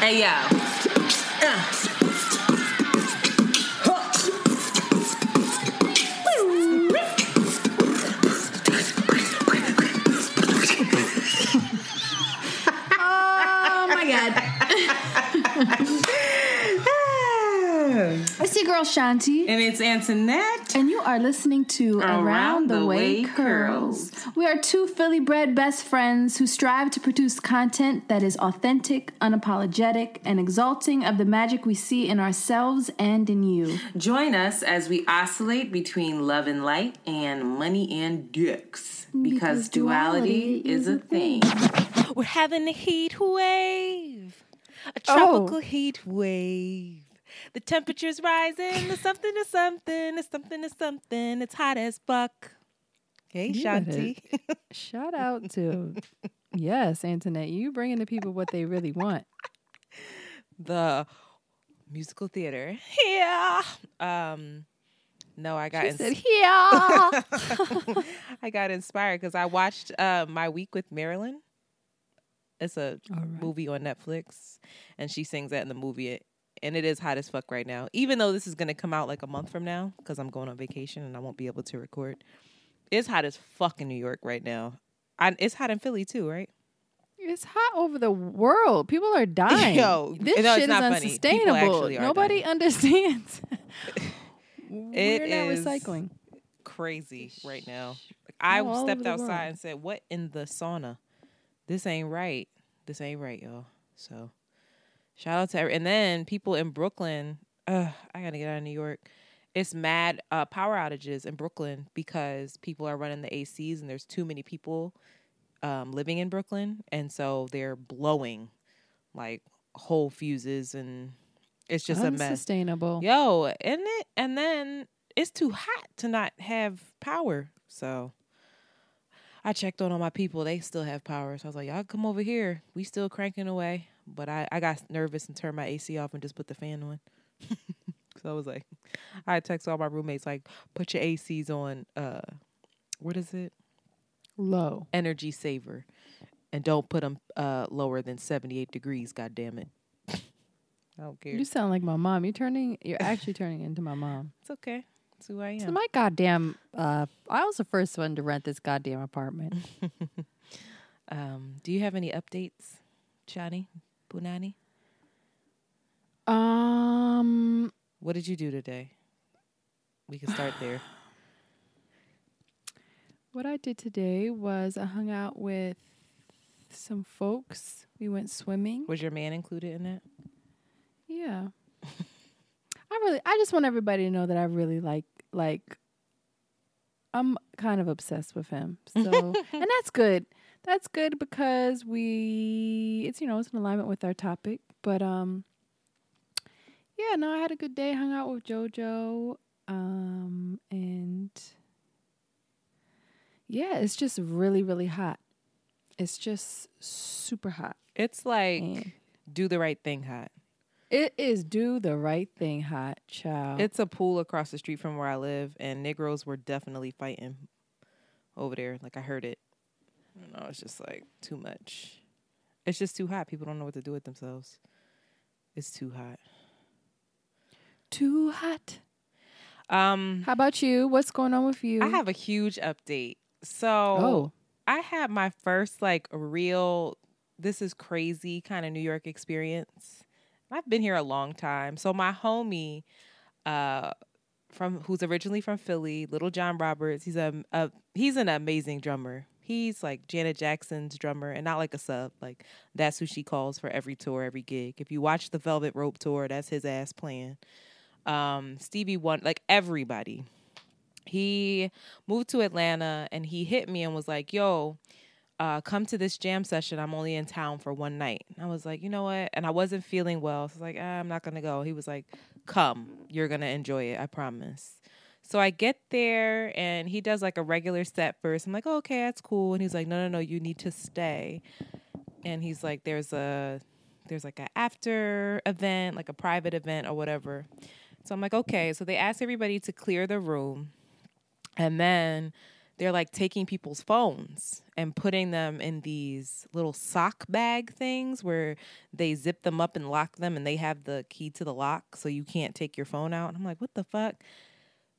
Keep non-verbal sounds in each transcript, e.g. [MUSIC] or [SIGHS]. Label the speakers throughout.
Speaker 1: Hey yo. Uh.
Speaker 2: Girl Shanti.
Speaker 1: And it's Antoinette.
Speaker 2: And you are listening to Around, the, Way, Curls. We are two Philly bred best friends who strive to produce content that is authentic, unapologetic, and exalting of the magic we see in ourselves and in you.
Speaker 1: Join us as we oscillate between love and light and money and dicks. Because,
Speaker 2: Because
Speaker 1: duality,
Speaker 2: duality
Speaker 1: is a thing.
Speaker 3: We're having a heat wave, a
Speaker 2: Oh.
Speaker 3: tropical heat wave. The temperature's rising. It's something to something. It's something to something. It's hot as fuck. Hey,
Speaker 4: You
Speaker 3: Shanti. [LAUGHS]
Speaker 4: Shout out to yes, Antoinette. You bringing the people what they really want.
Speaker 3: the musical theater. Yeah. Um. No, I got
Speaker 4: She
Speaker 3: ins-
Speaker 4: said, "Yeah." [LAUGHS] [LAUGHS]
Speaker 3: I got inspired because I watched uh, my week with Marilyn. It's a
Speaker 4: All right.
Speaker 3: movie on Netflix, and she sings that in the movie. And it is hot as fuck right now. Even though this is gonna come out like a month from now, because I'm going on vacation and I won't be able to record. It's hot as fuck in New York right now. I, it's hot in Philly too, right?
Speaker 4: It's hot over the world. People are [LAUGHS] dying.
Speaker 3: Yo,
Speaker 4: this
Speaker 3: no,
Speaker 4: shit is
Speaker 3: not
Speaker 4: unsustainable. Nobody
Speaker 3: dying. [LAUGHS]
Speaker 4: understands. [LAUGHS]
Speaker 3: It
Speaker 4: We're not
Speaker 3: is-
Speaker 4: recycling.
Speaker 3: Crazy right now. I stepped outside and said, "What in the sauna? This ain't right. This ain't right, y'all." So, shout out to every- and then people in Brooklyn. Ugh, I gotta get out of New York. It's mad uh, power outages in Brooklyn because people are running the ACs and there's too many people um, living in Brooklyn, and so they're blowing like whole fuses, and it's just a mess.
Speaker 4: Unsustainable.
Speaker 3: Yo, isn't it? And then it's too hot to not have power. So I checked on all my people. They still have power. So I was like, y'all come over here. We still cranking away. But I, I got nervous and turned my AC off and just put the fan on. [LAUGHS] so I was like, I text all my roommates, like, put your ACs on, uh, what is it?
Speaker 4: Low.
Speaker 3: Energy saver. And don't put them uh, lower than 78 degrees, God damn it. [LAUGHS] I don't care.
Speaker 4: You sound like my mom. You're turning. You're actually turning into my mom. [LAUGHS]
Speaker 3: It's okay. It's who I am.
Speaker 4: So my goddamn. Uh, I was the first one to rent this goddamn apartment.
Speaker 3: Um, do you have any updates, Chani Punani?
Speaker 4: Um.
Speaker 3: What did you do today? We can start there. [SIGHS]
Speaker 4: What I did today was I hung out with some folks. We went swimming.
Speaker 3: Was your man included in that?
Speaker 4: Yeah. [LAUGHS] I really I just want everybody to know that I really like like I'm kind of obsessed with him. So [LAUGHS] and that's good. That's good because we it's you know, it's in alignment with our topic. But um yeah, no, I had a good day, hung out with Jojo. Um and yeah, it's just really, really hot. It's just super hot.
Speaker 3: It's like
Speaker 4: And
Speaker 3: do the right thing hot.
Speaker 4: it is do the right thing hot, child.
Speaker 3: It's a pool across the street from where I live, and Negroes were definitely fighting over there. Like I heard it. No, it's just like too much. It's just too hot. People don't know what to do with themselves. It's too hot.
Speaker 4: too hot.
Speaker 3: Um,
Speaker 4: How about you? What's going on with you?
Speaker 3: I have a huge update. So
Speaker 4: Oh.
Speaker 3: I had my first like real this is crazy kind of New York experience. I've been here a long time. So my homie uh from who's originally from Philly, Little John Roberts, he's a, a he's an amazing drummer. He's like Janet Jackson's drummer and not like a sub. Like that's who she calls for every tour, every gig. If you watch the Velvet Rope tour, that's his ass playing. Um Stevie Wonder, like everybody he moved to Atlanta and he hit me and was like, "Yo, uh, come to this jam session. I'm only in town for one night." And I was like, "You know what?" And I wasn't feeling well, so I was like, ah, "I'm not gonna go." He was like, "Come, you're gonna enjoy it. I promise." So I get there and he does like a regular set first. I'm like, oh, "Okay, that's cool." And he's like, "No, no, no, you need to stay." And he's like, "There's a there's like an after event, like a private event or whatever." So I'm like, "Okay." So they asked everybody to clear the room and then they're like taking people's phones and putting them in these little sock bag things where they zip them up and lock them and they have the key to the lock so you can't take your phone out. And I'm like, what the fuck?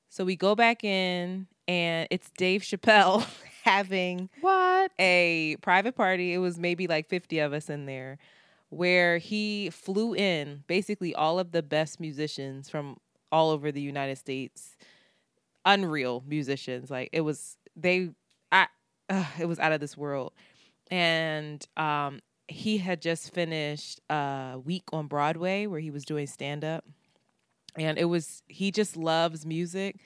Speaker 3: So we go back in and it's Dave Chappelle [LAUGHS] having
Speaker 4: what
Speaker 3: a private party. It was maybe like 50 of us in there where he flew in basically all of the best musicians from all over the United States. Unreal musicians. Like it was they I uh, it was out of this world. And um he had just finished a week on Broadway where he was doing stand up. And it was he just loves music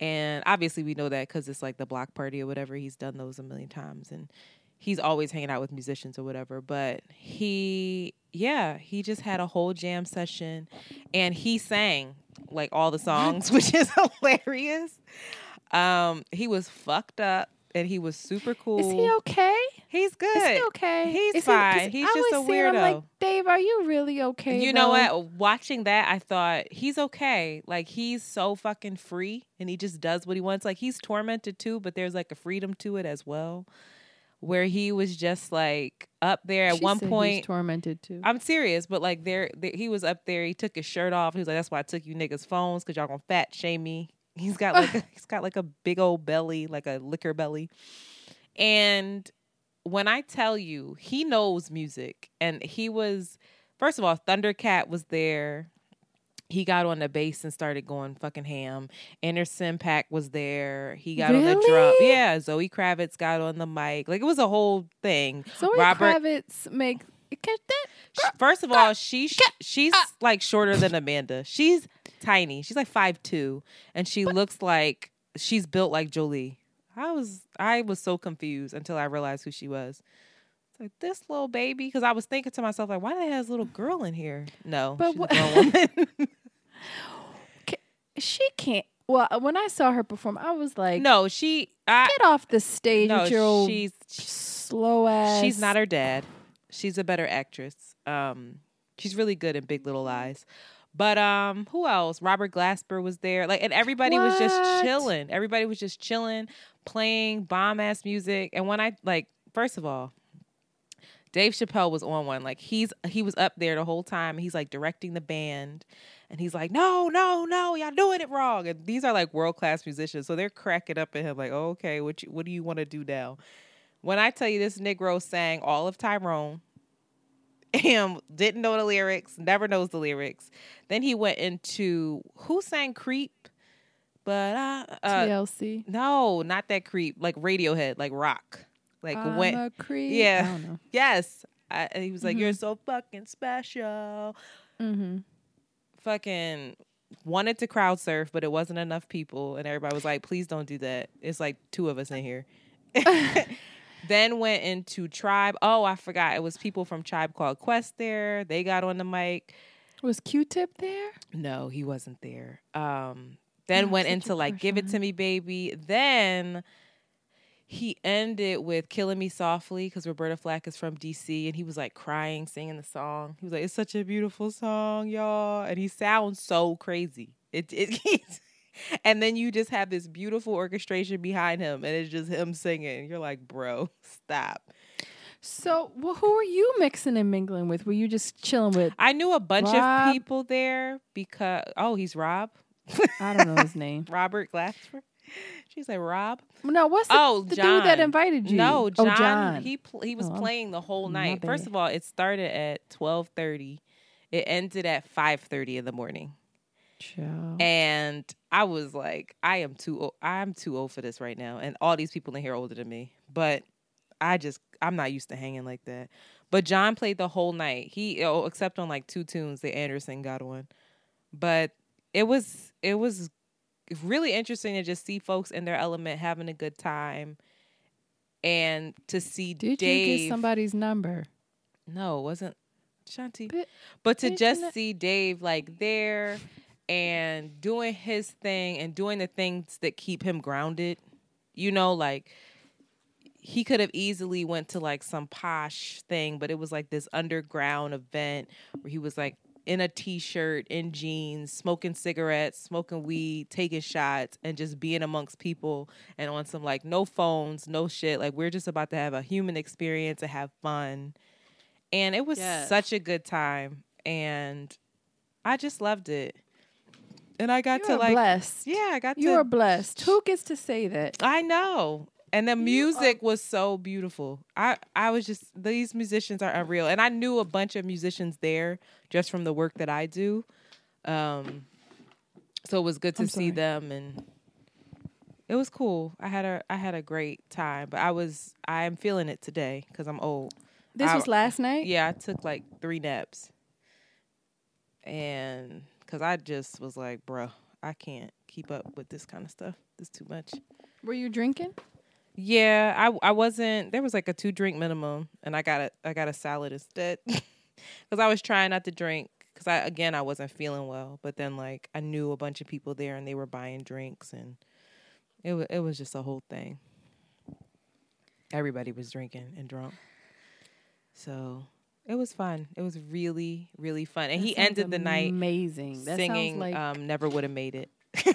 Speaker 3: and obviously, we know that because it's like the block party or whatever. He's done those a million times. And he's always hanging out with musicians or whatever. But he, yeah, he just had a whole jam session and he sang like all the songs, [LAUGHS] which is hilarious. Um, he was fucked up and he was super cool.
Speaker 4: Is he okay?
Speaker 3: He's good.
Speaker 4: Is he okay?
Speaker 3: He's
Speaker 4: Is
Speaker 3: fine.
Speaker 4: He,
Speaker 3: He's
Speaker 4: I
Speaker 3: just a weirdo.
Speaker 4: I'm like, Dave, are you really okay?
Speaker 3: You know what? Watching that, I thought he's okay. Like he's so fucking free, and he just does what he wants. Like he's tormented too, but there's like a freedom to it as well, where he was just like up there at
Speaker 4: She
Speaker 3: one point.
Speaker 4: tormented too.
Speaker 3: I'm serious, but like there, there, he was up there. He took his shirt off. He was like, "That's why I took you niggas' phones because y'all gonna fat shame me." He's got like a, [LAUGHS] he's got like a big old belly, like a liquor belly, and when I tell you, he knows music, and he was first of all, Thundercat was there. He got on the bass and started going fucking ham. Anderson .Paak was there. He got on the drum. Yeah, Zoe Kravitz got on the mic. Like it was a whole thing.
Speaker 4: Zoe
Speaker 3: Robert-
Speaker 4: Kravitz make catch that.
Speaker 3: First of all, she she's uh, like shorter than Amanda. She's tiny. She's like five two, and she looks like she's built like Jolie. I was I was so confused until I realized who she was. It's like this little baby, because I was thinking to myself like, why do they have this little girl in here? No,
Speaker 4: But
Speaker 3: she's woman. [LAUGHS]
Speaker 4: She can't. Well, when I saw her perform, I was like,
Speaker 3: no, she. I,
Speaker 4: get off the stage
Speaker 3: no, she's
Speaker 4: slow ass.
Speaker 3: she's not her dad. She's a better actress. Um, she's really good in Big Little Lies. But um, who else? Robert Glasper was there. Like, and everybody was just chilling. Everybody was just chilling, playing bomb ass music. And when I like, first of all, Dave Chappelle was on one. Like he's he was up there the whole time. He's like directing the band, and he's like, "No, no, no, y'all doing it wrong." And these are like world class musicians, so they're cracking up at him. Like, oh, "Okay, what you, what do you want to do now?" When I tell you this Negro sang all of Tyrone, him didn't know the lyrics, never knows the lyrics. Then he went into who sang "Creep," but uh, uh
Speaker 4: TLC.
Speaker 3: no, not that creep. Like Radiohead, like rock, like
Speaker 4: I'm creep.
Speaker 3: yeah.
Speaker 4: I don't know. [LAUGHS]
Speaker 3: Yes. I, he was like, You're so fucking special.
Speaker 4: Mm-hmm.
Speaker 3: Fucking wanted to crowd surf, but it wasn't enough people. And everybody was like, Please don't do that. It's like two of us in here. [LAUGHS] [LAUGHS] then went into Tribe. Oh, I forgot. It was people from Tribe called Quest there. They got on the mic.
Speaker 4: Was Q-Tip there?
Speaker 3: No, he wasn't there. Um, then
Speaker 4: have
Speaker 3: went into like Give It to Me, Baby. Then he ended with Killing Me Softly because Roberta Flack is from DC and he was like crying, singing the song. He was like, It's such a beautiful song, y'all. And he sounds so crazy. It, it [LAUGHS] and then you just have this beautiful orchestration behind him and it's just him singing. You're like, bro, stop.
Speaker 4: So, well, who were you mixing and mingling with? Were you just chilling with?
Speaker 3: I knew a bunch
Speaker 4: Rob?
Speaker 3: of people there because oh, he's Rob.
Speaker 4: I don't know his name. [LAUGHS]
Speaker 3: Robert Glasper. She's like Rob.
Speaker 4: No, what's the,
Speaker 3: Oh,
Speaker 4: the
Speaker 3: John.
Speaker 4: dude that invited you?
Speaker 3: No, oh, John.
Speaker 4: Oh, John.
Speaker 3: He pl- he was
Speaker 4: Oh,
Speaker 3: playing the whole night. First of all, it started at twelve thirty. It ended at five thirty in the morning,
Speaker 4: Child.
Speaker 3: and I was like, I am too old. I'm too old for this right now, and all these people in here are older than me. But I just I'm not used to hanging like that. But John played the whole night. He oh, except on like two tunes that Anderson got on, but it was it was really interesting to just see folks in their element having a good time, and to see
Speaker 4: Did
Speaker 3: Dave.
Speaker 4: you get somebody's number?
Speaker 3: No, it wasn't Shanti.
Speaker 4: But-
Speaker 3: But to just see Dave like there and doing his thing and doing the things that keep him grounded, you know, like he could have easily went to like some posh thing, but it was like this underground event where he was like in a t-shirt, in jeans, smoking cigarettes, smoking weed, taking shots, and just being amongst people and on some like no phones, no shit. Like we're just about to have a human experience and have fun. And it was
Speaker 4: Yes.
Speaker 3: such a good time. And I just loved it. And I got
Speaker 4: You
Speaker 3: to
Speaker 4: are
Speaker 3: like
Speaker 4: blessed.
Speaker 3: Yeah, I got to
Speaker 4: You
Speaker 3: to
Speaker 4: are blessed. Who gets to say that?
Speaker 3: I know. And the music was so beautiful. I I was just these musicians are unreal. And I knew a bunch of musicians there just from the work that I do. Um so it was good to
Speaker 4: I'm
Speaker 3: see
Speaker 4: sorry.
Speaker 3: them and it was cool. I had a I had a great time, but I was I am feeling it today cuz I'm old.
Speaker 4: This
Speaker 3: I-
Speaker 4: was last night.
Speaker 3: Yeah, I took like 3 naps. And cuz I just was like, bro, I can't keep up with this kind of stuff. It's too much."
Speaker 4: Were you drinking?
Speaker 3: Yeah, I I wasn't. There was like a two drink minimum, and I got a I got a salad instead [LAUGHS] because I was trying not to drink because I again I wasn't feeling well. But then like I knew a bunch of people there, and they were buying drinks, and it was it was just a whole thing. Everybody was drinking and drunk, so it was fun. It was really really fun, and
Speaker 4: That
Speaker 3: he ended the night
Speaker 4: amazing.
Speaker 3: Singing
Speaker 4: like
Speaker 3: um, "Never Would Have Made It." [LAUGHS]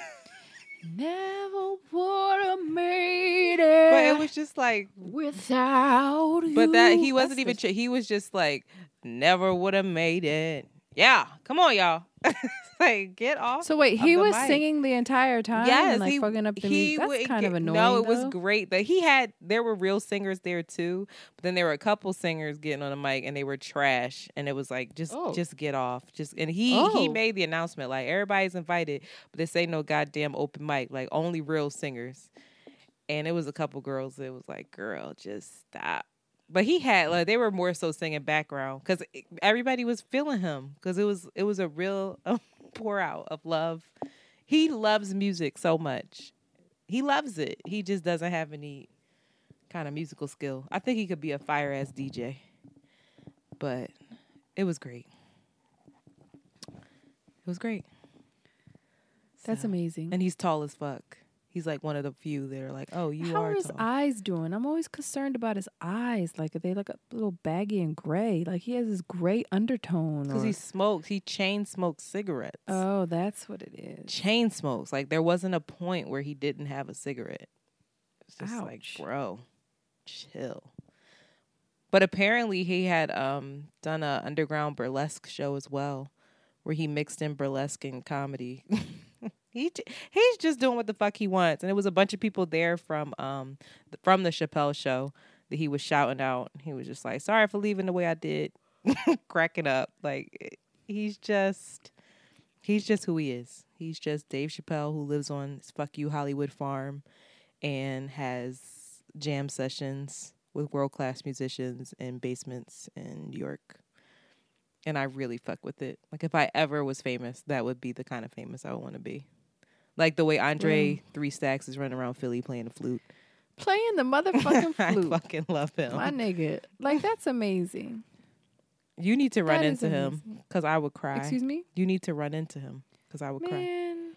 Speaker 4: never would have made it.
Speaker 3: But it was just like
Speaker 4: without you.
Speaker 3: But that he wasn't
Speaker 4: That's
Speaker 3: even.
Speaker 4: the-
Speaker 3: Ch- he was just like, never would have made it. Yeah, come on, y'all. [LAUGHS] like, get off.
Speaker 4: So wait, he was
Speaker 3: mic.
Speaker 4: singing the entire time.
Speaker 3: Yes,
Speaker 4: and like
Speaker 3: he
Speaker 4: fucking up the
Speaker 3: he
Speaker 4: music. That's
Speaker 3: would
Speaker 4: kind of annoying.
Speaker 3: No, it was great. But he had there were real singers there too. But then there were a couple singers getting on the mic and they were trash. And it was like just
Speaker 4: Oh.
Speaker 3: just get off. Just and he he
Speaker 4: Oh.
Speaker 3: made the announcement like everybody's invited, but this ain't no goddamn open mic. Like only real singers. And it was a couple girls that was like, girl, just stop. But he had like they were more so singing background because everybody was feeling him because it was it was a real [LAUGHS] pour out of love. He loves music so much. He loves it. He just doesn't have any kind of musical skill. I think he could be a fire ass DJ. But it was great. It was great.
Speaker 4: That's
Speaker 3: So-
Speaker 4: amazing.
Speaker 3: And he's tall as fuck. He's like one of the few that are like, oh, you
Speaker 4: How
Speaker 3: are
Speaker 4: are his
Speaker 3: tall.
Speaker 4: eyes doing? I'm always concerned about his eyes. Like, are they like a little baggy and gray? Like he has this gray undertone.
Speaker 3: Because he smokes. He chain smokes cigarettes.
Speaker 4: oh, that's what it is.
Speaker 3: chain smokes. Like there wasn't a point where he didn't have a cigarette. It's just like, bro, chill. But apparently he had um done an underground burlesque show as well, where he mixed in burlesque and comedy. [LAUGHS] he he's just doing what the fuck he wants, and it was a bunch of people there from um from the Chappelle show that he was shouting out. He was just like, "Sorry for leaving the way I did," [LAUGHS] cracking up. Like eh, he's just he's just who he is. He's just Dave Chappelle who lives on fuck you Hollywood farm and has jam sessions with world class musicians in basements in New York. And I really fuck with it. Like if I ever was famous, that would be the kind of famous I would want to be. Like the way Andre Three Stacks is running around Philly playing the flute.
Speaker 4: Playing the [LAUGHS] motherfucking flute.
Speaker 3: I
Speaker 4: flute.
Speaker 3: fucking love him.
Speaker 4: My nigga. Like that's amazing.
Speaker 3: you need to run
Speaker 4: That is
Speaker 3: into him because I would cry.
Speaker 4: Excuse me?
Speaker 3: You need to run into him because I would cry.
Speaker 4: Man.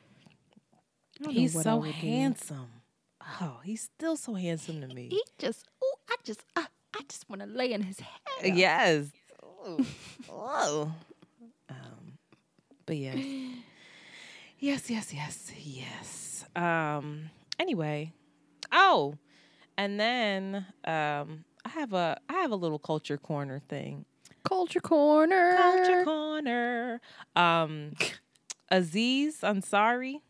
Speaker 4: I
Speaker 3: He's so
Speaker 4: would do.
Speaker 3: handsome. Oh, he's still so handsome to me.
Speaker 4: He just, oh, I just, uh, I just want to lay in his head.
Speaker 3: Yes. Ooh. Whoa. [LAUGHS] Um, but yes. [LAUGHS] Yes, yes, yes, yes. Um, anyway. Oh, and then um I have a I have a little culture corner thing.
Speaker 4: Culture corner.
Speaker 3: Culture corner. Um [LAUGHS] Aziz Ansari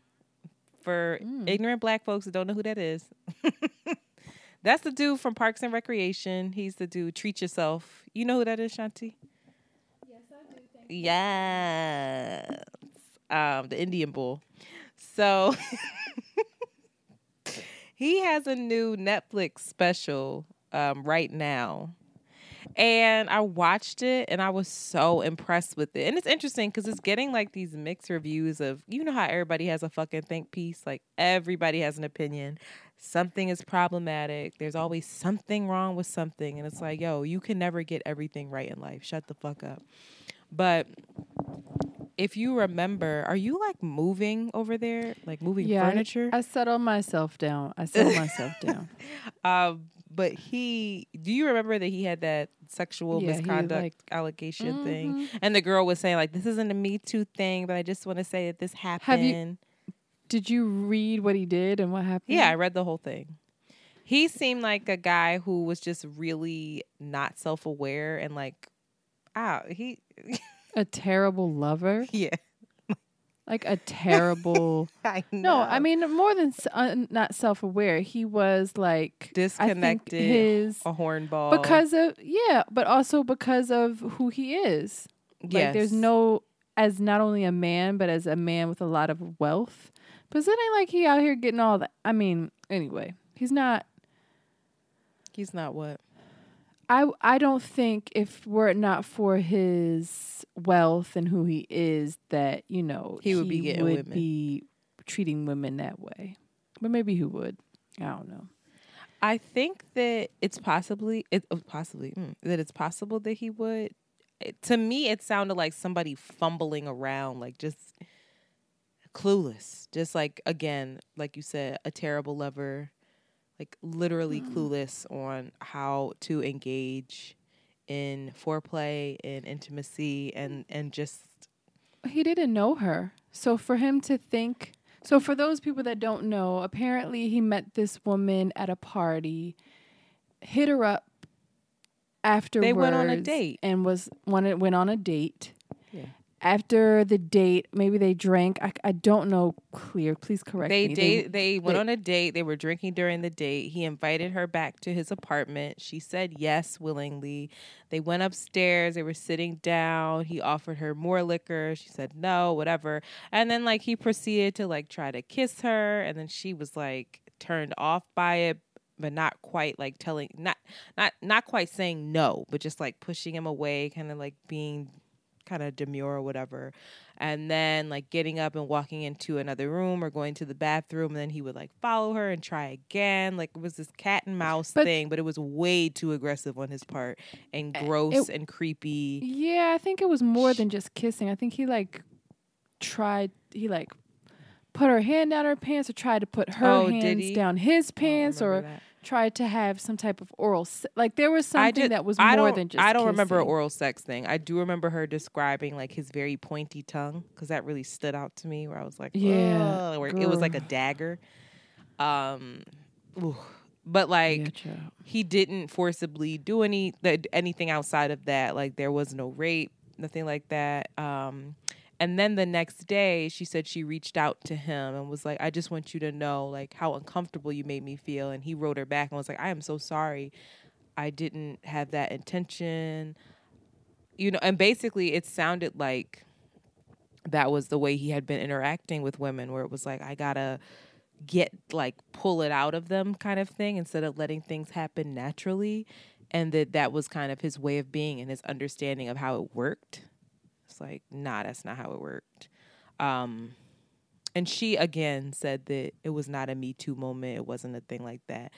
Speaker 3: for ignorant black folks who don't know who that is. [LAUGHS] That's the dude from Parks and Recreation. He's the dude Treat Yourself. You know who that is, Shanti? Yes, I do. Yes. Um, the Indian bull. So [LAUGHS] he has a new Netflix special um, right now. And I watched it and I was so impressed with it. And it's interesting because it's getting like these mixed reviews of, you know, how everybody has a fucking think piece? Like everybody has an opinion. Something is problematic. There's always something wrong with something. And it's like, yo, you can never get everything right in life. Shut the fuck up. But if you remember, are you like moving over there? Like moving
Speaker 4: Yeah, I-
Speaker 3: furniture?
Speaker 4: I settle myself down. I settled myself [LAUGHS] down.
Speaker 3: Um, but he do you remember that he had that sexual
Speaker 4: Yeah,
Speaker 3: misconduct
Speaker 4: like-
Speaker 3: allegation thing
Speaker 4: Mhm.
Speaker 3: and the girl was saying like this isn't a me too thing but i just want to say that this happened
Speaker 4: Have you- Did you read what he did and what happened?
Speaker 3: yeah i read the whole thing he seemed like a guy who was just really not self-aware and like ah he [LAUGHS]
Speaker 4: a terrible lover,
Speaker 3: yeah [LAUGHS]
Speaker 4: like a terrible. [LAUGHS]
Speaker 3: i know.
Speaker 4: no, I mean more than uh, not self-aware. He was like I
Speaker 3: disconnected
Speaker 4: his
Speaker 3: a hornball
Speaker 4: because of yeah, but also because of who he is. Like there's no as not only a man, but as a man with a lot of wealth. But it ain't like he out here getting all that. I mean, anyway, he's not.
Speaker 3: he's not what
Speaker 4: I I don't think if were it not for his wealth and who he is, that you know
Speaker 3: He would be getting
Speaker 4: would
Speaker 3: women.
Speaker 4: be treating women that way. But maybe he would. I don't know.
Speaker 3: I think that it's possibly it oh, possibly mm, that it's possible that he would. It, to me, it sounded like somebody fumbling around, like just clueless. Just like again, like you said, a terrible lover, like literally mm. clueless on how to engage in foreplay and intimacy, and and just
Speaker 4: he didn't know her. So for him to think, so for those people that don't know, apparently he met this woman at a party, hit her up afterwards.
Speaker 3: They went on a date.
Speaker 4: and was wanted went on a date.
Speaker 3: Yeah.
Speaker 4: After the date, maybe they drank. I, I don't know clear. Please correct me.
Speaker 3: they
Speaker 4: me.
Speaker 3: date they went
Speaker 4: they-
Speaker 3: on a date they were drinking during the date he invited her back to his apartment she said yes willingly they went upstairs they were sitting down he offered her more liquor she said no whatever and then like he proceeded to like try to kiss her and then she was like turned off by it but not quite like telling not not not quite saying no but just like pushing him away kind of like being kind of demure or whatever and then like getting up and walking into another room or going to the bathroom and then he would like follow her and try again like it was this cat and mouse
Speaker 4: But-
Speaker 3: thing but it was way too aggressive on his part and eh, gross and creepy
Speaker 4: Yeah, I think it was more than just kissing. I think he like tried. He like put her hand down her pants, or tried to put her
Speaker 3: Oh,
Speaker 4: hands down his pants, or
Speaker 3: that.
Speaker 4: Tried to have some type of oral. Se- like there was something
Speaker 3: did-
Speaker 4: that was
Speaker 3: I
Speaker 4: more than just.
Speaker 3: I don't remember an oral sex thing. I do remember her describing like his very pointy tongue because that really stood out to me. Where I was like,
Speaker 4: Yeah,
Speaker 3: it was like a dagger. Um, ooh. but like
Speaker 4: Yeah,
Speaker 3: he didn't forcibly do any th- anything outside of that. Like there was no rape, nothing like that. Um, and then the next day, she said she reached out to him and was like, "I just want you to know like how uncomfortable you made me feel." And he wrote her back and was like, "I am so sorry. I didn't have that intention." You know, and basically, it sounded like that was the way he had been interacting with women, where it was like, "I gotta." get like pull it out of them kind of thing instead of letting things happen naturally and that that was kind of his way of being and his understanding of how it worked it's like nah that's not how it worked. Um and she again said that it was not a me too moment. It wasn't a thing like that.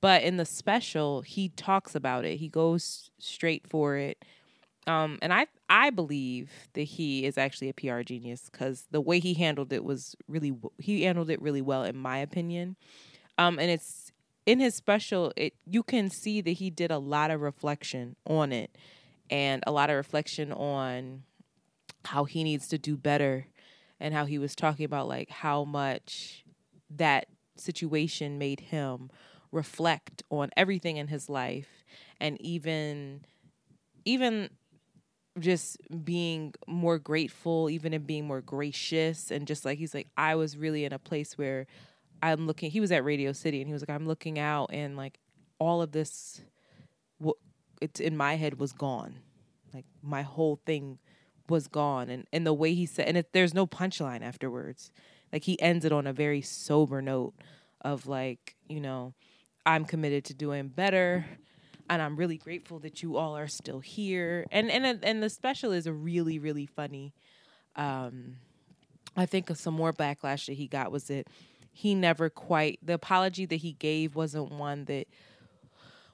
Speaker 3: But in the special he talks about it. He goes straight for it. Um, and I I believe that he is actually a PR genius because the way he handled it was really he handled it really well in my opinion. Um, and it's in his special it you can see that he did a lot of reflection on it and a lot of reflection on how he needs to do better and how he was talking about like how much that situation made him reflect on everything in his life and even even just being more grateful, even in being more gracious, and just like he's like, I was really in a place where I'm looking. He was at Radio City, and he was like, I'm looking out, and like all of this, what it's in my head was gone, like my whole thing was gone, and and the way he said, and it, there's no punchline afterwards. Like he ends it on a very sober note of like, you know, I'm committed to doing better and I'm really grateful that you all are still here. And and and the special is a really really funny. Um, I think some more backlash that he got was that he never quite the apology that he gave wasn't one that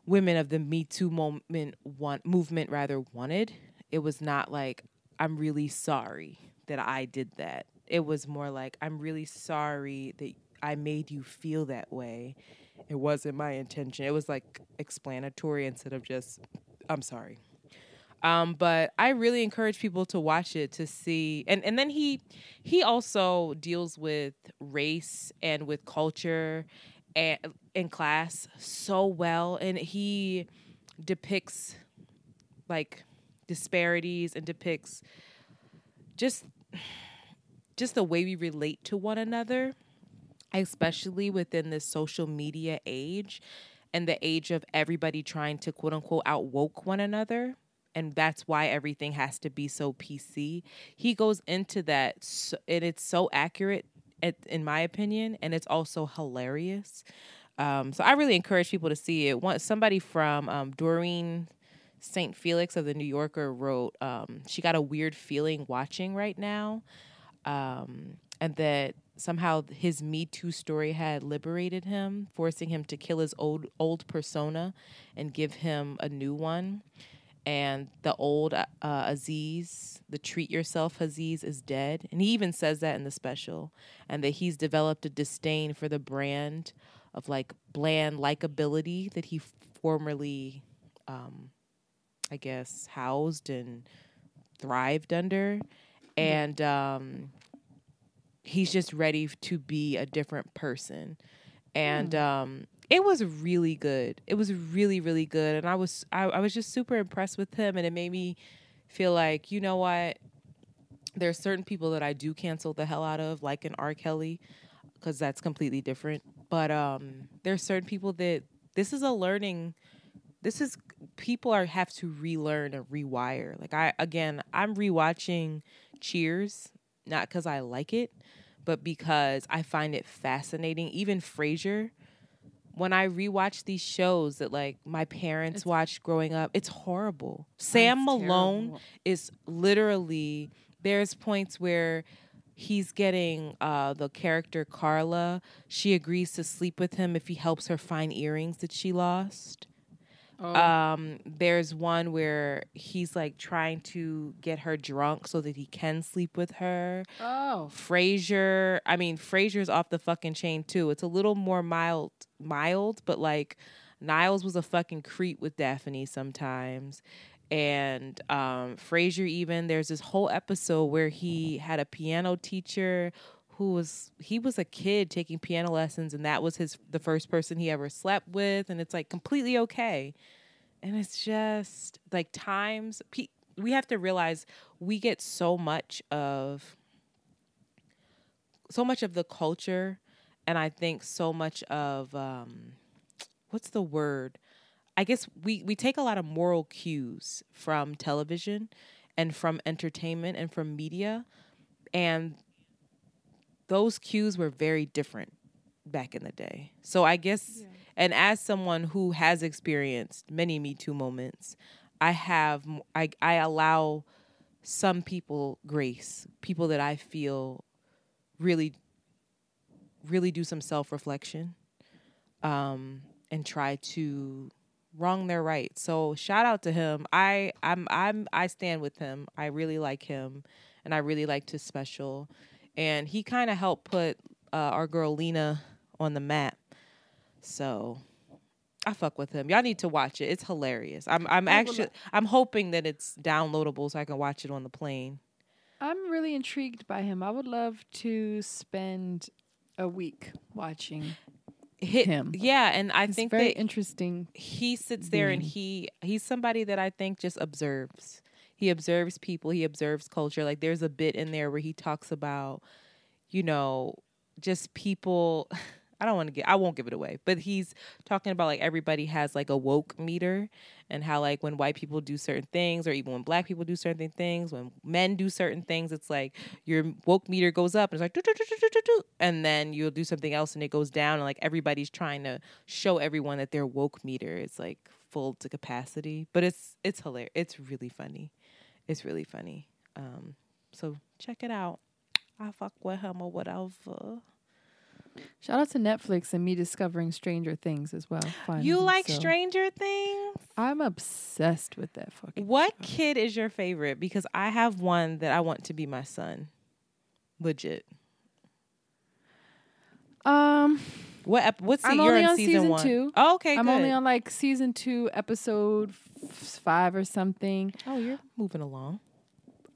Speaker 3: women of the Me Too moment want movement rather wanted. It was not like I'm really sorry that I did that. It was more like I'm really sorry that I made you feel that way it wasn't my intention. It was like explanatory instead of just I'm sorry. Um, but I really encourage people to watch it to see and, and then he he also deals with race and with culture and in class so well and he depicts like disparities and depicts just just the way we relate to one another especially within this social media age and the age of everybody trying to quote unquote out woke one another and that's why everything has to be so PC. He goes into that, so, and it's so accurate, at, in my opinion, and it's also hilarious. Um, so I really encourage people to see it. One, somebody from um, Doreen St. Felix of the New Yorker wrote, um, she got a weird feeling watching right now, um, and that somehow his Me Too story had liberated him, forcing him to kill his old old persona and give him a new one and the old uh, Aziz, the treat yourself Aziz, is dead. And he even says that in the special, and that he's developed a disdain for the brand of like bland likability that he formerly, um, I guess, housed and thrived under. And um, he's just ready to be a different person. And mm. um, it was really good. It was really, really good. And I was I, I was just super impressed with him and it made me feel like, you know what? There are certain people that I do cancel the hell out of, like an R. Kelly, because that's completely different. But um there are certain people that this is a learning this is people are have to relearn and rewire. Like I again, I'm rewatching Cheers, not because I like it, but because I find it fascinating. Even Frasier, when I rewatch these shows that like my parents it's, watched growing up, it's horrible. Sam Malone terrible. is literally there's points where he's getting uh, the character Carla. She agrees to sleep with him if he helps her find earrings that she lost. Oh. Um, there's one where he's like trying to get her drunk so that he can sleep with her.
Speaker 4: Oh.
Speaker 3: Frasier, I mean Frasier's off the fucking chain too. It's a little more mild mild, but like Niles was a fucking creep with Daphne sometimes. And um Frasier even there's this whole episode where he had a piano teacher who was he was a kid taking piano lessons and that was his the first person he ever slept with and it's like completely okay. And it's just like times we have to realize we get so much of so much of the culture and i think so much of um what's the word? I guess we we take a lot of moral cues from television and from entertainment and from media and those cues were very different back in the day. So I guess, yeah. and as someone who has experienced many Me Too moments, I have, I, I allow some people grace, people that I feel really, really do some self reflection um, and try to wrong their right. So shout out to him. I I'm I'm I stand with him. I really like him and I really liked his special and he kind of helped put uh, our girl Lena on the map. So I fuck with him. Y'all need to watch it. It's hilarious. I'm I'm actually I'm hoping that it's downloadable so I can watch it on the plane.
Speaker 4: I'm really intrigued by him. I would love to spend a week watching
Speaker 3: Hit,
Speaker 4: him.
Speaker 3: Yeah, and I
Speaker 4: He's
Speaker 3: think
Speaker 4: very interesting.
Speaker 3: He sits there being. and he he's somebody that I think just observes he observes people, he observes culture. Like there's a bit in there where he talks about, you know, just people. [LAUGHS] I don't want to get I won't give it away, but he's talking about like everybody has like a woke meter and how like when white people do certain things or even when black people do certain things, when men do certain things, it's like your woke meter goes up and it's like and then you'll do something else and it goes down and like everybody's trying to show everyone that their woke meter is like full to capacity. But it's it's hilarious. It's really funny. It's really funny. Um, so check it out. I fuck with him or whatever.
Speaker 4: Shout out to Netflix and me discovering Stranger Things as well.
Speaker 3: Finally, you like so. Stranger Things?
Speaker 4: I'm obsessed with that fucking.
Speaker 3: What
Speaker 4: show.
Speaker 3: kid is your favorite? Because I have one that I want to be my son. Legit.
Speaker 4: Um,
Speaker 3: What? Ep- what? Se-
Speaker 4: I'm only on
Speaker 3: season,
Speaker 4: season two.
Speaker 3: Oh, okay.
Speaker 4: I'm
Speaker 3: good.
Speaker 4: only on like season two, episode f- five or something.
Speaker 3: Oh, you're moving along.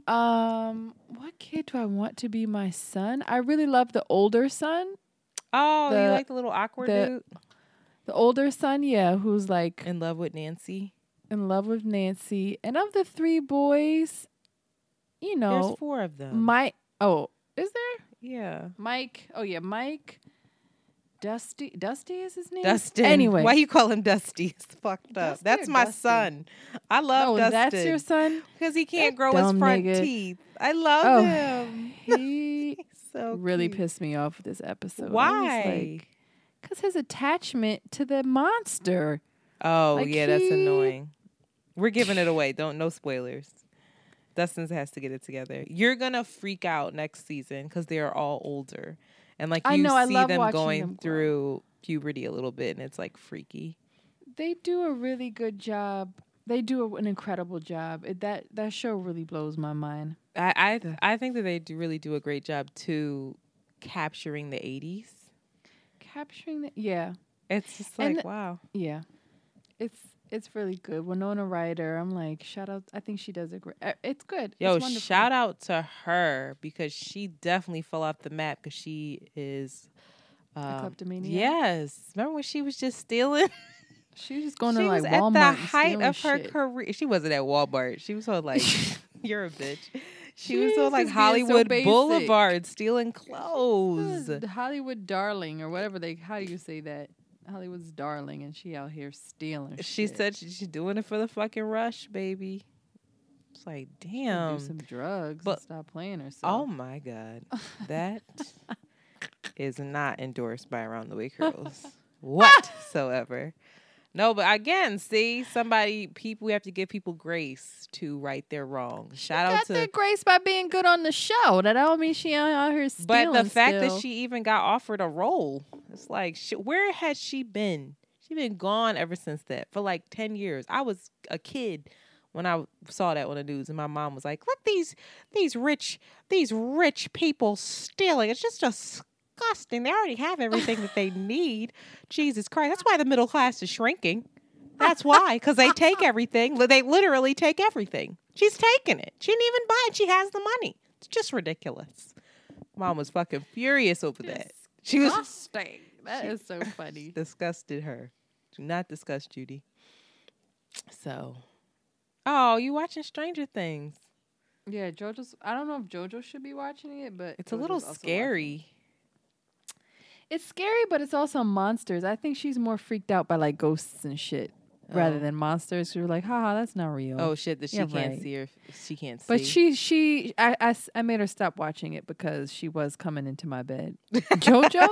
Speaker 4: Um, what kid do I want to be my son? I really love the older son.
Speaker 3: Oh, you like the little awkward
Speaker 4: the-
Speaker 3: dude
Speaker 4: The older son, yeah, who's like
Speaker 3: in love with Nancy?
Speaker 4: in love with Nancy. And of the three boys, you know,
Speaker 3: There's four of them.
Speaker 4: Mike. Oh, is there
Speaker 3: yeah.
Speaker 4: Mike? Oh yeah, Mike. Dusty. Dusty is his name.
Speaker 3: Dustin.
Speaker 4: Anyway,
Speaker 3: why you call him Dusty? It's fucked up.
Speaker 4: Dusty
Speaker 3: That's my
Speaker 4: Dustin?
Speaker 3: son. I love
Speaker 4: oh,
Speaker 3: Dustin.
Speaker 4: that's your son.
Speaker 3: because he can't
Speaker 4: That
Speaker 3: grow his front
Speaker 4: nigga.
Speaker 3: teeth. I love
Speaker 4: Oh,
Speaker 3: him.
Speaker 4: He [LAUGHS]
Speaker 3: so
Speaker 4: really
Speaker 3: cute.
Speaker 4: pissed me off with this episode.
Speaker 3: Why?
Speaker 4: Because his attachment to the monster.
Speaker 3: Oh
Speaker 4: Like,
Speaker 3: yeah, that's annoying. We're giving it away. Don't no spoilers. Dustin's has to get it together. You're gonna freak out next season because they are all older, and like you
Speaker 4: I know, I
Speaker 3: see them going
Speaker 4: them
Speaker 3: through puberty a little bit, and it's like freaky.
Speaker 4: They do a really good job. They do an incredible job. It, that that show really blows my mind.
Speaker 3: I I, I think that they do really do a great job too, capturing the '80s.
Speaker 4: Capturing the yeah
Speaker 3: It's just like
Speaker 4: the-
Speaker 3: wow.
Speaker 4: yeah, it's it's really good. Winona Ryder. I'm like shout out. I think she does a great. uh, It's good.
Speaker 3: Yo,
Speaker 4: it's
Speaker 3: shout out to her because she definitely fell off the map because she is. Um,
Speaker 4: kleptomaniac?
Speaker 3: Yes. Remember when she was just stealing? [LAUGHS]
Speaker 4: She was just going
Speaker 3: she
Speaker 4: to like
Speaker 3: was
Speaker 4: Walmart.
Speaker 3: at the height of her
Speaker 4: shit.
Speaker 3: career. She wasn't at Walmart. She was so like, [LAUGHS] [LAUGHS] you're a bitch. She was
Speaker 4: She was
Speaker 3: like
Speaker 4: being so
Speaker 3: Hollywood. Boulevard stealing clothes.
Speaker 4: The Hollywood darling or whatever they. How do you say that? Hollywood's darling, and she out here stealing.
Speaker 3: She
Speaker 4: shit.
Speaker 3: said she- she's doing it for the fucking rush, baby. It's like, damn.
Speaker 4: do some drugs
Speaker 3: but-
Speaker 4: and stop playing herself.
Speaker 3: Oh my god, that [LAUGHS] is not endorsed by Around the Way [LAUGHS] Curls whatsoever. No, but again, see, somebody, people, we have to give people grace to right their wrong. Shout out
Speaker 4: got
Speaker 3: to,
Speaker 4: their grace by being good on the show. That don't mean she out out here stealing.
Speaker 3: but the fact
Speaker 4: still.
Speaker 3: that she even got offered a role, it's like, sh- where has she been? She been gone ever since that for like ten years. I was a kid when I saw that on the news, and my mom was like, "Look these these rich these rich people stealing. It's just disgusting. They already have everything that they need. [LAUGHS] Jesus Christ, that's why the middle class is shrinking. That's why, because they take everything. They literally take everything. She's taking it. She didn't even buy it. She has the money. It's just ridiculous. Mom was fucking furious over that. She was
Speaker 4: disgusting. That is so funny. [LAUGHS]
Speaker 3: disgusted her. Do not discuss Judy. So, oh, you watching Stranger Things?
Speaker 4: Yeah, JoJo's. I don't know if JoJo should be watching it, but
Speaker 3: It's a little scary.
Speaker 4: It's scary, but it's also monsters. I think she's more freaked out by like ghosts and shit rather
Speaker 3: Oh.
Speaker 4: than monsters. who are like, haha, that's not real.
Speaker 3: Oh shit! That she
Speaker 4: Yeah,
Speaker 3: can't
Speaker 4: right.
Speaker 3: see her. She can't see.
Speaker 4: But she, she, I, I s- I made her stop watching it because she was coming into my bed. JoJo,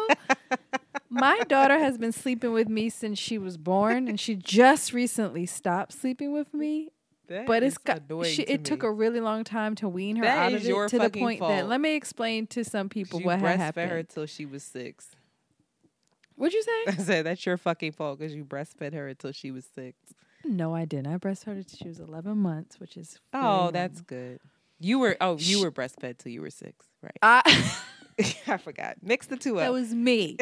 Speaker 4: [LAUGHS] my daughter has been sleeping with me since she was born, and she just recently stopped sleeping with me.
Speaker 3: That
Speaker 4: But it's
Speaker 3: is
Speaker 4: got
Speaker 3: annoying
Speaker 4: she,
Speaker 3: to
Speaker 4: it took
Speaker 3: me.
Speaker 4: a really long time to wean her
Speaker 3: That
Speaker 4: out
Speaker 3: is
Speaker 4: of it to the
Speaker 3: fucking
Speaker 4: point that
Speaker 3: fault.
Speaker 4: let me explain to some people
Speaker 3: You
Speaker 4: what had
Speaker 3: breastfed
Speaker 4: happened.
Speaker 3: her until she was six.
Speaker 4: What'd you say? [LAUGHS]
Speaker 3: I said that's your fucking fault because you breastfed her until she was six.
Speaker 4: no, I didn't. I breastfed her till she was 11 months, which is
Speaker 3: Oh, that's good. You were oh you were breastfed till you were six, right?
Speaker 4: I [LAUGHS] [LAUGHS]
Speaker 3: I forgot. Mix the two up.
Speaker 4: that was me,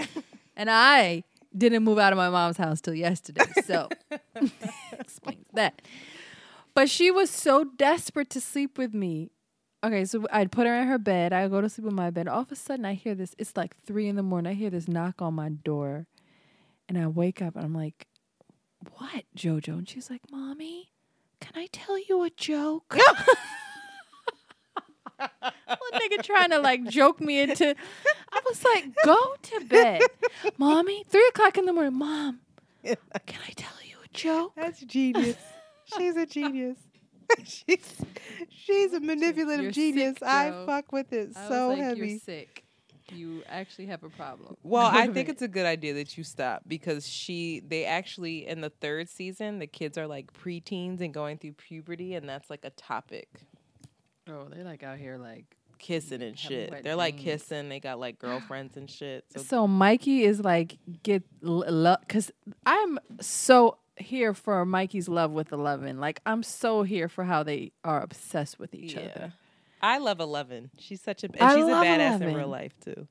Speaker 4: and I didn't move out of my mom's house till yesterday. So explains that. But she was so desperate to sleep with me. Okay, so I'd put her in her bed. I go to sleep in my bed. All of a sudden, I hear this. It's like three in the morning. I hear this knock on my door, and I wake up and I'm like, "What, JoJo?" And she's like, "Mommy, can I tell you a joke?" Little [LAUGHS] nigga trying to like joke me into. I was like, "Go to bed, [LAUGHS] mommy." Three o'clock in the morning, mom. [LAUGHS] Can I tell you a joke?
Speaker 3: That's genius. she's a genius. [LAUGHS] [LAUGHS] she's she's a manipulative
Speaker 4: You're
Speaker 3: genius.
Speaker 4: sick,
Speaker 3: I fuck with it
Speaker 4: I
Speaker 3: so
Speaker 4: like,
Speaker 3: heavy.
Speaker 4: You're sick. You actually have a problem.
Speaker 3: Well, I think [LAUGHS] it's a good idea that you stop because she they actually in the third season the kids are like preteens and going through puberty and that's like a topic.
Speaker 4: oh, they like out here like.
Speaker 3: Kissing and shit. They're like kissing. They got like girlfriends and shit. So,
Speaker 4: So Mikey is like get love because I'm so here for Mikey's love with Eleven. Like I'm so here for how they are obsessed with each
Speaker 3: yeah.
Speaker 4: other.
Speaker 3: I love Eleven. She's such a and
Speaker 4: I
Speaker 3: she's a badass in real life too.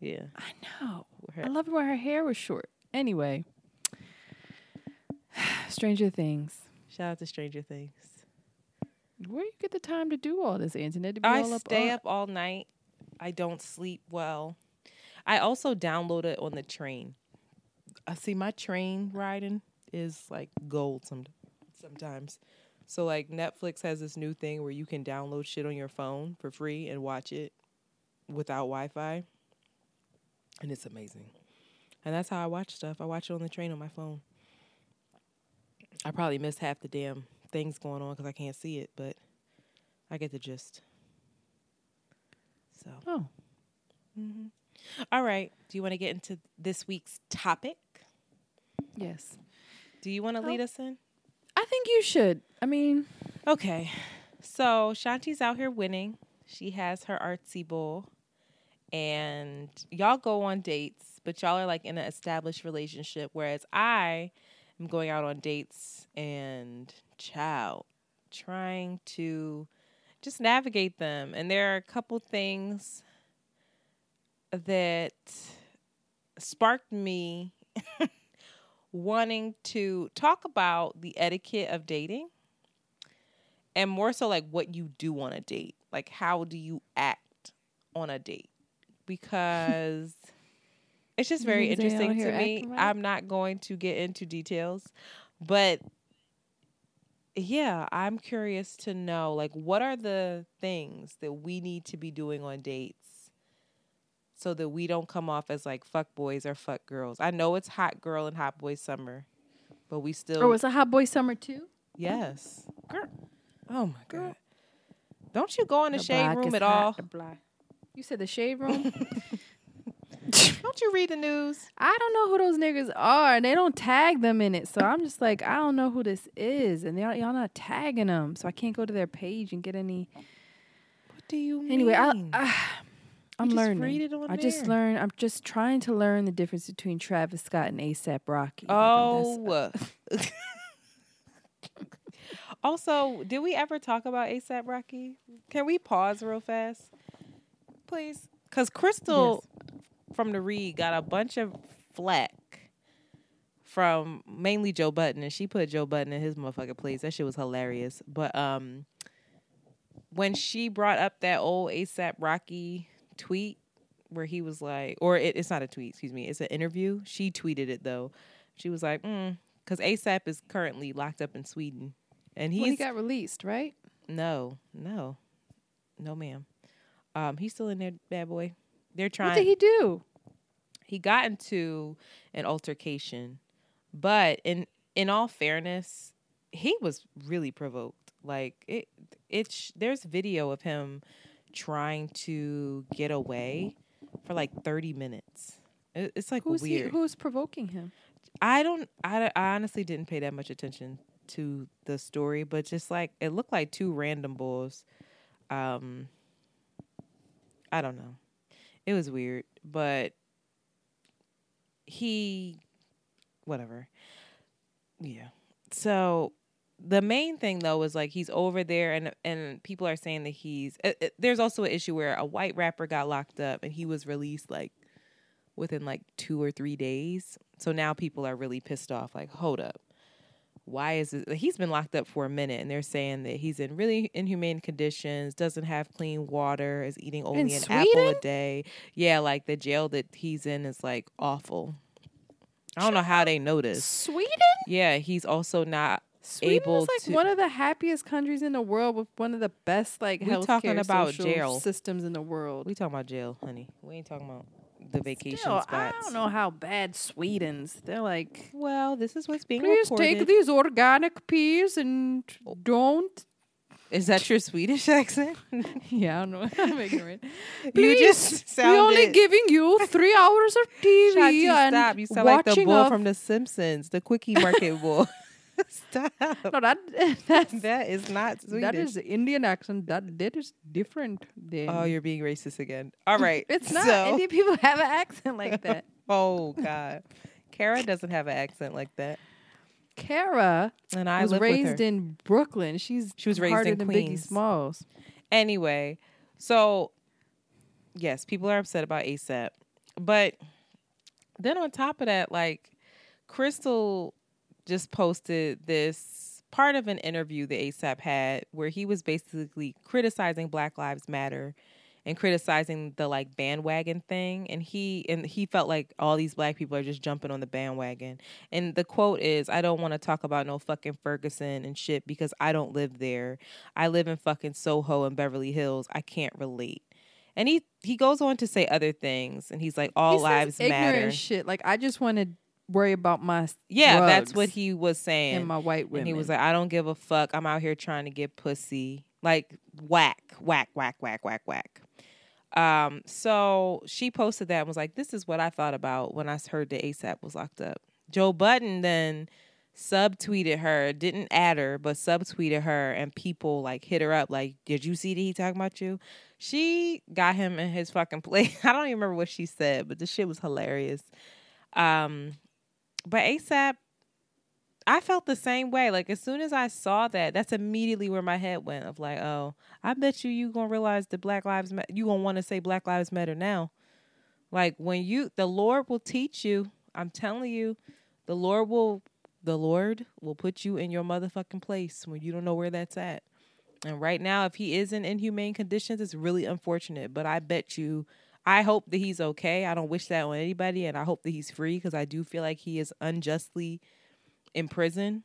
Speaker 3: Yeah.
Speaker 4: I know. I love it when her hair was short. Anyway, [SIGHS] Stranger Things.
Speaker 3: Shout out to Stranger Things.
Speaker 4: Where you get the time to do all this, Antoinette? To be
Speaker 3: I
Speaker 4: all up
Speaker 3: stay
Speaker 4: all-
Speaker 3: up all night. I don't sleep well. I also download it on the train. I see my train riding is like gold some sometimes. So like Netflix has this new thing where you can download shit on your phone for free and watch it without Wi-Fi. And it's amazing. And that's how I watch stuff. I watch it on the train on my phone. I probably miss half the damn things going on because I can't see it, but I get the gist. So,
Speaker 4: Oh, mm-hmm.
Speaker 3: all right. Do you want to get into this week's topic?
Speaker 4: yes.
Speaker 3: Do you want to oh. lead us in?
Speaker 4: I think you should. I mean,
Speaker 3: Okay. So Shanti's out here winning. She has her artsy bowl. And y'all go on dates, but y'all are like in an established relationship. Whereas I am going out on dates and child trying to just navigate them. And there are a couple things that sparked me [LAUGHS] wanting to talk about the etiquette of dating and more so like what you do on a date. Like how do you act on a date? Because [LAUGHS] it's just very
Speaker 4: Niggas ain't out
Speaker 3: interesting to me.
Speaker 4: right.
Speaker 3: I'm not going to get into details, but yeah, I'm curious to know like what are the things that we need to be doing on dates so that we don't come off as like fuck boys or fuck girls. I know it's hot girl and hot boy summer, but we still oh,
Speaker 4: or was it Hot Boy Summer too?
Speaker 3: Yes. Girl. Oh my god. Don't you go in the,
Speaker 4: The
Speaker 3: shade room at
Speaker 4: hot,
Speaker 3: all?
Speaker 4: the black. You said the shade room. [LAUGHS] [LAUGHS]
Speaker 3: Don't you read the news?
Speaker 4: I don't know who those niggas are, and they don't tag them in it. So I'm just like, I don't know who this is, and y'all y'all not tagging them, so I can't go to their page and get any.
Speaker 3: What do you mean?
Speaker 4: Anyway, I, I ah,
Speaker 3: I'm
Speaker 4: learning.
Speaker 3: read it on
Speaker 4: I just
Speaker 3: there.
Speaker 4: learn. I'm just trying to learn the difference between Travis Scott and ASAP Rocky. Like, I'm- that's-
Speaker 3: Oh. [LAUGHS] also, did we ever talk about ASAP Rocky? Can we pause real fast? Please. Because Crissle from the Read got a bunch of flack from mainly Joe Budden, and she put Joe Budden in his motherfucking place. That shit was hilarious. But um, when she brought up that old ASAP Rocky tweet where he was like, or it, it's not a tweet, excuse me, it's an interview. She tweeted it though. She was like, because ASAP is currently locked up in Sweden, and he's
Speaker 4: Well, he got released, right?
Speaker 3: no, no, no, ma'am. Um, he's still in there, bad boy. They're trying.
Speaker 4: What did he do?
Speaker 3: he got into an altercation, but in in all fairness, he was really provoked. Like it, it's there's video of him trying to get away for like thirty minutes. It- It's like
Speaker 4: Who's
Speaker 3: weird.
Speaker 4: he? Who's provoking him?
Speaker 3: I don't. I, I honestly didn't pay that much attention to the story, but just like it looked like two random bulls. Um, I don't know. It was weird, but he, whatever. Yeah. So the main thing though is like he's over there, and and people are saying that he's. It, it- there's also an issue where a white rapper got locked up and he was released like within like two or three days. So now people are really pissed off. Like, hold up. Why is it? He's been locked up for a minute, and they're saying that he's in really inhumane conditions, doesn't have clean water, is eating only an apple a day. Yeah, like the jail that he's in is like awful. I don't know how they this.
Speaker 4: Sweden.
Speaker 3: Yeah, he's also not
Speaker 4: Sweden
Speaker 3: able
Speaker 4: is like
Speaker 3: to.
Speaker 4: one of the happiest countries in the world with one of the best like healthcare
Speaker 3: talking about jail.
Speaker 4: systems in the world.
Speaker 3: we talking about jail, honey. We ain't talking about the vacation
Speaker 4: Still, I don't know how bad Sweden's. They're like,
Speaker 3: Well, this is what's being
Speaker 4: please
Speaker 3: reported.
Speaker 4: take these organic peas and don't.
Speaker 3: Is that your Swedish accent? [LAUGHS]
Speaker 4: Yeah, I don't know. [LAUGHS] I'm ignorant.
Speaker 3: you
Speaker 4: Please,
Speaker 3: just sounded.
Speaker 4: we only giving you three hours of [LAUGHS] TV and
Speaker 3: stop! You sound like the bull from The Simpsons, the quickie market bull. [LAUGHS] stop!
Speaker 4: No, that [LAUGHS] that's,
Speaker 3: That is not Swedish.
Speaker 4: that is Indian accent. That that is different. Than,
Speaker 3: Oh, you're being racist again. All right, [LAUGHS]
Speaker 4: it's not.
Speaker 3: So,
Speaker 4: Indian people have an accent like that.
Speaker 3: oh God, Kara doesn't have an accent like that,
Speaker 4: Kara
Speaker 3: and I
Speaker 4: was raised in Brooklyn. She's
Speaker 3: She was raised in
Speaker 4: than
Speaker 3: Queens.
Speaker 4: Biggie Smalls.
Speaker 3: Anyway, so yes, people are upset about ASAP, but then on top of that, like Crissle just posted this part of an interview that ASAP had where he was basically criticizing Black Lives Matter and criticizing the like bandwagon thing. And he and he felt like all these black people are just jumping on the bandwagon. And the quote is i don't want to talk about no fucking ferguson and shit because i don't live there. I live in fucking soho and beverly hills. I can't relate. And he he goes on to say other things and he's like all
Speaker 4: He
Speaker 3: lives matter.
Speaker 4: Shit, like I just want to worry about my
Speaker 3: yeah that's what he was saying
Speaker 4: and my white women.
Speaker 3: and he was like, I don't give a fuck. I'm out here trying to get pussy. Like whack, whack, whack, whack, whack, whack. Um, so she posted that and was like, This is what I thought about when I heard that ASAP was locked up. Joe Budden then subtweeted her, didn't add her, but subtweeted her, and people like hit her up, like, Did you see that he talking about you? She got him in his fucking place. [LAUGHS] I don't even remember what she said, but the shit was hilarious. Um, but ASAP I felt the same way. Like as soon as I saw that, that's immediately where my head went of like, oh, I bet you you gonna realize that Black Lives Matter. You gonna want to say Black Lives Matter now. Like when you, the Lord will teach you. I'm telling you, the Lord will, the Lord will put you in your motherfucking place when you don't know where that's at. And right now, if he is in inhumane conditions, it's really unfortunate. But I bet you, I hope that he's okay. I don't wish that on anybody, and I hope that he's free because I do feel like he is unjustly in prison.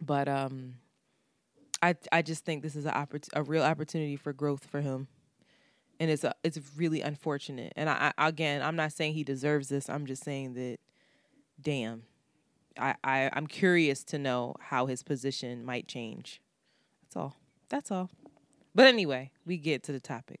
Speaker 3: But um, I I just think this is a oppor- a real opportunity for growth for him, and it's a it's really unfortunate. And I, I again, I'm not saying he deserves this. I'm just saying that, damn, I, I I'm curious to know how his position might change. That's all. That's all. But anyway, we get to the topic.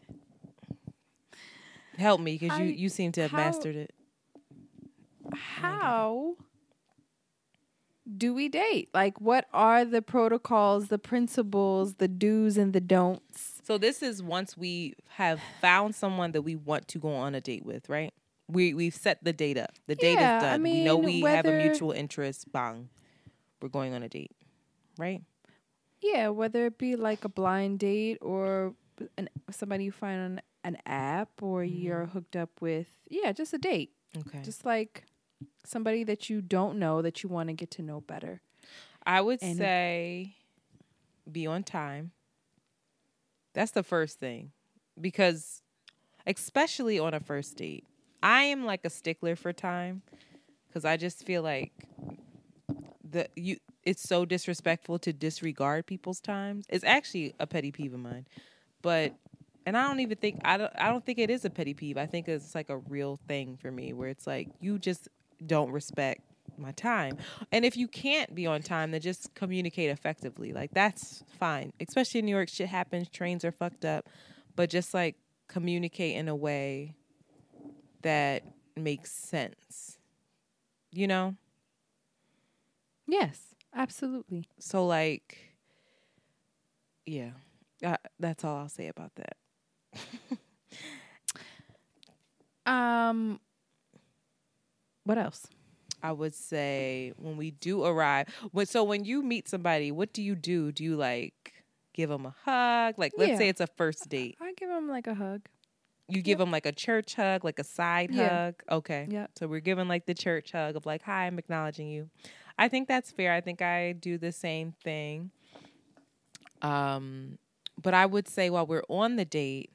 Speaker 3: Help me because you, you seem to have
Speaker 4: how-
Speaker 3: mastered it.
Speaker 4: How do we date? Like, what are the protocols, the principles, the do's and the don'ts?
Speaker 3: So this is once we have found someone that we want to go on a date with, right? We we've set the date up. The date
Speaker 4: Yeah,
Speaker 3: is
Speaker 4: I
Speaker 3: done. we know
Speaker 4: mean,
Speaker 3: we have a mutual interest. Bang, we're going on a date, right?
Speaker 4: Yeah, whether it be like a blind date or an, somebody you find on an app or mm-hmm. you're hooked up with, yeah, just a date.
Speaker 3: Okay.
Speaker 4: Just like somebody that you don't know that you want to get to know better.
Speaker 3: I would
Speaker 4: and-
Speaker 3: say be on time. That's the first thing. Because especially on a first date, I am like a stickler for time cuz I just feel like the you it's so disrespectful to disregard people's times. It's actually a petty peeve of mine. But and I don't even think I don't I don't think it is a petty peeve. I think it's like a real thing for me where it's like you just don't respect my time. And if you can't be on time, then just communicate effectively. Like that's fine. Especially in New York, shit happens, trains are fucked up. But just like communicate in a way that makes sense. You know?
Speaker 4: Yes, absolutely.
Speaker 3: So like yeah. Uh, that's all I'll say about that. [LAUGHS]
Speaker 4: Um. What else?
Speaker 3: I would say when we do arrive. When, so when you meet somebody, what do you do? Do you like give them a hug? Like, let's
Speaker 4: Yeah.
Speaker 3: say it's a first date.
Speaker 4: I give them like a hug.
Speaker 3: You give them like a church hug, like a side
Speaker 4: Yeah.
Speaker 3: hug. Okay.
Speaker 4: Yep.
Speaker 3: So we're giving like the church hug of like, hi, I'm acknowledging you. I think that's fair. I think I do the same thing. Um, but I would say while we're on the date,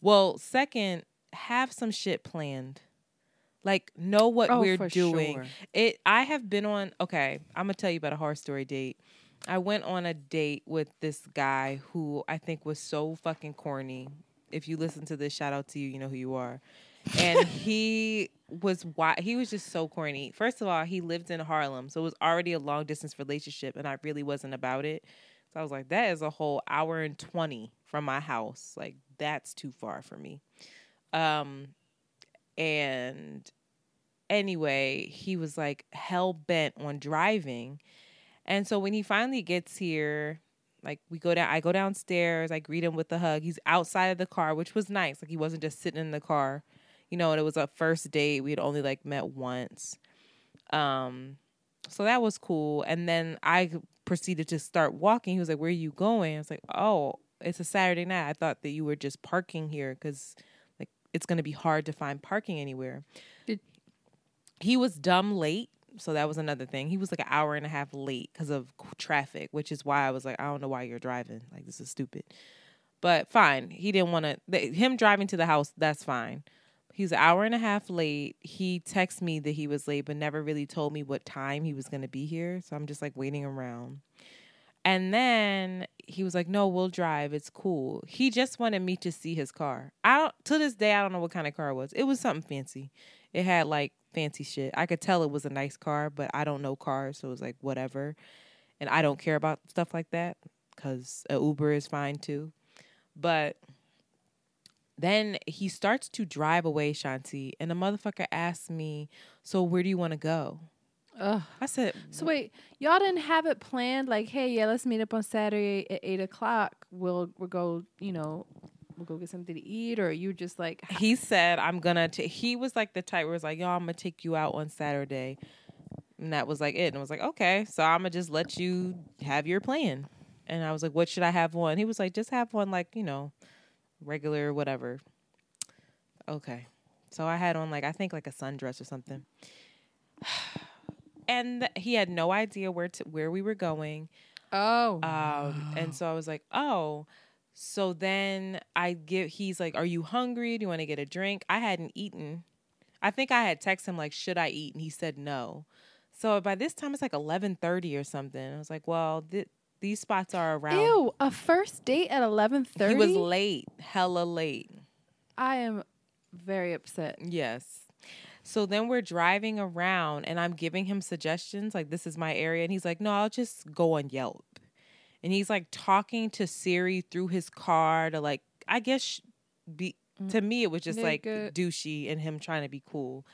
Speaker 3: well, second, have some shit planned. Like know what
Speaker 4: Oh,
Speaker 3: we're doing.
Speaker 4: sure.
Speaker 3: It I have been on okay, I'm gonna tell you about a horror story date. I went on a date with this guy who I think was so fucking corny. If you listen to this, shout out to you, you know who you are. And [LAUGHS] he was why he was just so corny. First of all, he lived in Harlem, so it was already a long distance relationship, and I really wasn't about it. So I was like, that is a whole hour and twenty from my house. Like that's too far for me. Um, and anyway, he was like hell bent on driving. And so when he finally gets here, like we go down, I go downstairs, I greet him with a hug. He's outside of the car, which was nice. Like he wasn't just sitting in the car, you know. And it was a first date. We had only like met once, um, so that was cool. And then I proceeded to start walking. He was like, "Where are you going?" I was like, "Oh, it's a Saturday night. I thought that you were just parking here because like it's gonna be hard to find parking anywhere."
Speaker 4: Did-
Speaker 3: he was dumb late. So that was another thing. He was like an hour and a half late because of traffic, which is why I was like, I don't know why you're driving. Like this is stupid. But fine. He didn't want to. Him driving to the house, that's fine. He's an hour and a half late. He texted me that he was late, but never really told me what time he was going to be here. So I'm just like waiting around. And then he was like, "No, we'll drive. It's cool." He just wanted me to see his car. I don't to this day I don't know what kind of car it was. It was something fancy. It had like fancy shit. I could tell it was a nice car, but I don't know cars, so it was like whatever. And I don't care about stuff like that cuz a Uber is fine too. But then he starts to drive away, Shanti, and the motherfucker asks me, "So where do you want to go?"
Speaker 4: Ugh.
Speaker 3: I said,
Speaker 4: So wait, y'all didn't have it planned? Like, hey, yeah, let's meet up on Saturday at eight o'clock. We'll we'll go, you know, we'll go get something to eat, or you just like
Speaker 3: he said i'm gonna t-. he was like the type where it's like "Y'all, i'm gonna take you out on saturday and that was like it and i was like okay so i'm gonna just let you have your plan and i was like what should i have on he was like just have one like you know regular whatever okay so i had on like i think like a sundress or something [SIGHS] [SIGHS] and he had no idea where to where we were going
Speaker 4: oh,
Speaker 3: um, and so I was like, oh. So then I give. He's like, "Are you hungry? Do you want to get a drink?" I hadn't eaten. I think I had texted him like, "Should I eat?" And he said no. So by this time it's like eleven thirty or something. I was like, "Well, th- these spots are around."
Speaker 4: ew, a first date at eleven thirty.
Speaker 3: He was late, hella late.
Speaker 4: I am very upset.
Speaker 3: Yes. So then we're driving around and I'm giving him suggestions like this is my area and he's like, "No, I'll just go on Yelp." And he's like talking to Siri through his car to like I guess be mm, to me it was just like douchey and him trying to be cool.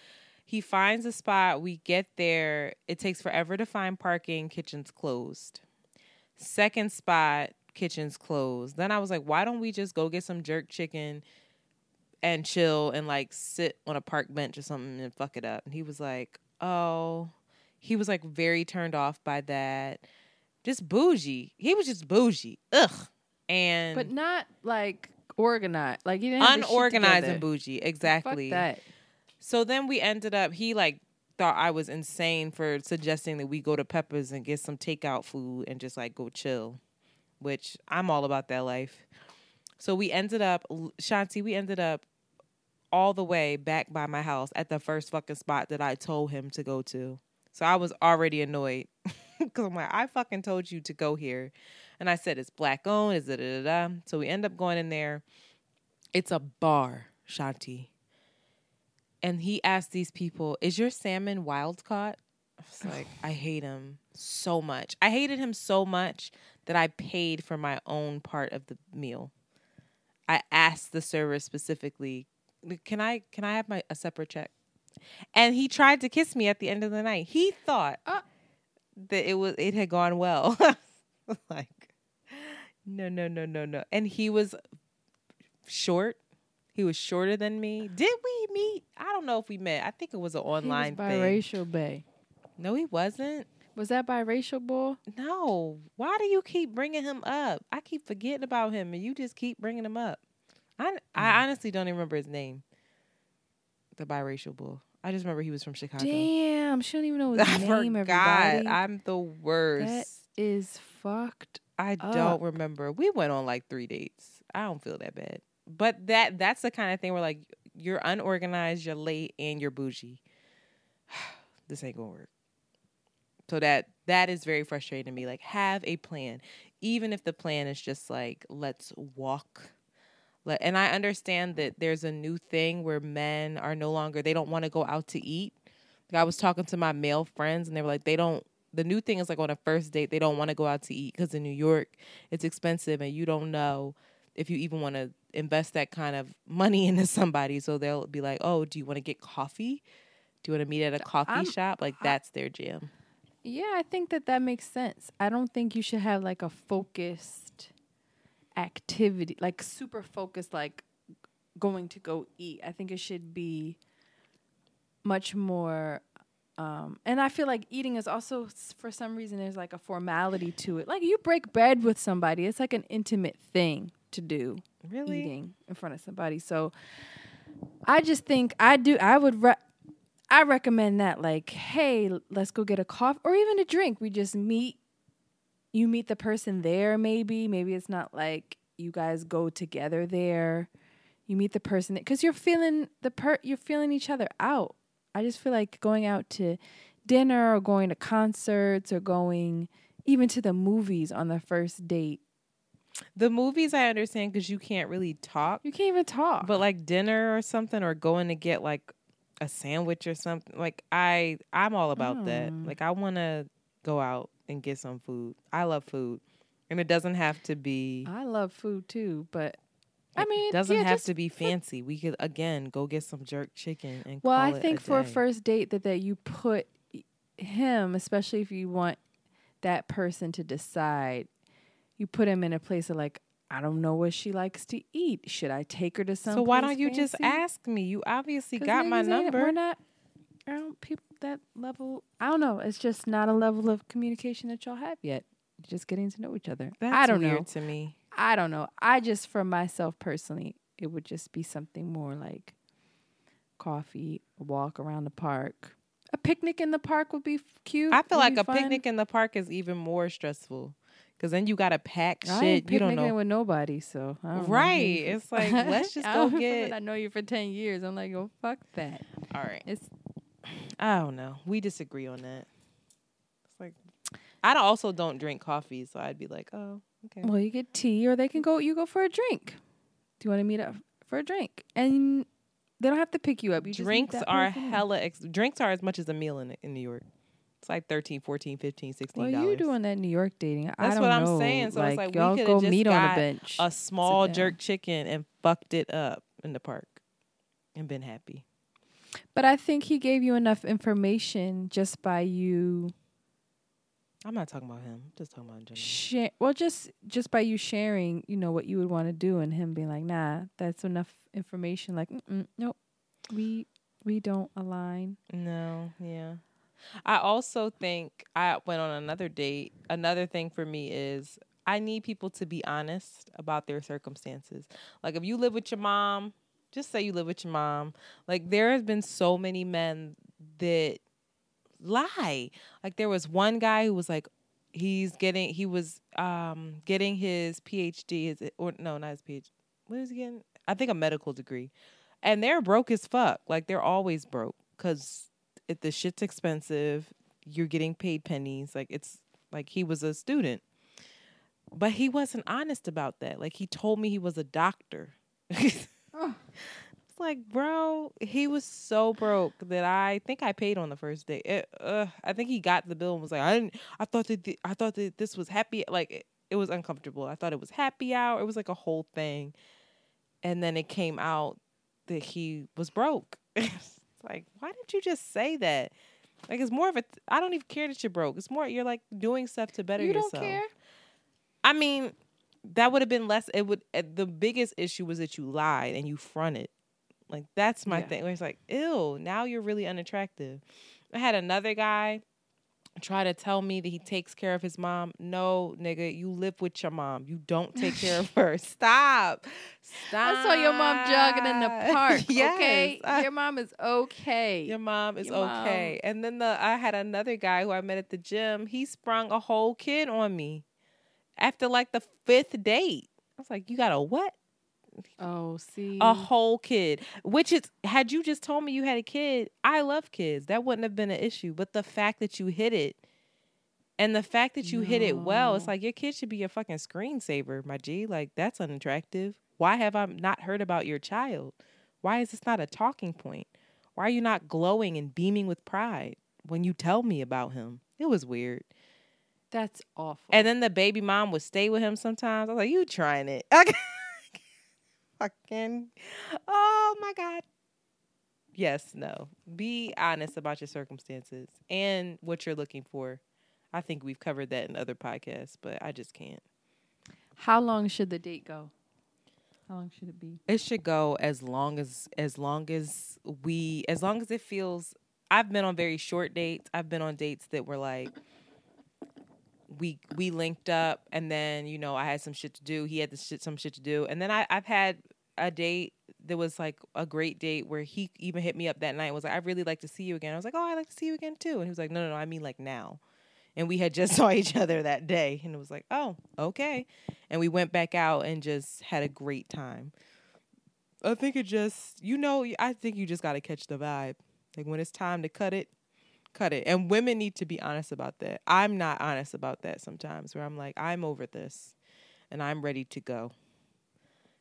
Speaker 3: He finds a spot, we get there, it takes forever to find parking, kitchen's closed. Second spot, kitchen's closed. Then I was like, why don't we just go get some jerk chicken and chill and like sit on a park bench or something and fuck it up. And he was like, oh, he was like very turned off by that. Just bougie. He was just bougie. Ugh. And
Speaker 4: But not like organized. Like he didn't have his shit
Speaker 3: unorganized and bougie. Exactly.
Speaker 4: Fuck that.
Speaker 3: So then we ended up, he like thought I was insane for suggesting that we go to Peppers and get some takeout food and just like go chill, which I'm all about that life. So we ended up, Shanti, we ended up all the way back by my house at the first fucking spot that I told him to go to. So I was already annoyed [LAUGHS] because I'm like, I fucking told you to go here. And I said, it's black owned, is it? Da, da, da. So we end up going in there. It's a bar, Shanti. And he asked these people, is your salmon wild caught? I was [SIGHS] like, I hate him so much. I hated him so much that I paid for my own part of the meal. I asked the server specifically, "Can I can I have my a separate check?" And he tried to kiss me at the end of the night. He thought
Speaker 4: Uh.
Speaker 3: that it was it had gone well. [LAUGHS] like, no, no, no, no, no. And he was short. He was shorter than me. [SIGHS] Did we meet? I don't know if we met. I think it was an online
Speaker 4: he was
Speaker 3: thing.
Speaker 4: biracial bay.
Speaker 3: No, he wasn't.
Speaker 4: Was that biracial bull?
Speaker 3: No. Why do you keep bringing him up? I keep forgetting about him, and you just keep bringing him up. I
Speaker 4: Mm.
Speaker 3: I honestly don't even remember his name. The biracial bull. I just remember he was from Chicago.
Speaker 4: Damn, she don't even know [LAUGHS] his
Speaker 3: I
Speaker 4: name.
Speaker 3: forgot.
Speaker 4: Everybody.
Speaker 3: I'm the worst.
Speaker 4: That is fucked.
Speaker 3: I
Speaker 4: up.
Speaker 3: don't remember. We went on like three dates. I don't feel that bad. But that that's the kind of thing where like you're unorganized, you're late, and you're bougie. [SIGHS] this ain't gonna work. So that that is very frustrating to me. Like have a plan, even if the plan is just like let's walk. And I understand that there's a new thing where men are no longer they don't want to go out to eat. Like I was talking to my male friends and they were like they don't the new thing is like on a first date they don't want to go out to eat because in New York it's expensive and you don't know if you even want to invest that kind of money into somebody. So they'll be like, "Oh, do you want to get coffee? Do you want to meet at a coffee
Speaker 4: I'm-
Speaker 3: shop?" Like that's their jam.
Speaker 4: Yeah, I think that that makes sense. I don't think you should have like a focused activity, like super focused, like going to go eat. I think it should be much more. Um, and I feel like eating is also, s- for some reason, there's like a formality to it. Like you break bread with somebody, it's like an intimate thing to do.
Speaker 3: Really?
Speaker 4: Eating in front of somebody. So I just think I do, I would, re- I recommend that like, hey, let's go get a coffee or even a drink. We just meet. You meet the person there, maybe. Maybe it's not like you guys go together there. You meet the person because you're feeling the per. You're feeling each other out. I just feel like going out to dinner or going to concerts or going even to the movies on the first date.
Speaker 3: The movies I understand because you can't really talk,
Speaker 4: You can't even talk.
Speaker 3: but like dinner or something, or going to get like a sandwich or something. Like I, I'm all about that.
Speaker 4: Mm.
Speaker 3: Like I want to go out and get some food. I love food, and it doesn't have to be.
Speaker 4: I love food too, but I mean,
Speaker 3: it doesn't
Speaker 4: yeah,
Speaker 3: have to be fancy. We could again go get some jerk chicken and.
Speaker 4: Well, I think for a first date that that you put him, especially if you want that person to decide, you put him in a place of like, I don't know what she likes to eat. Should I take her to some?
Speaker 3: So why don't you just ask me? You obviously got my number.
Speaker 4: We're not. I don't people that level. I don't know. It's just not a level of communication that y'all have yet. You're just getting to know each other.
Speaker 3: That's
Speaker 4: I don't
Speaker 3: weird
Speaker 4: know.
Speaker 3: to me.
Speaker 4: I don't know. I just for myself personally, it would just be something more like coffee, a walk around the park. A picnic in the park would be cute.
Speaker 3: I feel like a
Speaker 4: fun.
Speaker 3: picnic in the park is even more stressful because then you got to pack
Speaker 4: I
Speaker 3: shit. You don't know.
Speaker 4: with nobody, so I don't know.
Speaker 3: Right. It's like, let's [LAUGHS] just go [LAUGHS] get-
Speaker 4: I know you for ten years. I'm like, oh fuck that.
Speaker 3: All right.
Speaker 4: It's
Speaker 3: I don't know. We disagree on that. It's like I also don't drink coffee, so I'd be like, oh, okay.
Speaker 4: well, you get tea, or they can go. You go for a drink. Do you want to meet up for a drink? And they don't have to pick you up. You
Speaker 3: drinks are hella ex- drinks are as much as a meal in in New York. It's like 13 14 15 16
Speaker 4: Well, you doing that New York dating? I
Speaker 3: That's what I'm
Speaker 4: know.
Speaker 3: saying. So it's like we
Speaker 4: y'all
Speaker 3: could
Speaker 4: go
Speaker 3: just
Speaker 4: meet on a bench.
Speaker 3: a small jerk chicken and fucked it up in the park and been happy.
Speaker 4: But I think he gave you enough information just by you
Speaker 3: I'm not talking about him. I'm just talking about
Speaker 4: share. Well, just just by you sharing, you know what you would want to do, and him being like, "Nah, that's enough information." Like, nope, we we don't align.
Speaker 3: No, yeah. I also think I went on another date. Another thing for me is I need people to be honest about their circumstances. Like if you live with your mom, just say you live with your mom. Like there has been so many men that lie. Like there was one guy who was like he's getting he was um getting his PhD is it or no, not his PhD. What is he getting? I think a medical degree. And they're broke as fuck. Like they're always broke cuz if the shit's expensive, you're getting paid pennies. Like it's like he was a student. But he wasn't honest about that. Like he told me he was a doctor. [LAUGHS] It's like, bro, he was so broke that I think I paid on the first day. It, uh, I think he got the bill and was like, I didn't. I thought that th- I thought that this was happy. Like it, it was uncomfortable. I thought it was happy hour. It was like a whole thing, and then it came out that he was broke. [LAUGHS] it's like, why didn't you just say that? Like it's more of a. I don't even care that you're broke. It's more you're like doing stuff to better
Speaker 4: you
Speaker 3: yourself.
Speaker 4: don't care.
Speaker 3: I mean, that would have been less. It would. uh, The biggest issue was that you lied and you fronted. Like that's my
Speaker 4: Yeah.
Speaker 3: thing. Where it's like, ew, now you're really unattractive. I had another guy try to tell me that he takes care of his mom. No, nigga, you live with your mom. You don't take care of her. Stop. [LAUGHS] Stop.
Speaker 4: I saw your mom jogging in the park. [LAUGHS]
Speaker 3: Yes,
Speaker 4: Okay,
Speaker 3: I-
Speaker 4: your mom is okay.
Speaker 3: your mom is
Speaker 4: Your mom-
Speaker 3: okay. And then the I had another guy who I met at the gym. He sprung a whole kid on me after like the fifth date. I was like, "You got a what?
Speaker 4: oh, see,
Speaker 3: A whole kid?" Which is, had you just told me you had a kid, I love kids. That wouldn't have been an issue. But the fact that you hit it, and the fact that you hit it well, it's like your kid should be a fucking screensaver, my G. Like that's unattractive. Why have I not heard about your child? Why is this not a talking point? Why are you not glowing and beaming with pride when you tell me about him? It was weird.
Speaker 4: That's awful.
Speaker 3: And then the baby mom would stay with him sometimes. I was like, you trying it. [LAUGHS] Fucking, oh my God. Yes, no. Be honest about your circumstances and what you're looking for. I think we've covered that in other podcasts, but I just can't.
Speaker 4: How long should the date go? How long should it be?
Speaker 3: It should go as long as as long as we as long as it feels I've been on very short dates. I've been on dates that were like we we linked up and then, you know, I had some shit to do. He had shit some shit to do. And then I, I've had a date that was like a great date where he even hit me up that night and was like, I'd really like to see you again. I was like, Oh, I'd like to see you again too. And he was like, No, no, no, I mean like now. And we had just [LAUGHS] saw each other that day and it was like, Oh, okay. And we went back out and just had a great time. I think it just, you know, I think you just got to catch the vibe. Like when it's time to cut it, cut it. And women need to be honest about that. I'm not honest about that sometimes, where I'm like, I'm over this and I'm ready to go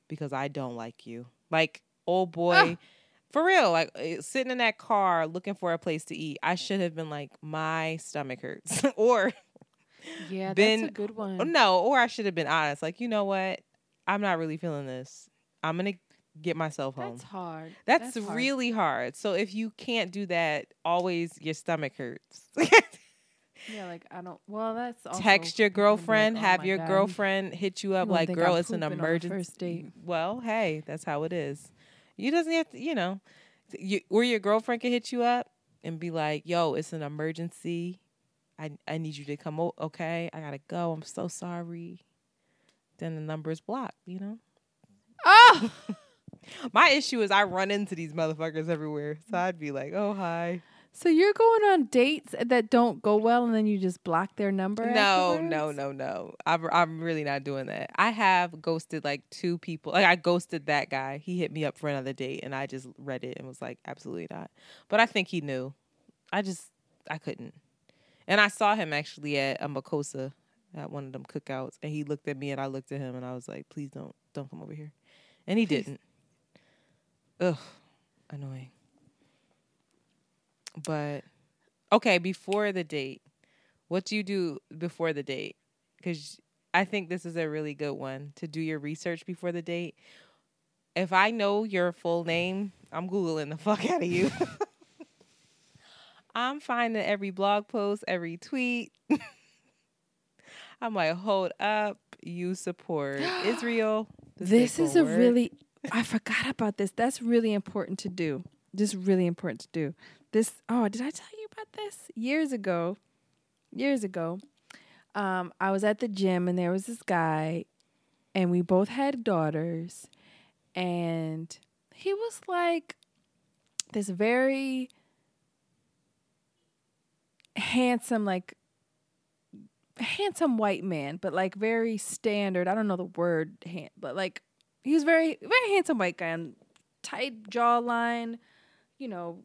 Speaker 3: because I don't like you. Like, old boy, for real, like eh, sitting in that car looking for a place to eat, I should have been like, my stomach hurts. [LAUGHS] or,
Speaker 4: Yeah,
Speaker 3: Been-
Speaker 4: that's a good one.
Speaker 3: no, or I should have been honest. Like, you know what? I'm not really feeling this. I'm going to get myself home.
Speaker 4: That's hard.
Speaker 3: That's,
Speaker 4: hard.
Speaker 3: really hard. So if you can't do that, always your stomach hurts. [LAUGHS]
Speaker 4: yeah. Like I don't. Well, that's also
Speaker 3: Text your
Speaker 4: people like,
Speaker 3: girlfriend,
Speaker 4: "Oh
Speaker 3: have your
Speaker 4: God,
Speaker 3: girlfriend hit you up
Speaker 4: gonna
Speaker 3: like, "Girl,
Speaker 4: I'm
Speaker 3: it's an
Speaker 4: pooping on the
Speaker 3: emergency."
Speaker 4: first date.
Speaker 3: Well, hey, that's how it is. You doesn't have to, you know, you, or your girlfriend can hit you up and be like, "Yo, it's an emergency. I I need you to come. O- okay, I gotta go. I'm so sorry." Then the number is blocked. You know.
Speaker 4: Oh, [LAUGHS]
Speaker 3: My issue is I run into these motherfuckers everywhere, so I'd be like, "Oh hi."
Speaker 4: so you're going on dates that don't go well, and then you just block their number?
Speaker 3: No, no,
Speaker 4: afterwards?
Speaker 3: no, no. I'm I'm really not doing that. I have ghosted like two people. Like I ghosted that guy. He hit me up for another date, and I just read it and was like, absolutely not. But I think he knew. I just I couldn't. And I saw him actually at a Makosa at one of them cookouts, and he looked at me and I looked at him, and I was like, please don't don't come over here. And he didn't. Ugh, annoying. But okay, before the date, what do you do before the date? Because I think this is a really good one to do your research before the date. If I know your full name, I'm Googling the [LAUGHS] fuck out of you. [LAUGHS] I'm finding every blog post, every tweet. [LAUGHS] I'm like, hold up, you support [GASPS] Israel.
Speaker 4: This
Speaker 3: ain't
Speaker 4: is a really. I forgot about this. That's really important to do. This really important to do. This. Oh, did I tell you about this years ago? Years ago, um, I was at the gym and there was this guy, and we both had daughters, and he was like this very handsome, like handsome white man, but like very standard. I don't know the word, but like he was very very handsome white guy, and tight jawline, you know,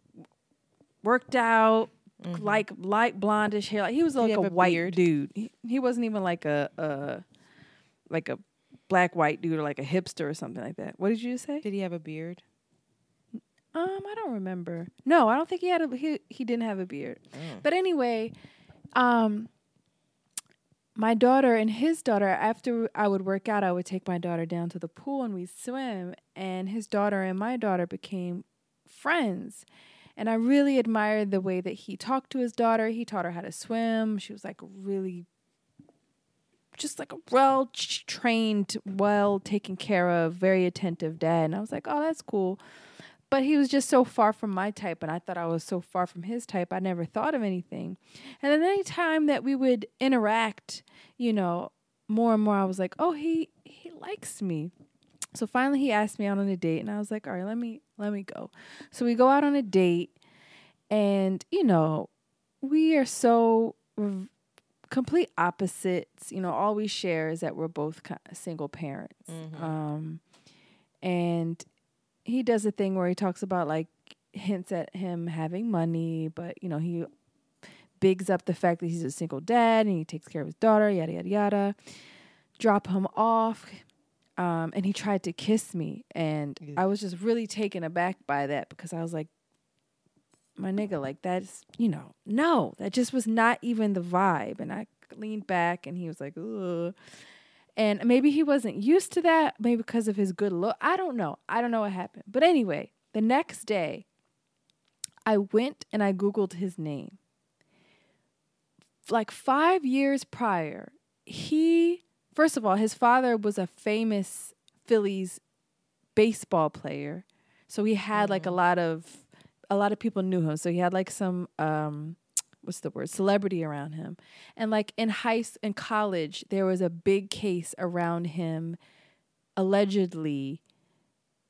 Speaker 4: worked out, like light blondish hair. Like he was
Speaker 3: Mm-hmm. he
Speaker 4: like a
Speaker 3: a
Speaker 4: white
Speaker 3: beard?
Speaker 4: dude. He, he wasn't even like a uh like a black white dude or like a hipster or something like that. What did you say?
Speaker 3: Did he have a beard?
Speaker 4: Um, I don't remember. No, I don't think he had a he he didn't have a beard.
Speaker 3: Oh.
Speaker 4: But anyway, um my daughter and his daughter after I would work out, I would take my daughter down to the pool and we'd swim and his daughter and my daughter became friends. And I really admired the way that he talked to his daughter. He taught her how to swim. She was like really just like a well trained well taken care of, very attentive dad. And I was like, "Oh, that's cool." But he was just so far from my type and I thought I was so far from his type I never thought of anything. And then any time that we would interact, you know, more and more I was like, "Oh, he he likes me." So finally he asked me out on a date and I was like, "All right, let me let me go." So we go out on a date and, you know, we are so complete opposites. You know, all we share is that we're both single parents.
Speaker 3: Mm-hmm.
Speaker 4: Um and he does a thing where he talks about like hints at him having money, but you know, he bigs up the fact that he's a single dad and he takes care of his daughter, yada yada yada. Drop him off. Um, and he tried to kiss me and
Speaker 3: Yeah.
Speaker 4: I was just really taken aback by that because I was like, my nigga, like that's you know, no, that just was not even the vibe. And I leaned back and he was like, Ugh. And maybe he wasn't used to that, maybe because of his good look. I don't know. I don't know what happened. But anyway, the next day, I went and I Googled his name. Like five years prior, he, first of all, his father was a famous Phillies baseball player. So he had like a lot of, a lot of people knew him. So he had like some, um, what's the word celebrity around him. And like in high in college there was a big case around him allegedly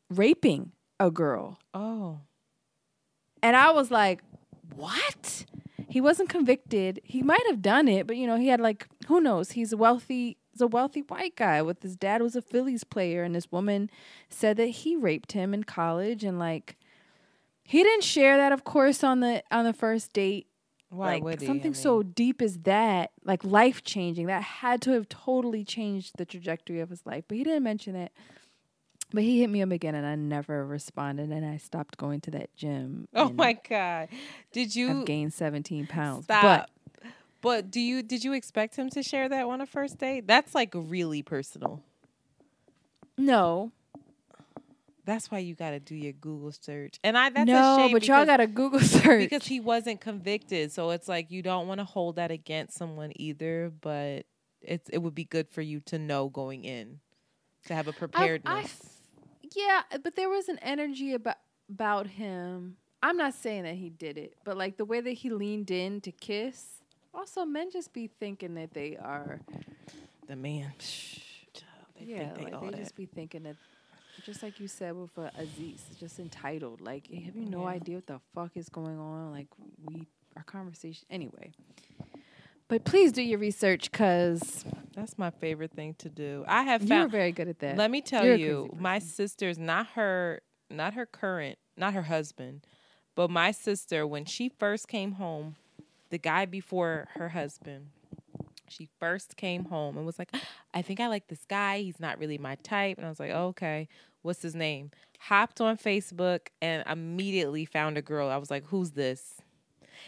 Speaker 4: raping a girl.
Speaker 3: Oh.
Speaker 4: and i was like what? He wasn't convicted. He might have done it but you know he had like who knows? He's a wealthy he's a wealthy white guy with his dad was a phillies player and this woman said that he raped him in college and like he didn't share that of course on the on the first date
Speaker 3: Why
Speaker 4: like
Speaker 3: would he? I
Speaker 4: something
Speaker 3: mean-
Speaker 4: so deep as that, like life changing, that had to have totally changed the trajectory of his life. But he didn't mention it. But he hit me up again, and I never responded, and I stopped going to that gym.
Speaker 3: Oh my god. Did you
Speaker 4: I've gained seventeen pounds.
Speaker 3: stop? But but do you did you expect him to share that on a first date? That's like really personal.
Speaker 4: No,
Speaker 3: That's why you got to do your Google search. And I that's a
Speaker 4: no, but y'all got to Google [LAUGHS] search
Speaker 3: because he wasn't convicted. So it's like you don't want to hold that against someone either, but it's it would be good for you to know going in to have a preparedness.
Speaker 4: f- yeah, but there was an energy about about him. I'm not saying that he did it, but like the way that he leaned in to kiss. Also, men just be thinking that they are
Speaker 3: the man. They
Speaker 4: yeah,
Speaker 3: think they
Speaker 4: like they
Speaker 3: that.
Speaker 4: just be thinking that, just like you said with uh, Aziz, just entitled. Like, have you no
Speaker 3: Yeah.
Speaker 4: idea what the fuck is going on? Like, we our conversation anyway. But please do your research, cause
Speaker 3: That's my favorite thing to do. I have
Speaker 4: you're
Speaker 3: found
Speaker 4: very good at that.
Speaker 3: Let me tell
Speaker 4: You're
Speaker 3: you, my sister's not her, not her current, not her husband, but my sister when she first came home, the guy before her husband, she first came home and was like, [GASPS] "I think I like this guy. He's not really my type." And I was like, "Okay, what's his name?" Hopped on Facebook and immediately found a girl. I was like, "Who's this?"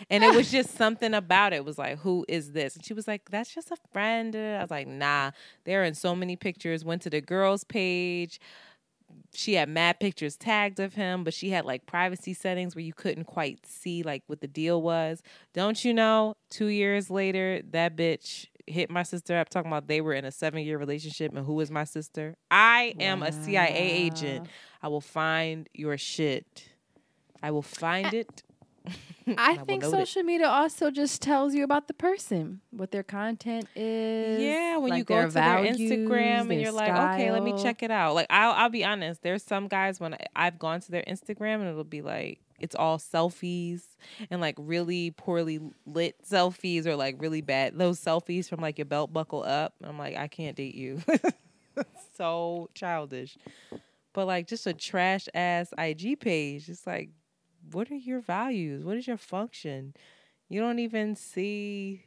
Speaker 3: And it was [LAUGHS] just something about it. It was like, who is this? And she was like, that's just a friend. I was like, nah, they're in so many pictures. Went to the girls' page. She had mad pictures tagged of him, but she had like privacy settings where you couldn't quite see like what the deal was. Don't you know? Two years later, that bitch hit my sister up talking about they were in a seven year relationship and who was my sister. I am a CIA agent. I will find your shit. I will find it. [LAUGHS]
Speaker 4: I
Speaker 3: will
Speaker 4: think
Speaker 3: note it.
Speaker 4: social media also just tells you about the person, what their content is.
Speaker 3: Yeah, when you go to
Speaker 4: values,
Speaker 3: their Instagram and you're like, okay, let me check it out. Like, I'll I'll be honest. There's some guys when I've gone to their Instagram and it'll be like it's all selfies and like really poorly lit selfies or like really bad those selfies from like your belt buckle up. I'm like, I can't date you. [LAUGHS] so childish. But like just a trash ass IG page. It's like, what are your values? What is your function? You don't even see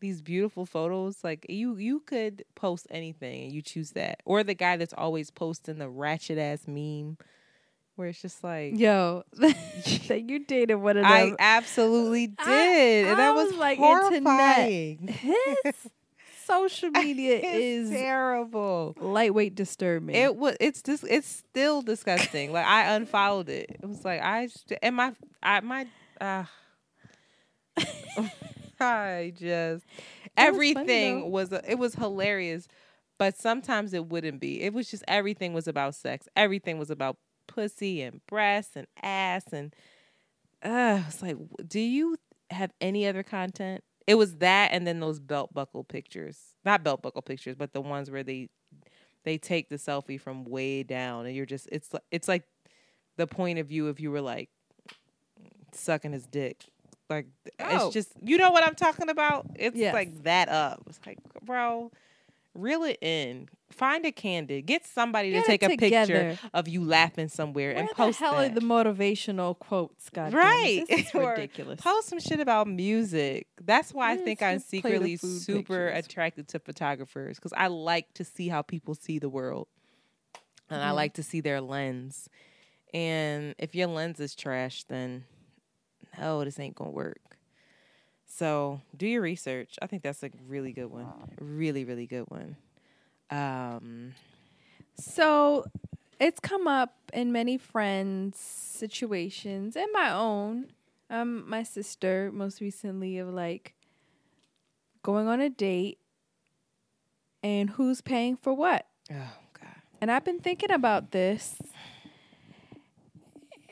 Speaker 3: these beautiful photos. Like you you could post anything and you choose that. Or the guy that's always posting the ratchet ass meme where it's just like
Speaker 4: Yo, [LAUGHS] that you dated one of them.
Speaker 3: I absolutely
Speaker 4: I-
Speaker 3: did. and that
Speaker 4: I
Speaker 3: was,
Speaker 4: was, like,
Speaker 3: horrifying. [LAUGHS]
Speaker 4: His social [LAUGHS] media is
Speaker 3: terrible.
Speaker 4: lightweight disturbing.
Speaker 3: It was. It's just. It's still disgusting. like I unfollowed it. It was like I and my I my. Uh, I just everything was. a, it was hilarious, but sometimes it wouldn't be. It was just everything was about sex. Everything was about pussy and breasts and ass and uh it's like do you have any other content? It was that and then those belt buckle pictures. Not belt buckle pictures, but the ones where they they take the selfie from way down and you're just it's it's like the point of view if you were like sucking his dick. Like
Speaker 4: Oh.
Speaker 3: it's just you know what I'm talking about? It's
Speaker 4: Yes.
Speaker 3: like that up. It's like, bro, reel it in. Find a candid. Get somebody
Speaker 4: Get
Speaker 3: to take a picture of you laughing somewhere
Speaker 4: Where
Speaker 3: and
Speaker 4: the
Speaker 3: post
Speaker 4: hell
Speaker 3: that.
Speaker 4: are the motivational quotes, God
Speaker 3: Right.
Speaker 4: Is [LAUGHS] ridiculous.
Speaker 3: Post some shit about music. That's why I think I'm secretly super
Speaker 4: pictures.
Speaker 3: attracted to photographers because I like to see how people see the world. And I
Speaker 4: Mhm.
Speaker 3: like to see their lens. And if your lens is trash, then no, this ain't gonna work. So do your research. I think that's a really good one. Really, really good one. Um
Speaker 4: So it's come up in many friends' situations and my own. Um, my sister most recently of like going on a date and who's paying for what.
Speaker 3: Oh God.
Speaker 4: And I've been thinking about this.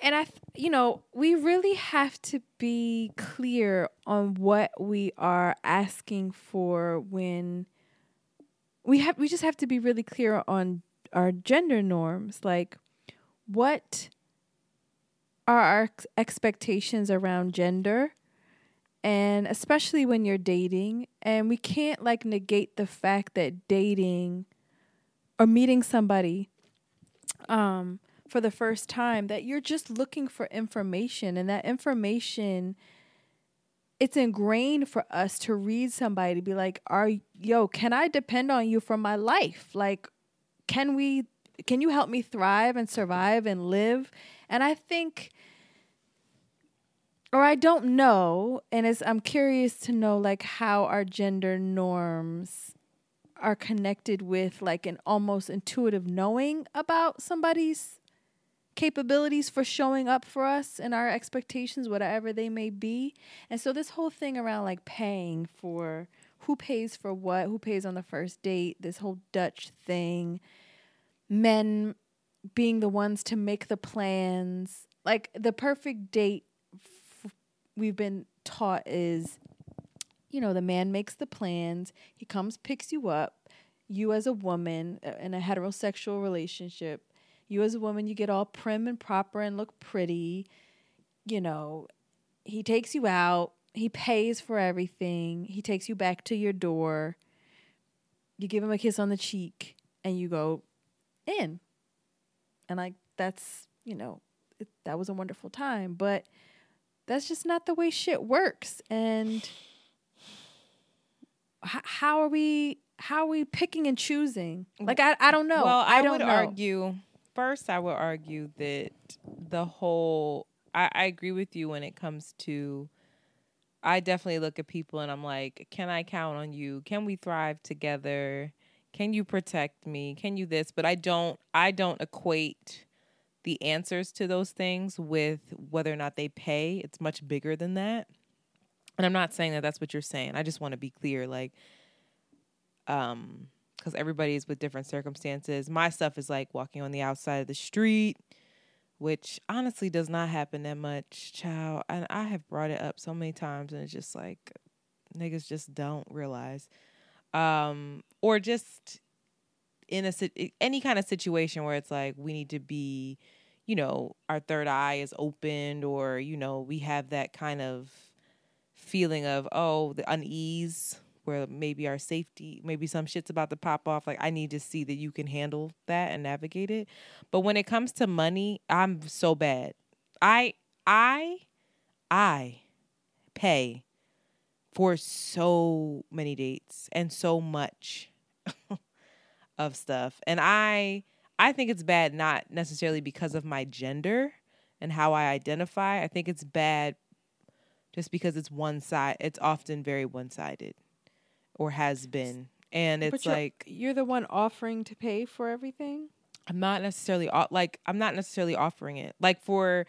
Speaker 4: And I, you know, we really have to be clear on what we are asking for when we have we just have to be really clear on our gender norms like what are our ex- expectations around gender? And especially when you're dating and we can't like negate the fact that dating or meeting somebody um for the first time that you're just looking for information and that information it's ingrained for us to read somebody to be like are yo can i depend on you for my life? Like can we can you help me thrive and survive and live? And i think or i don't know and it's i'm curious to know like how our gender norms are connected with like an almost intuitive knowing about somebody's capabilities for showing up for us and our expectations, whatever they may be. And so this whole thing around like paying for who pays for what, who pays on the first date, this whole Dutch thing, men being the ones to make the plans, like the perfect date f- we've been taught is you know, the man makes the plans, he comes, picks you up. You, as a woman uh, in a heterosexual relationship, you, as a woman, you get all prim and proper and look pretty. You know, he takes you out, he pays for everything, he takes you back to your door. You give him a kiss on the cheek, and you go in. And, like, that's, you know, it, that was a wonderful time. But that's just not the way shit works. And h- how are we how are we picking and choosing like i, I don't know
Speaker 3: Well, I,
Speaker 4: i don't
Speaker 3: would
Speaker 4: know
Speaker 3: argue first. I would argue that the whole. I, I agree with you when it comes to. I definitely look at people and I'm like, can I count on you? Can we thrive together? Can you protect me? Can you this? But I don't. I don't equate the answers to those things with whether or not they pay. It's much bigger than that. And I'm not saying that that's what you're saying. I just want to be clear, like, um, because everybody's with different circumstances. My stuff is like walking on the outside of the street, which honestly does not happen that much, child. And I have brought it up so many times, and it's just like niggas just don't realize, um, or just in a any kind of situation where it's like we need to be, you know, our third eye is opened, or you know, we have that kind of feeling of oh the unease where maybe our safety maybe some shit's about to pop off like i need to see that you can handle that and navigate it. But when it comes to money i'm so bad. I i i pay for so many dates and so much [LAUGHS] of stuff. And i i think it's bad not necessarily because of my gender and how i identify. I think it's bad just because it's one side it's often very one-sided or has been. And it's
Speaker 4: you're-
Speaker 3: like
Speaker 4: you're the one offering to pay for everything?
Speaker 3: I'm not necessarily like i'm not necessarily offering it. Like for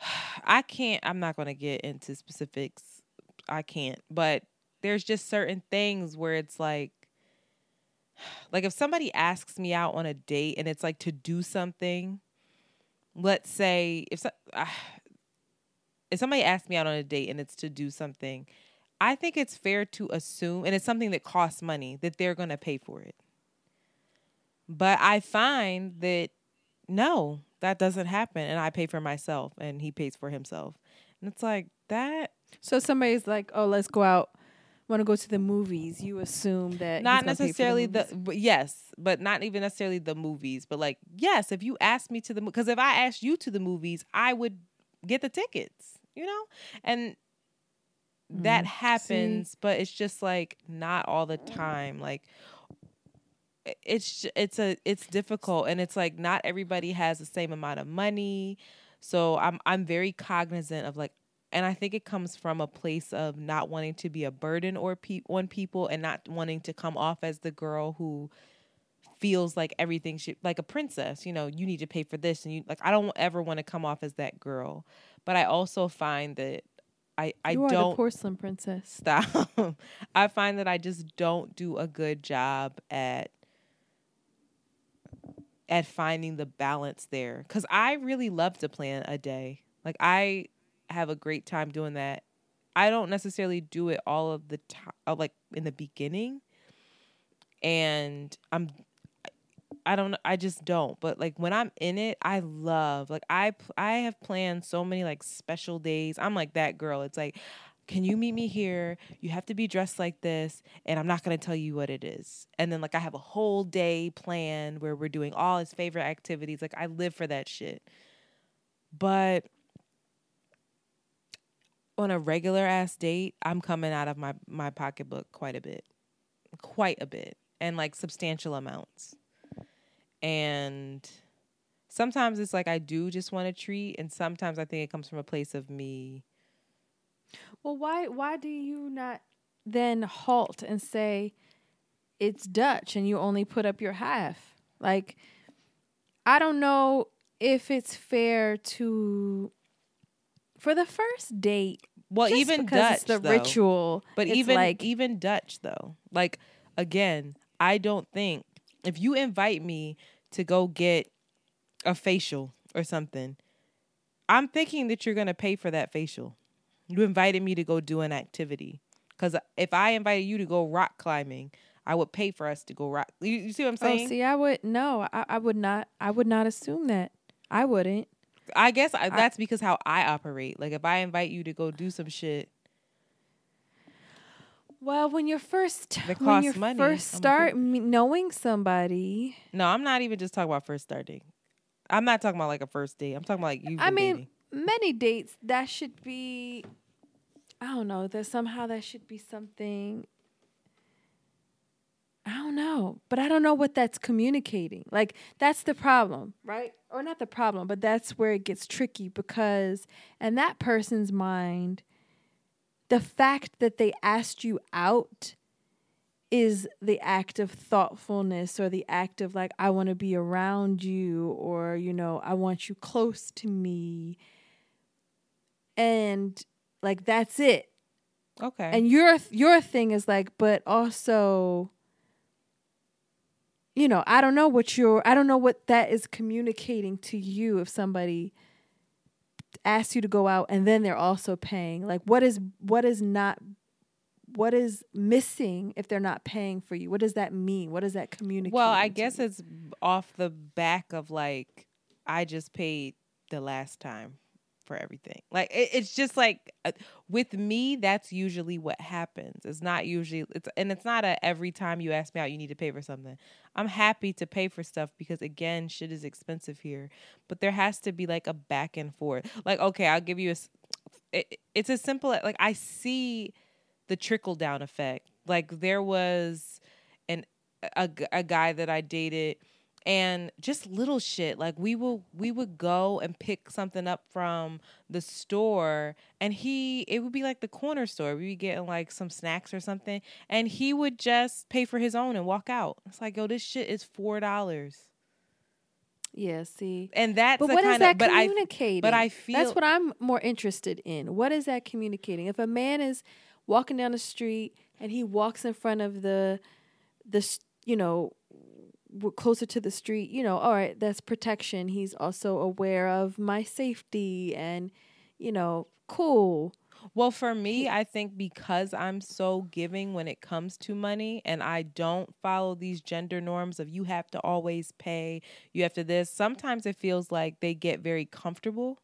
Speaker 3: [SIGHS] i can't i'm not going to get into specifics. I can't. But there's just certain things where it's like [SIGHS] like if somebody asks me out on a date and it's like to do something let's say if so, uh, [SIGHS] if somebody asks me out on a date and it's to do something, I think it's fair to assume, and it's something that costs money, that they're going to pay for it. But I find that no, that doesn't happen, and I pay for myself, and he pays for himself, and it's like that.
Speaker 4: So somebody's like, "Oh, let's go out." Want to go to the movies? You assume that
Speaker 3: not
Speaker 4: he's gonna pay for
Speaker 3: necessarily the,
Speaker 4: movies?
Speaker 3: but yes, but not even necessarily the movies, but like yes, if you ask me to the because if I asked you to the movies, I would get the tickets, you know, and that
Speaker 4: Mm,
Speaker 3: happens, but it's just like not all the time, like. It's it's a it's difficult and it's like not everybody has the same amount of money, so I'm I'm very cognizant of like and I think it comes from a place of not wanting to be a burden or pe- on people and not wanting to come off as the girl who feels like everything should like a princess you know you need to pay for this and you like I don't ever want to come off as that girl but I also find that I I
Speaker 4: you are
Speaker 3: don't
Speaker 4: the porcelain princess. [LAUGHS]
Speaker 3: stop. I find that I just don't do a good job at at finding the balance there. Cuz I really love to plan a day. Like I have a great time doing that. I don't necessarily do it all of the time uh, like in the beginning. And I'm I don't know I just don't but like when I'm in it I love like I I have planned so many like special days. I'm like that girl. It's like can you meet me here? You have to be dressed like this and I'm not to tell you what it is. And then like I have a whole day planned where we're doing all his favorite activities. Like I live for that shit. But on a regular ass date I'm coming out of my my pocketbook quite a bit quite a bit and like substantial amounts and sometimes it's like I do just want a treat and sometimes I think it comes from a place of me
Speaker 4: Well, why why do you not then halt and say it's Dutch and you only put up your half? Like I don't know if it's fair to for the first date.
Speaker 3: well even
Speaker 4: because
Speaker 3: Dutch
Speaker 4: it's the
Speaker 3: though.
Speaker 4: ritual,
Speaker 3: but
Speaker 4: it's
Speaker 3: even
Speaker 4: like
Speaker 3: even Dutch though like again I don't think if you invite me to go get a facial or something I'm thinking that you're going to pay for that facial you invited me to go do an activity cuz if I invited you to go rock climbing I would pay for us to go rock you, you see what I'm oh, saying
Speaker 4: Oh, see, I would no, I, I would not. I would not assume that. I wouldn't.
Speaker 3: I guess I, that's because how I operate. Like if I invite you to go do some shit,
Speaker 4: Well, when you're first
Speaker 3: That [LAUGHS]
Speaker 4: when you
Speaker 3: money,
Speaker 4: first start me- knowing somebody,
Speaker 3: no, I'm not even just talking about first starting. I'm not talking about like a first date. I'm talking about like you.
Speaker 4: I mean, many dates that should be. I don't know. That somehow that should be something. I don't know, but I don't know what that's communicating. Like that's the problem, right? Or not the problem, but that's where it gets tricky because in that person's mind, the fact that they asked you out is the act of thoughtfulness or the act of like I want to be around you or you know I want you close to me and like that's it
Speaker 3: okay.
Speaker 4: and your your thing is like but also you know I don't know what your I don't know what that is communicating to you if somebody asks you to go out and then they're also paying. Like what is what is not what is missing if they're not paying for you? What does that mean? What does that communicate
Speaker 3: well, I guess it's off the back of like I just paid the last time for everything. Like it, it's just like uh, with me, that's usually what happens. It's not usually it's and it's not a every time you ask me out, you need to pay for something. I'm happy to pay for stuff because again, shit is expensive here. But there has to be like a back and forth. Like okay, I'll give you a. It, it's as simple as like I see the trickle down effect. Like there was an a guy that I dated and just little shit like we will we would go and pick something up from the store and he it would be like the corner store we'd be getting like some snacks or something and he would just pay for his own and walk out. It's like yo this shit is four dollars.
Speaker 4: Yeah see.
Speaker 3: And that's
Speaker 4: but
Speaker 3: the
Speaker 4: what is
Speaker 3: kind
Speaker 4: that
Speaker 3: of but I
Speaker 4: communicating?
Speaker 3: but I feel
Speaker 4: that's what I'm more interested in. What is that communicating? If a man is walking down the street and he walks in front of the the you know closer to the street, you know, all right, that's protection. He's also aware of my safety and, you know, cool.
Speaker 3: Well, for me, I think because I'm so giving when it comes to money and I don't follow these gender norms of you have to always pay, you have to this, sometimes it feels like they get very comfortable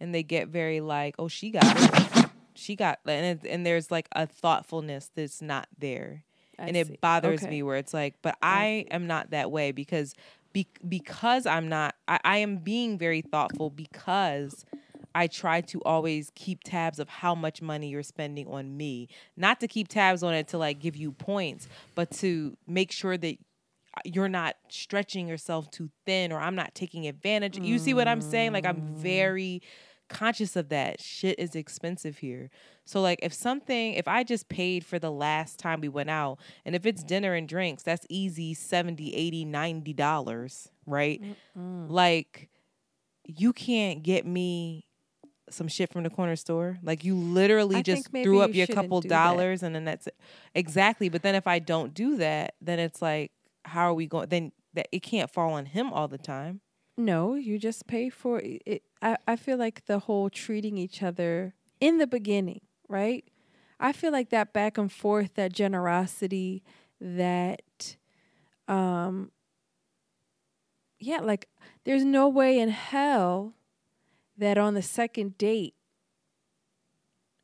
Speaker 3: and they get very like, oh, she got it. She got and it, and there's like a thoughtfulness that's not there.
Speaker 4: I
Speaker 3: and it
Speaker 4: see.
Speaker 3: bothers
Speaker 4: Okay.
Speaker 3: me where it's like, but I, am not that way because be, because I'm not I, I am being very thoughtful because I try to always keep tabs of how much money you're spending on me. Not to keep tabs on it to like give you points, but to make sure that you're not stretching yourself too thin or I'm not taking advantage. You see what I'm saying? Like I'm mm. very conscious of that. Shit is expensive here. So like if something if I just paid for the last time we went out and if it's dinner and drinks, that's easy 70, 80, 90 dollars, right? Like you can't get me some shit from the corner store. Like you literally
Speaker 4: I
Speaker 3: just threw up
Speaker 4: you
Speaker 3: your couple
Speaker 4: do that.
Speaker 3: dollars and then that's it. Exactly. But then if I don't do that, then it's like, how are we going? Then that it can't fall on him all the time.
Speaker 4: No, you just pay for it. I, I feel like the whole treating each other in the beginning, right? I feel like that back and forth, that generosity, that, um, yeah, like there's no way in hell that on the second date,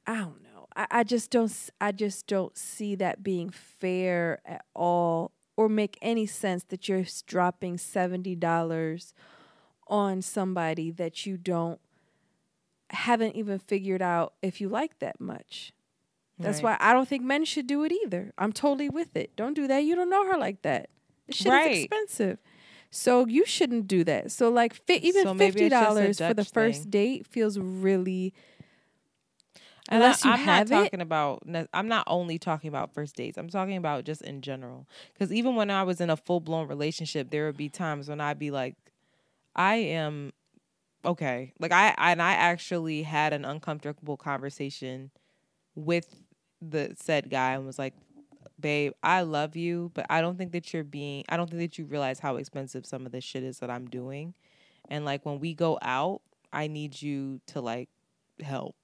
Speaker 4: I don't know. I, I just don't. I just don't see that being fair at all, or make any sense that you're dropping seventy dollars on somebody that you don't haven't even figured out if you like that much. That's
Speaker 3: Right.
Speaker 4: why I don't think men should do it either. I'm totally with it. Don't do that. You don't know her like that. This shit
Speaker 3: Right.
Speaker 4: is expensive. So you shouldn't do that. So like fi- even
Speaker 3: So
Speaker 4: fifty
Speaker 3: it's just a
Speaker 4: dollars for the first
Speaker 3: thing.
Speaker 4: date feels really
Speaker 3: And
Speaker 4: Unless
Speaker 3: I,
Speaker 4: you
Speaker 3: I'm
Speaker 4: have
Speaker 3: not
Speaker 4: it.
Speaker 3: talking about. I'm not only talking about first dates. I'm talking about just in general. Because even when I was in a full blown relationship, there would be times when I'd be like, I am okay. Like I and I actually had an uncomfortable conversation with the said guy and was like, babe, I love you, but I don't think that you're being. I don't think that you realize how expensive some of this shit is that I'm doing. And like when we go out, I need you to like help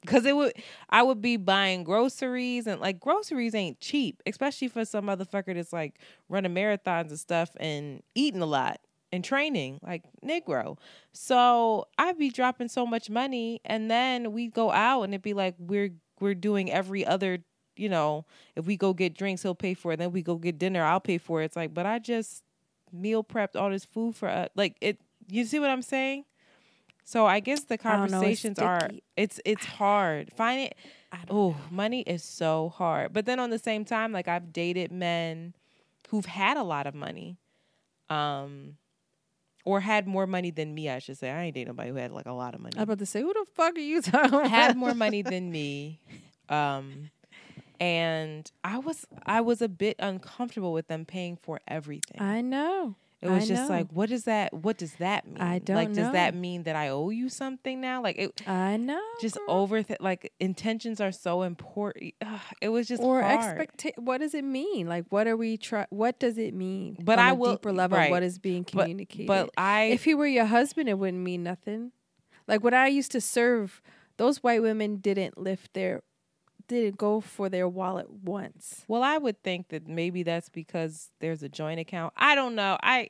Speaker 3: because it would i would be buying groceries and like groceries ain't cheap especially for some motherfucker that's like running marathons and stuff and eating a lot and training like negro so i'd be dropping so much money and then we go out and it'd be like we're we're doing every other you know if we go get drinks he'll pay for it then we go get dinner i'll pay for it it's like but i just meal prepped all this food for us like it you see what i'm saying so I guess the
Speaker 4: don't know, it's
Speaker 3: conversations are it's it's hard. Find it oh, money is so hard. But then on the same time, like I've dated men who've had a lot of money. Um or had more money than me, I should say. I ain't dating nobody who had like a lot of money.
Speaker 4: I was about to say, who the fuck are you talking about?
Speaker 3: had more [LAUGHS] money than me. Um and I was I was a bit uncomfortable with them paying for everything.
Speaker 4: I know.
Speaker 3: It was
Speaker 4: I
Speaker 3: just
Speaker 4: know.
Speaker 3: like, what does that? What does that mean?
Speaker 4: I don't
Speaker 3: like. Does that mean that I owe you something now? Like it.
Speaker 4: I know.
Speaker 3: Just over like intentions are so important. Ugh, it was just
Speaker 4: or expect what does it mean like what are we try what does it mean
Speaker 3: But I will-
Speaker 4: deeper level
Speaker 3: right.
Speaker 4: what is being
Speaker 3: But-
Speaker 4: communicated
Speaker 3: but I-
Speaker 4: if he were your husband it wouldn't mean nothing like when i used to serve those white women didn't lift their didn't go for their wallet once
Speaker 3: Well, I would think that maybe that's because there's a joint account. I don't know. I,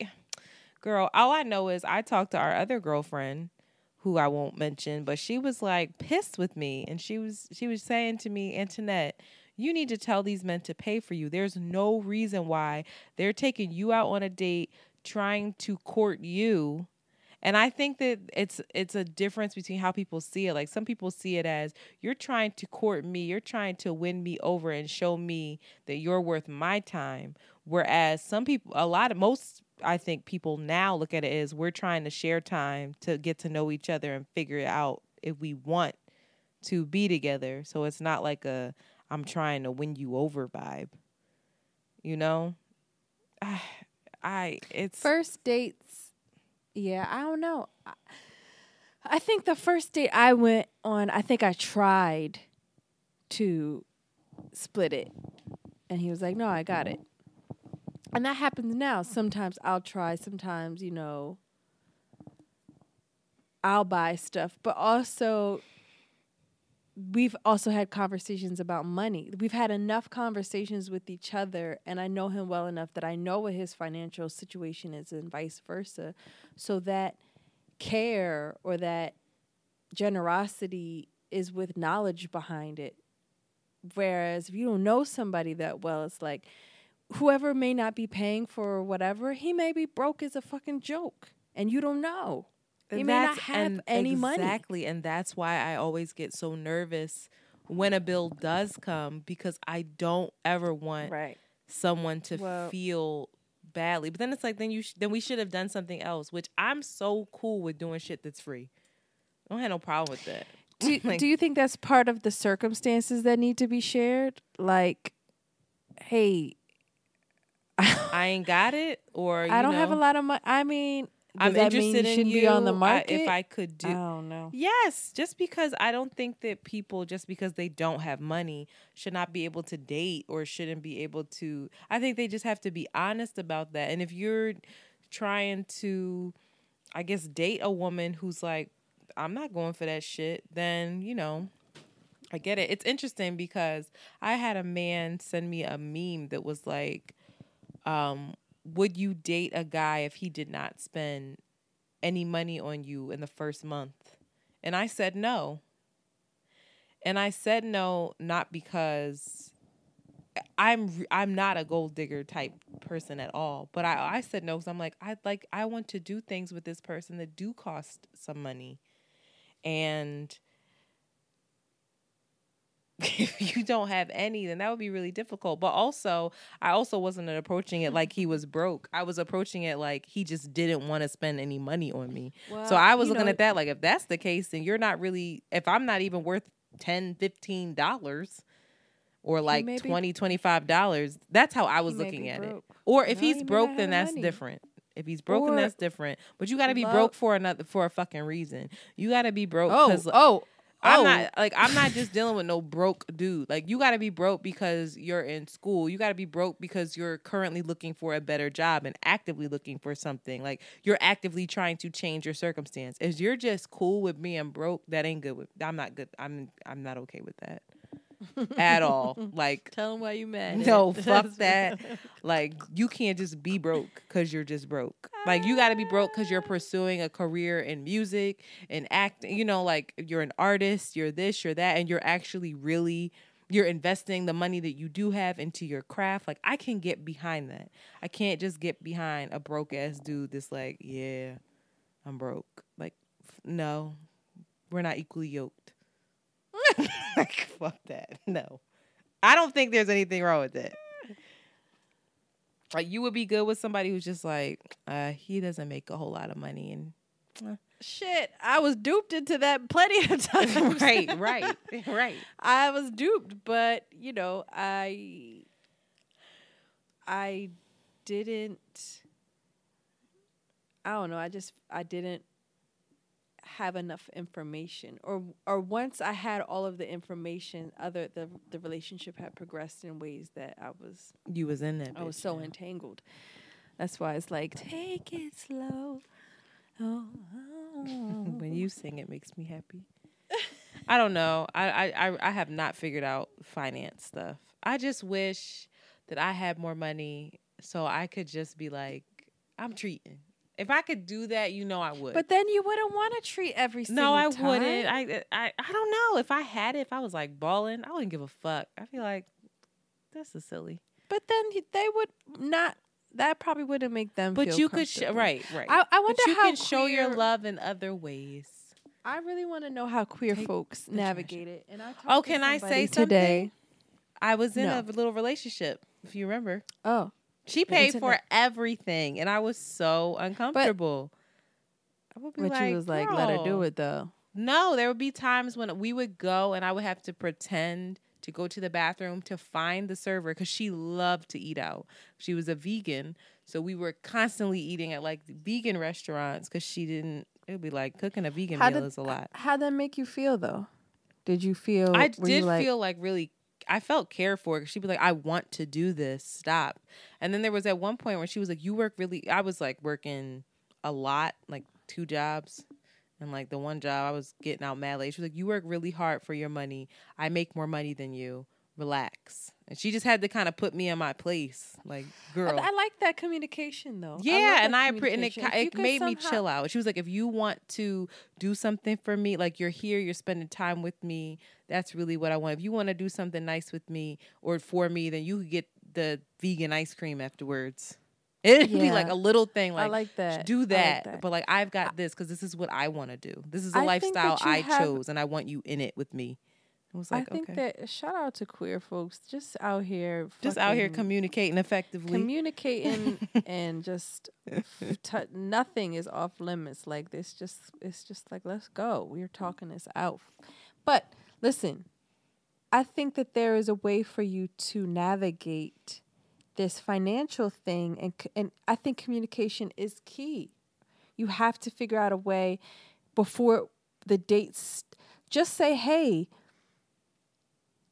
Speaker 3: girl, all I know is I talked to our other girlfriend, who I won't mention, but she was like pissed with me, and she was she was saying to me, Antoinette, you need to tell these men to pay for you. There's no reason why they're taking you out on a date, trying to court you. And I think that it's it's a difference between how people see it. Like some people see it as you're trying to court me, you're trying to win me over and show me that you're worth my time. Whereas some people a lot of most I think people now look at it as we're trying to share time to get to know each other and figure out if we want to be together. So it's not like a I'm trying to win you over vibe. You know? I, [SIGHS] I it's
Speaker 4: first dates yeah i don't know. I, think the first date i went on i think i tried to split it. And he was like no i got it. And that happens now. Sometimes I'll try, sometimes, you know, I'll buy stuff, but also we've also had conversations about money. We've had enough conversations with each other, and I know him well enough that I know what his financial situation is, and vice versa. So that care or that generosity is with knowledge behind it. Whereas if you don't know somebody that well, it's like whoever may not be paying for whatever, he may be broke as a fucking joke, and you don't know. He may not have any money.
Speaker 3: Exactly. And that's why I always get so nervous when a bill does come because I don't ever want
Speaker 4: Right.
Speaker 3: someone to
Speaker 4: Well-
Speaker 3: feel badly. But then it's like then you sh- then we should have done something else, which I'm so cool with doing shit that's free. I don't have no problem with that.
Speaker 4: Do, [LAUGHS]
Speaker 3: Like-
Speaker 4: do you think that's part of the circumstances that need to be shared? Like, hey, [LAUGHS]
Speaker 3: I ain't got it or
Speaker 4: I don't have a lot of money. I mean, does
Speaker 3: I'm
Speaker 4: that mean
Speaker 3: interested
Speaker 4: you
Speaker 3: in
Speaker 4: shouldn't
Speaker 3: you
Speaker 4: be on the
Speaker 3: I-
Speaker 4: market?
Speaker 3: if I could do
Speaker 4: I don't know.
Speaker 3: Yes, just because I don't think that people just because they don't have money should not be able to date or shouldn't be able to I think they just have to be honest about that. And if you're trying to I guess date a woman who's like I'm not going for that shit, then, you know, I get it. It's interesting because I had a man send me a meme that was like um would you date a guy if he did not spend any money on you in the first month? And I said no. And I said no not because I'm I'm not a gold digger type person at all, but I I said no cuz I'm like I like I want to do things with this person that do cost some money. And [LAUGHS] if you don't have any, then that would be really difficult. But also, I also wasn't approaching it like he was broke. I was approaching it like he just didn't want to spend any money on me. so I was looking
Speaker 4: know-
Speaker 3: at that like if that's the case, then you're not really if I'm not even worth 10 15 dollars or like
Speaker 4: may be-
Speaker 3: 20 25 dollars, that's how I was looking at it. Or if
Speaker 4: No,
Speaker 3: he's broke then that's
Speaker 4: money.
Speaker 3: different. If he's
Speaker 4: broken,
Speaker 3: that's different. But you got to be broke for another for a fucking reason. You got to be broke
Speaker 4: Oh, oh,
Speaker 3: I'm
Speaker 4: oh.
Speaker 3: not like I'm not just dealing with no broke dude. Like you got to be broke because you're in school. You got to be broke because you're currently looking for a better job and actively looking for something. Like you're actively trying to change your circumstance. If you're just cool with being broke, that ain't good with I'm not good. I'm I'm not okay with that. At all. [LAUGHS] Like
Speaker 4: Tell him why you mad.
Speaker 3: no, [LAUGHS] fuck that. Like you can't just be broke because you're just broke. Like you got to be broke because you're pursuing a career in music and acting. You know, like you're an artist, you're this, you're that, and you're actually really you're investing the money that you do have into your craft. Like I can get behind that. I can't just get behind a broke ass dude that's like, yeah, I'm broke. Like no, we're not equally yoked. [LAUGHS] like fuck that. No. I don't think there's anything wrong with that. Like you would be good with somebody who's just like, uh, he doesn't make a whole lot of money and
Speaker 4: Shit, I was duped into that plenty of [LAUGHS] times. [LAUGHS]
Speaker 3: right, right, right.
Speaker 4: I was duped, but you know, I I didn't I don't know, I just I didn't have enough information or or once I had all of the information other the the relationship had progressed in ways that I was
Speaker 3: You was in that.
Speaker 4: I was so
Speaker 3: yeah.
Speaker 4: entangled. That's why it's like take it slow. Oh, [LAUGHS]
Speaker 3: when you sing, it makes me happy. [LAUGHS] I don't know. I I I have not figured out finance stuff. I just wish that I had more money so I could just be like, I'm treating. If I could do that, you know I would.
Speaker 4: But then you wouldn't want to treat every single
Speaker 3: no, I
Speaker 4: time.
Speaker 3: wouldn't. I, I I don't know. If I had it, if I was like balling, I wouldn't give a fuck. I feel like this is silly.
Speaker 4: But then they would not. That probably wouldn't make them.
Speaker 3: But you could, sh- right, right.
Speaker 4: I, I wonder
Speaker 3: you
Speaker 4: how you
Speaker 3: can show your love in other ways.
Speaker 4: I really want to know how queer
Speaker 3: Take
Speaker 4: folks navigate it. And I oh, talked
Speaker 3: Oh, can I say something?
Speaker 4: today?
Speaker 3: I was in
Speaker 4: No.
Speaker 3: a little relationship, if you remember.
Speaker 4: Oh,
Speaker 3: She paid for everything, and I was so uncomfortable. I would be
Speaker 4: but
Speaker 3: like,
Speaker 4: you was like, let her do it though.
Speaker 3: No, there would be times when we would go, and I would have to pretend to go to the bathroom to find the server because she loved to eat out. She was a vegan, so we were constantly eating at like vegan restaurants because she didn't. It would be like cooking a vegan
Speaker 4: How
Speaker 3: meal
Speaker 4: did-
Speaker 3: is a lot.
Speaker 4: How'd that make you feel though? Did you feel?
Speaker 3: I did
Speaker 4: like,
Speaker 3: feel like really I felt cared for. She'd be like, "I want to do this. Stop." And then there was at one point where she was like, "You work really." I was like working a lot, like two jobs, and like the one job I was getting out mad late. She was like, "You work really hard for your money. I make more money than you. Relax." And she just had to kind of put me in my place, like, girl.
Speaker 4: I, I like that communication though.
Speaker 3: Yeah,
Speaker 4: I
Speaker 3: and I
Speaker 4: and
Speaker 3: and it,
Speaker 4: If
Speaker 3: ki-
Speaker 4: you
Speaker 3: it made me chill out. She was like, if you want to do something for me, like you're here, you're spending time with me. That's really what I want. If you want to do something nice with me or for me, then you could get the vegan ice cream afterwards. [LAUGHS] It'd be like a little thing, like,
Speaker 4: I like that.
Speaker 3: Do
Speaker 4: like
Speaker 3: that.
Speaker 4: that.
Speaker 3: But like I've got this because this is what I want to do. This is a
Speaker 4: I
Speaker 3: lifestyle I
Speaker 4: have-
Speaker 3: chose, and I want you in it with me. I was like,
Speaker 4: I think
Speaker 3: okay,
Speaker 4: that uh, shout out to queer folks just out here,
Speaker 3: just out here communicating effectively.
Speaker 4: communicating [LAUGHS] and just t- nothing is off limits. Like this, just it's just like let's go. We're talking this out. But listen, I think that there is a way for you to navigate this financial thing, and and I think communication is key. You have to figure out a way before the dates. Just say, hey,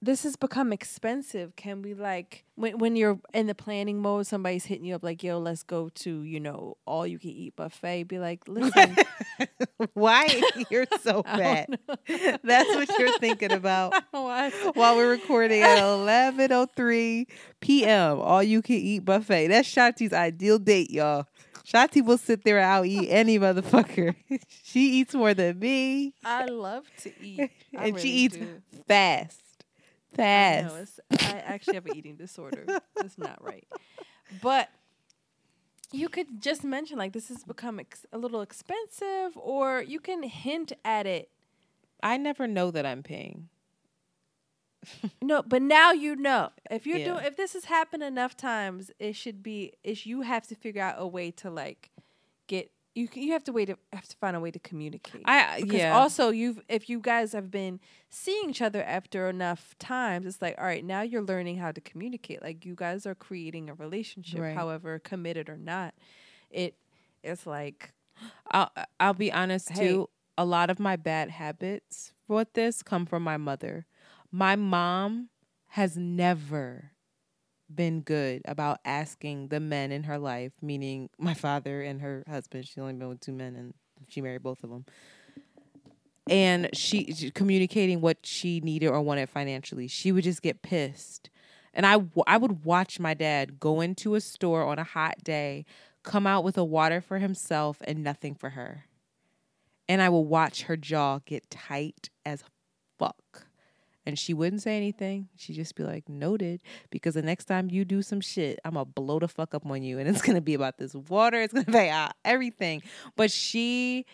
Speaker 4: this has become expensive. Can we like when when you're in the planning mode, somebody's hitting you up like, "Yo, let's go to you know all you can eat buffet." Be like, "Listen, [LAUGHS]
Speaker 3: Why [LAUGHS] you're so [LAUGHS] bad? That's what you're thinking about while we're recording at 11:03 p.m. All you can eat buffet. That's Shanti's ideal date, y'all. Shanti will sit there and I'll eat any motherfucker. she eats more than me,
Speaker 4: I love to eat, I
Speaker 3: and she eats
Speaker 4: do.
Speaker 3: fast,
Speaker 4: I
Speaker 3: fast.
Speaker 4: know, I actually have an eating disorder. It's not right, but you could just mention like this has become ex- a little expensive, or you can hint at it.
Speaker 3: I never know that I'm paying.
Speaker 4: No, but now you know. If you're
Speaker 3: Yeah.
Speaker 4: doing, if this has happened enough times, it should be. Is you have to figure out a way to like get. You you have to wait to have to find a way to communicate.
Speaker 3: I uh,
Speaker 4: because
Speaker 3: yeah.
Speaker 4: also you've if you guys have been seeing each other after enough times, it's like all right, now you're learning how to communicate. Like you guys are creating a relationship,
Speaker 3: Right.
Speaker 4: however committed or not. It it's like [GASPS]
Speaker 3: I'll uh, I'll be honest
Speaker 4: Hey.
Speaker 3: too. A lot of my bad habits with this come from my mother. My mom has never been good about asking the men in her life, meaning my father and her husband. She's only been with two men, and she married both of them. And she, she- communicating what she needed or wanted financially. She would just get pissed, and I I would watch my dad go into a store on a hot day, come out with a water for himself and nothing for her, and I will watch her jaw get tight as fuck. And she wouldn't say anything. She'd just be like, noted. Because the next time you do some shit, I'm going to blow the fuck up on you. And it's going to be about this water. It's going to be [LAUGHS] uh, everything. But she,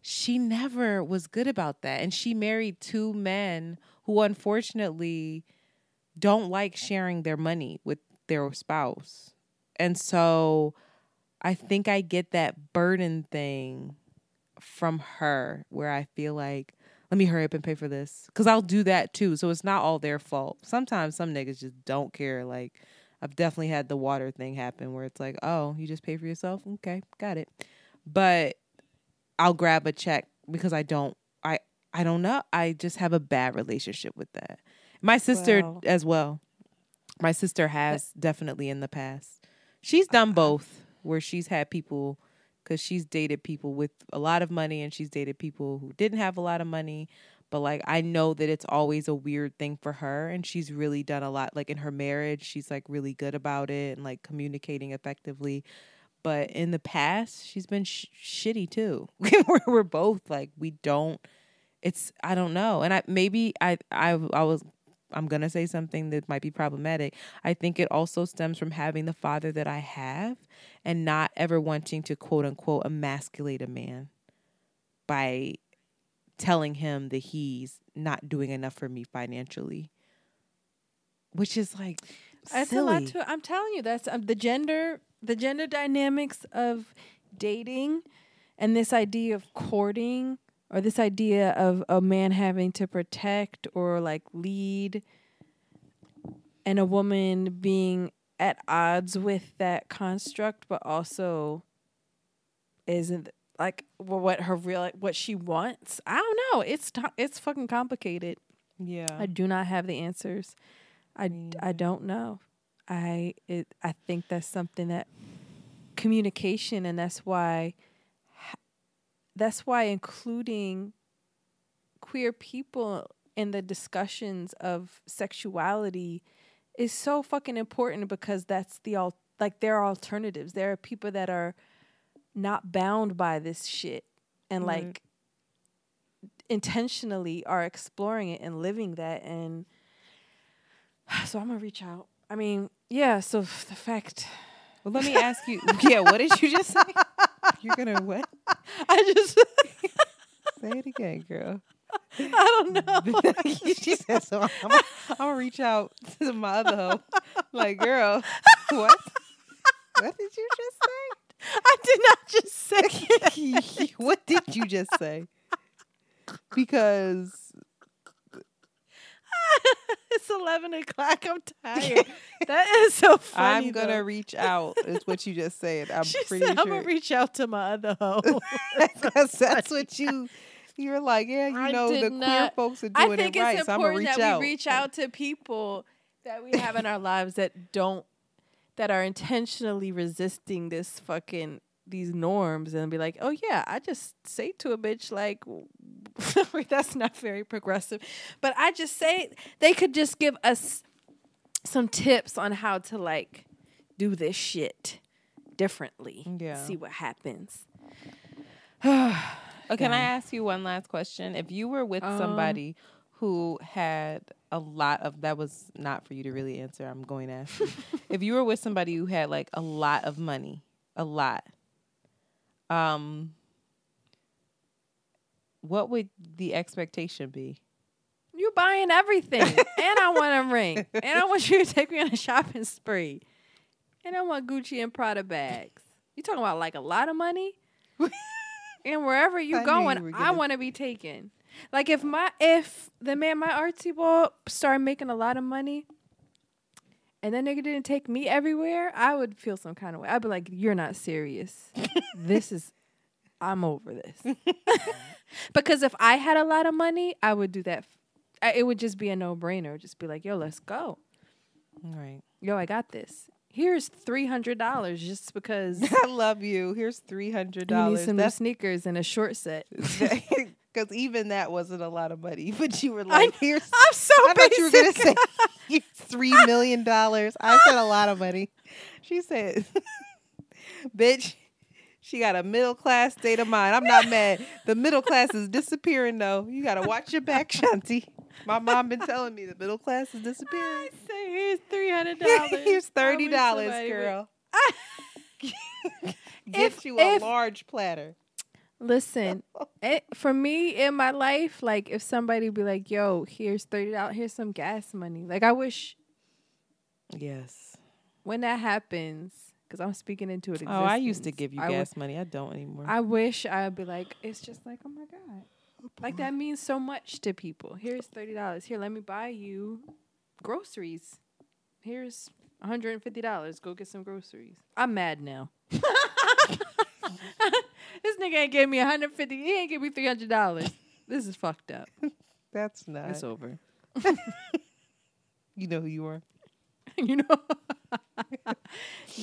Speaker 3: she never was good about that. And she married two men who unfortunately don't like sharing their money with their spouse. And so I think I get that burden thing from her where I feel like, let me hurry up and pay for this. Cause I'll do that too. So it's not all their fault. Sometimes some niggas just don't care. Like I've definitely had the water thing happen where it's like, oh, you just pay for yourself? Okay, got it. But I'll grab a check because I don't I I don't know. I just have a bad relationship with that. My sister
Speaker 4: Wow.
Speaker 3: as well. My sister has definitely in the past. She's done uh-huh. both where she's had people because she's dated people with a lot of money and she's dated people who didn't have a lot of money. But like, I know that it's always a weird thing for her. And she's really done a lot. Like in her marriage, she's like really good about it and like communicating effectively. But in the past, she's been sh- shitty too. [LAUGHS] we're, we're both like, we don't, it's, I don't know. And I, maybe I, I, I was, I'm going to say something that might be problematic. I think it also stems from having the father that I have and not ever wanting to quote unquote emasculate a man by telling him that he's not doing enough for me financially. Which is like
Speaker 4: It's
Speaker 3: silly.
Speaker 4: a lot to. I'm telling you, that's um, the gender, the gender dynamics of dating, and this idea of courting, or this idea of a man having to protect or like lead, and a woman being at odds with that construct, but also isn't like wh- what her real what she wants. I don't know. It's t- it's fucking complicated.
Speaker 3: yeah.
Speaker 4: I do not have the answers. I, I don't know. I it I think that's something that communication and that's why that's why including queer people in the discussions of sexuality is so fucking important because that's the all like there are alternatives. There are people that are not bound by this shit and
Speaker 3: Right.
Speaker 4: like intentionally are exploring it and living that and [SIGHS] so I'm gonna reach out. I mean, yeah, so the fact
Speaker 3: Well, let me [LAUGHS] ask you. Yeah, what did you just say? [LAUGHS] You're gonna what? [LAUGHS]
Speaker 4: I just [LAUGHS]
Speaker 3: Say it again, girl.
Speaker 4: I don't know. [LAUGHS]
Speaker 3: she said so. I'm gonna, I'm gonna reach out to my other hoe. Like, girl, what? What did you just say?
Speaker 4: I did not just say
Speaker 3: what did you just say? Because [LAUGHS]
Speaker 4: it's eleven o'clock. I'm tired. [LAUGHS] that is so funny.
Speaker 3: I'm gonna reach out. Is what you just said. [LAUGHS] I'm
Speaker 4: She
Speaker 3: pretty
Speaker 4: said, I'm gonna reach out to my other hoe.
Speaker 3: Because that's what you. You're like, yeah, you
Speaker 4: I
Speaker 3: know, the queer folks are doing
Speaker 4: think
Speaker 3: it right,
Speaker 4: it's
Speaker 3: so I'm gonna
Speaker 4: important
Speaker 3: reach
Speaker 4: that
Speaker 3: out.
Speaker 4: we reach out to people that we have in our lives that don't that are intentionally resisting this fucking these norms and be like, oh yeah, I just say to a bitch like [LAUGHS] that's not very progressive, but I just say they could just give us some tips on how to like do this shit differently.
Speaker 3: Yeah.
Speaker 4: see what happens.
Speaker 3: Oh, [SIGHS] can I ask you one last question? If you were with
Speaker 4: Um,
Speaker 3: somebody who had a lot of that was not for you to really answer. I'm going to ask you. [LAUGHS] if you were with somebody who had like a lot of money, a lot, um, what would the expectation be?
Speaker 4: You buying everything, [LAUGHS] and I want a ring, and I want you to take me on a shopping spree, and I want Gucci and Prada bags. You talking about like a lot of money? [LAUGHS] and wherever you
Speaker 3: I you
Speaker 4: going,
Speaker 3: were
Speaker 4: I want to be taken. Like if my if the man my artsy boy started making a lot of money, and that nigga didn't take me everywhere, I would feel some kind of way. I'd be like, "You're not serious. [LAUGHS] this is, I'm over this." [LAUGHS] because if I had a lot of money, I would do that. It would just be a no brainer. Just be like, "Yo, let's go.
Speaker 3: Right.
Speaker 4: Yo, I got this. Here's three hundred dollars just because [LAUGHS]
Speaker 3: I love you. Here's three hundred
Speaker 4: you need
Speaker 3: dollars.
Speaker 4: some new sneakers and a short set."
Speaker 3: Because even that wasn't a lot of money. [LAUGHS] But you were like, "Here's."
Speaker 4: I'm so
Speaker 3: I thought you were gonna say [LAUGHS] here's three million dollars. I said a lot of money. She said, [LAUGHS] "Bitch." She got a middle class state of mind. I'm not mad. The middle class is disappearing though. You gotta watch your back, Shanti. My mom been telling me the middle class is disappearing.
Speaker 4: I say, here's three hundred dollars.
Speaker 3: Here's thirty dollars, girl. Get
Speaker 4: If-
Speaker 3: you a
Speaker 4: if-
Speaker 3: large platter.
Speaker 4: Listen, [LAUGHS] it, for me in my life, like if somebody be like, "Yo, here's thirty dollars. Here's some gas money." Like I wish
Speaker 3: Yes.
Speaker 4: when that happens, because I'm speaking into it.
Speaker 3: Oh, I used to give you
Speaker 4: I
Speaker 3: gas money. I don't anymore.
Speaker 4: I wish I'd be like, it's just like, oh my god, like that means so much to people. Here's thirty dollars. Here, let me buy you groceries. Here's one hundred and fifty dollars. Go get some groceries. I'm mad now. [LAUGHS] [LAUGHS] this nigga ain't gave me one hundred fifty. He ain't give me three hundred dollars. This is fucked up. [LAUGHS]
Speaker 3: That's not.
Speaker 4: It's over. [LAUGHS]
Speaker 3: You know who you are. [LAUGHS]
Speaker 4: you know.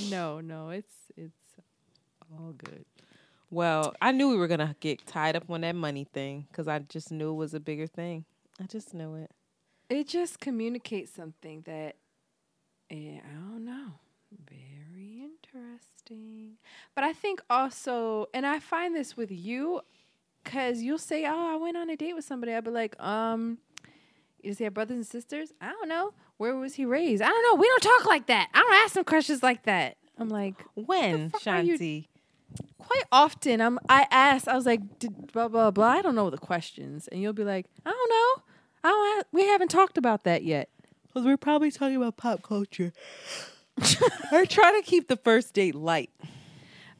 Speaker 4: no, no, it's it's all good.
Speaker 3: Well, I knew we were gonna get tied up on that money thing because I just knew it was a bigger thing. I just knew it.
Speaker 4: it just communicates something that eh, I don't know. Interesting. But I think also, and I find this with you, because you'll say, "Oh, I went on a date with somebody." I'll be like, "Um, he have brothers and sisters? I don't know. Where was he raised? I don't know. We don't talk like that. I don't ask him questions like that." I'm like,
Speaker 3: When,
Speaker 4: you-
Speaker 3: Shanti?
Speaker 4: quite often I'm I ask I was like Did, blah blah blah I don't know the questions and you'll be like I don't know I don't ha- we haven't talked about that yet
Speaker 3: Because we're probably talking about pop culture. [LAUGHS] I try to keep the first date light.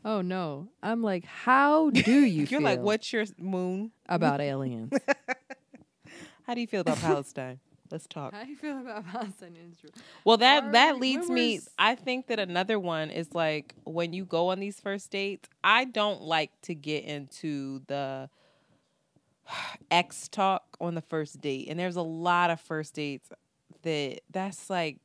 Speaker 4: oh no I'm like how do [LAUGHS] you feel?
Speaker 3: You're
Speaker 4: feel
Speaker 3: like, what's your moon?
Speaker 4: about [LAUGHS] aliens
Speaker 3: How do you feel about Palestine? Let's talk.
Speaker 4: how do you feel about Palestine and Israel
Speaker 3: Well, that
Speaker 4: Are
Speaker 3: that
Speaker 4: we-
Speaker 3: leads
Speaker 4: when
Speaker 3: me.
Speaker 4: was-
Speaker 3: I think that another one is like when you go on these first dates. I don't like to get into the [SIGHS] ex talk on the first date, and there's a lot of first dates that that's like,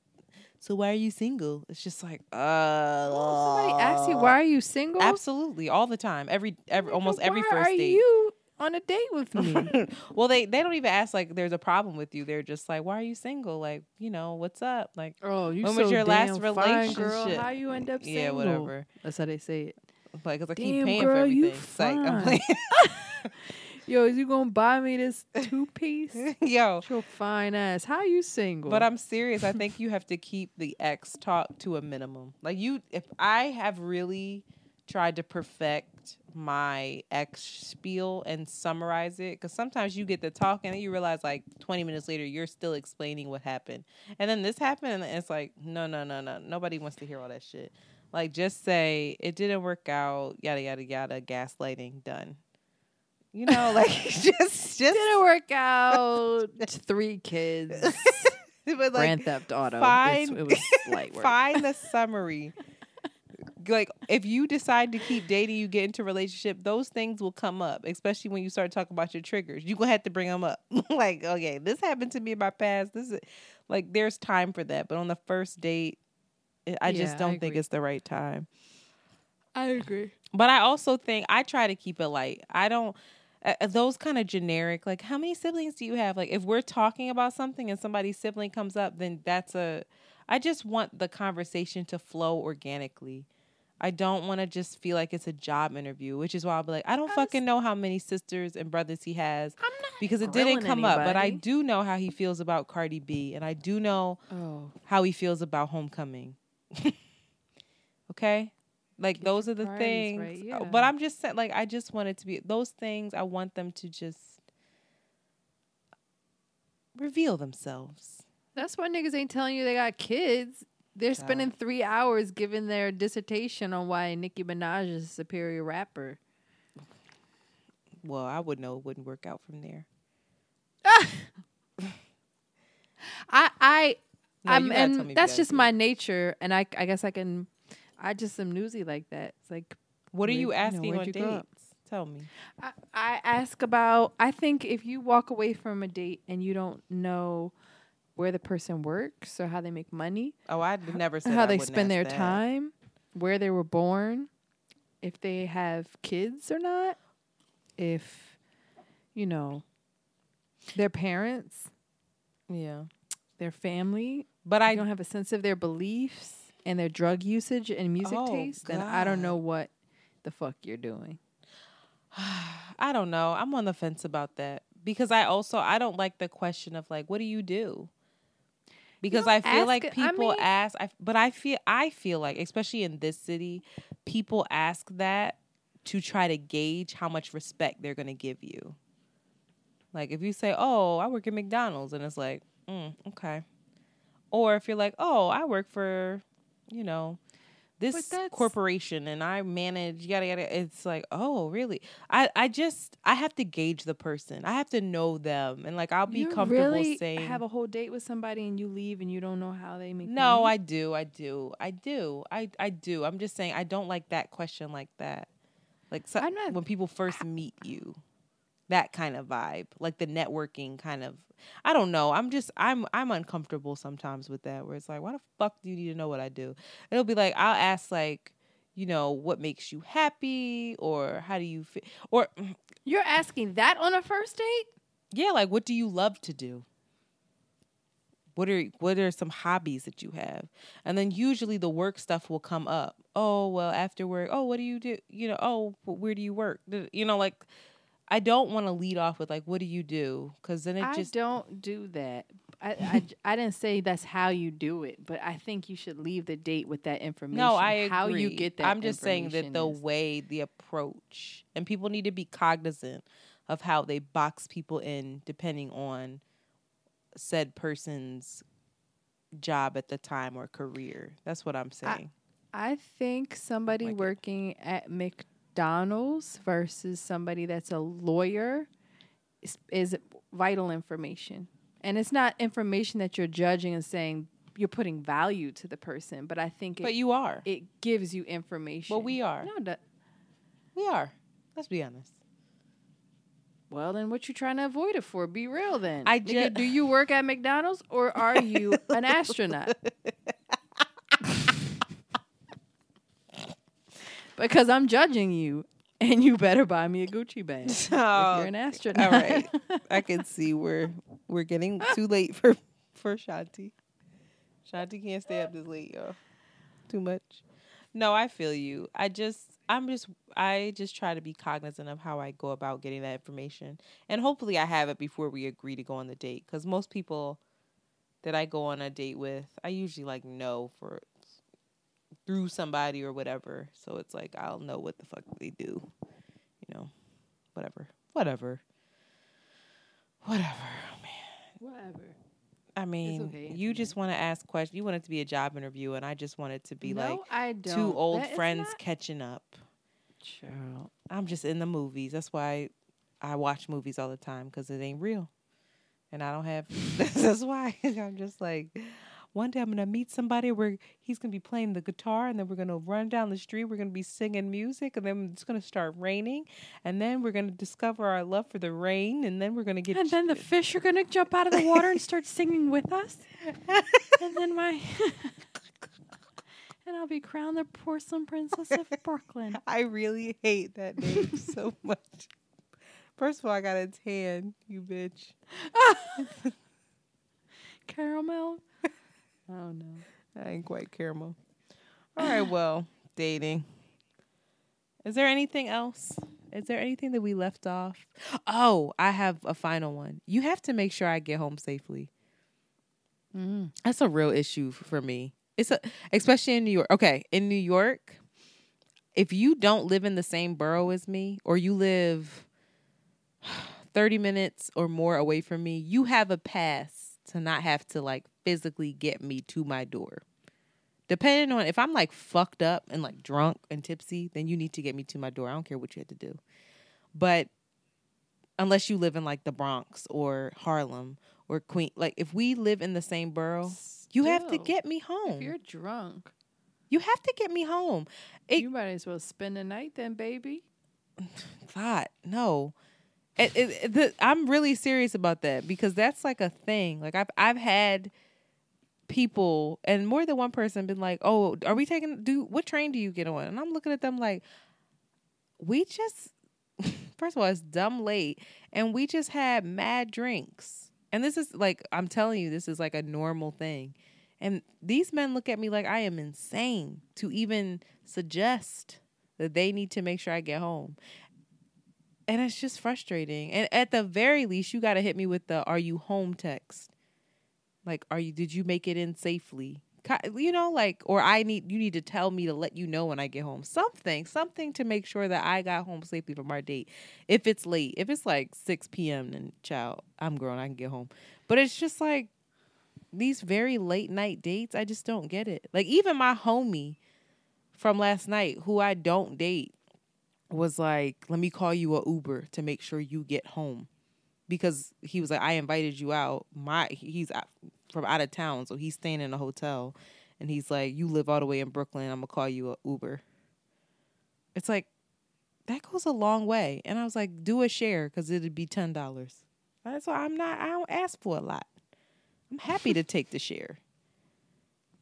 Speaker 3: so why are you single? It's just like, uh,
Speaker 4: Somebody asks you why are you single?
Speaker 3: absolutely all the time, every every almost every
Speaker 4: Why
Speaker 3: first
Speaker 4: are
Speaker 3: date.
Speaker 4: you on a date with me? [LAUGHS]
Speaker 3: well, they they don't even ask like there's a problem with you. They're just like, why are you single? Like, you know, what's up? Like,
Speaker 4: oh, you
Speaker 3: When
Speaker 4: so
Speaker 3: was your last
Speaker 4: fine, girl.
Speaker 3: relationship?
Speaker 4: How you end up single?
Speaker 3: yeah, whatever.
Speaker 4: That's how they say it.
Speaker 3: Like, cause I
Speaker 4: Damn,
Speaker 3: keep paying
Speaker 4: girl,
Speaker 3: for everything.
Speaker 4: you
Speaker 3: It's like, I'm
Speaker 4: fine.
Speaker 3: like, [LAUGHS] [LAUGHS]
Speaker 4: Yo, is you gonna buy me this [LAUGHS] two piece?
Speaker 3: yo.
Speaker 4: Your fine ass. How you single?
Speaker 3: But I'm serious. I think you have to keep the ex talk to a minimum. Like you, if I have really tried to perfect my ex spiel and summarize it, because sometimes you get the talk and then you realize like 20 minutes later you're still explaining what happened, and then this happened, and it's like no, no, no, no, nobody wants to hear all that shit. Like just say it didn't work out, yada yada yada, gaslighting done. You know, [LAUGHS] like [LAUGHS] just just
Speaker 4: didn't work out. [LAUGHS] Three kids.
Speaker 3: but like
Speaker 4: Grand Theft Auto. It's- it was light work.
Speaker 3: find the summary. like if you decide to keep dating, you get into a relationship, those things will come up, especially when you start talking about your triggers. You're gonna have to bring them up. like, okay, this happened to me in my past. This is like there's time for that, but on the first date, eh, I- I
Speaker 4: Yeah,
Speaker 3: just don't think it's the right time.
Speaker 4: I agree.
Speaker 3: But I also think I try to keep it light. I don't uh, those kind of generic like how many siblings do you have? Like if we're talking about something and somebody's sibling comes up, then that's a I just want the conversation to flow organically. I don't want to just feel like it's a job interview, which is why I'll be like, I don't fucking know how many sisters and brothers he has because it didn't come up. But I do know how he feels about Cardi B, and I do know
Speaker 4: Oh,
Speaker 3: how he feels about homecoming. [LAUGHS] okay? Like
Speaker 4: Get
Speaker 3: those are the things.
Speaker 4: right,
Speaker 3: uh,
Speaker 4: yeah.
Speaker 3: But I'm just saying like I just want it to be those things I want them to just reveal themselves.
Speaker 4: that's why niggas ain't telling you they got kids. They're spending three hours giving their dissertation on why Nicki Minaj is a superior rapper.
Speaker 3: Well, I would know it wouldn't work out from there. [LAUGHS]
Speaker 4: I I
Speaker 3: No,
Speaker 4: I'm
Speaker 3: you gotta tell me
Speaker 4: and that's just my nature, and I I guess I can. I just am newsy like that. It's like
Speaker 3: What are you asking
Speaker 4: where'd
Speaker 3: on
Speaker 4: you
Speaker 3: dates? Tell me.
Speaker 4: I, I ask about. I think if you walk away from a date and you don't know where the person works or how they make money,
Speaker 3: Oh, I never said
Speaker 4: how
Speaker 3: I
Speaker 4: they spend their
Speaker 3: that.
Speaker 4: time, where they were born, if they have kids or not, if you know their parents,
Speaker 3: Yeah.
Speaker 4: their family,
Speaker 3: But
Speaker 4: I don't have a sense of their beliefs and their drug usage and music
Speaker 3: Oh,
Speaker 4: taste, then I don't know what the fuck you're doing. [SIGHS]
Speaker 3: I don't know. I'm on the fence about that because I also I don't like the question of like, what do you do? Because
Speaker 4: don't
Speaker 3: I feel like
Speaker 4: ask- I
Speaker 3: people
Speaker 4: mean-
Speaker 3: ask, I, but I feel I feel like, especially in this city, people ask that to try to gauge how much respect they're gonna give you. Like if you say, "Oh, I work at McDonald's," and it's like, mm, "Okay," or if you're like, "Oh, I work for," you know, this corporation and I manage yada yada. It's like, oh, really? I I just I have to gauge the person. I have to know them, and like I'll be
Speaker 4: you
Speaker 3: comfortable
Speaker 4: really
Speaker 3: saying.
Speaker 4: have a whole date with somebody and you leave and you don't know how they make
Speaker 3: no,
Speaker 4: money?
Speaker 3: I do, I do, I do, I I do. I'm just saying I don't like that question like that. Like so,
Speaker 4: I'm not-
Speaker 3: when people first meet you, that kind of vibe, like the networking kind of. I don't know. I'm just I'm I'm uncomfortable sometimes with that. Where it's like, why the fuck do you need to know what I do? It'll be like I'll ask like, you know, what makes you happy, or how do you feel, or [CLEARS THROAT]
Speaker 4: You're asking that on a first date?
Speaker 3: yeah, like what do you love to do? What are what are some hobbies that you have? And then usually the work stuff will come up. Oh, well, after work, oh, what do you do? You know, oh, where do you work? You know, like I don't want to lead off with like what do you do? Cuz then it
Speaker 4: I
Speaker 3: just
Speaker 4: don't do that. I—I [LAUGHS] didn't say that's how you do it, but I think you should leave the date with that information.
Speaker 3: No, I agree.
Speaker 4: How you get that
Speaker 3: I'm just saying that the
Speaker 4: is-
Speaker 3: way, the approach, and people need to be cognizant of how they box people in depending on said person's job at the time or career. That's what I'm saying.
Speaker 4: I think somebody
Speaker 3: Like it.
Speaker 4: working at McDonald's versus somebody that's a lawyer is, is vital information. And it's not information that you're judging and saying you're putting value to the person, but I think
Speaker 3: but
Speaker 4: it,
Speaker 3: you are.
Speaker 4: it gives you information.
Speaker 3: Well, we are.
Speaker 4: No, that,
Speaker 3: we are. Let's be honest.
Speaker 4: Well, then what you trying to avoid it for? Be real then.
Speaker 3: I ju-
Speaker 4: do you work at McDonald's or are you an [LAUGHS] astronaut? Because I'm judging you and you better buy me a Gucci bag if you're oh, an astronaut.
Speaker 3: All right. [LAUGHS] I can see we're we're getting too late for for Shanti. Shanti can't stay up this late, y'all. Too much. No, I feel you. I just I'm just I just try to be cognizant of how I go about getting that information. And hopefully I have it before we agree to go on the date cuz most people that I go on a date with, I usually like know for through somebody or whatever. So it's like I'll know what the fuck they do. You know. Whatever. Whatever. Whatever. man.
Speaker 4: Whatever.
Speaker 3: I mean,
Speaker 4: okay,
Speaker 3: you just want to ask questions. You want it to be a job interview, and I just want it to be
Speaker 4: No,
Speaker 3: like
Speaker 4: I
Speaker 3: two old
Speaker 4: That is
Speaker 3: friends
Speaker 4: not-
Speaker 3: catching up.
Speaker 4: Sure.
Speaker 3: I'm just in the movies. That's why I watch movies all the time because it ain't real, and I don't have. [LAUGHS] that's why [LAUGHS] I'm just like, one day I'm gonna meet somebody where he's gonna be playing the guitar, and then we're gonna run down the street. We're gonna be singing music, and then it's gonna start raining, and then we're gonna discover our love for the rain, and then we're gonna get.
Speaker 4: And then the fish are gonna jump out of the water and start singing with us. [LAUGHS] and then my [LAUGHS] and I'll be crowned the porcelain princess of [LAUGHS] Brooklyn.
Speaker 3: I really hate that name so much. First of all, I got a tan, you bitch.
Speaker 4: Caramel. Oh no.
Speaker 3: I ain't quite caramel. All right, [SIGHS] well, dating. Is there anything else? Is there anything that we left off? Oh, I have a final one. You have to make sure I get home safely. Mm. That's a real issue for me. It's a especially in New York. Okay, in New York, if you don't live in the same borough as me or you live [SIGHS] 30 minutes or more away from me, you have a pass to not have to like physically get me to my door. Depending on if I'm like fucked up and like drunk and tipsy, then you need to get me to my door. I don't care what you had to do. But unless you live in like the Bronx or Harlem or Queen, like if we live in the same borough, you have to get me home.
Speaker 4: If you're drunk,
Speaker 3: You have to get me home. It,
Speaker 4: you might as well spend the night then, baby. [SIGHS]
Speaker 3: God, no. It, it, the, I'm really serious about that because that's like a thing. Like I've I've had people and more than one person been like, "Oh, are we taking do what train do you get on?" And I'm looking at them like, "We just [LAUGHS] first of all, it's dumb late, and we just had mad drinks." And this is like I'm telling you, this is like a normal thing. And these men look at me like I am insane to even suggest that they need to make sure I get home and it's just frustrating. And at the very least, you got to hit me with the "Are you home?" text. Like, are you? Did you make it in safely? You know, like, or I need you need to tell me to let you know when I get home. Something, something to make sure that I got home safely from our date. If it's late, if it's like six p.m., then child, I'm grown. I can get home. But it's just like these very late night dates. I just don't get it. Like even my homie from last night, who I don't date, was like, "Let me call you a Uber to make sure you get home," because he was like, "I invited you out. My he's from out of town, so he's staying in a hotel, and he's like, "You live all the way in Brooklyn. I'm gonna call you a Uber." It's like that goes a long way, and I was like, "Do a share because it'd be ten dollars." So I'm not. I don't ask for a lot. I'm happy to take the share.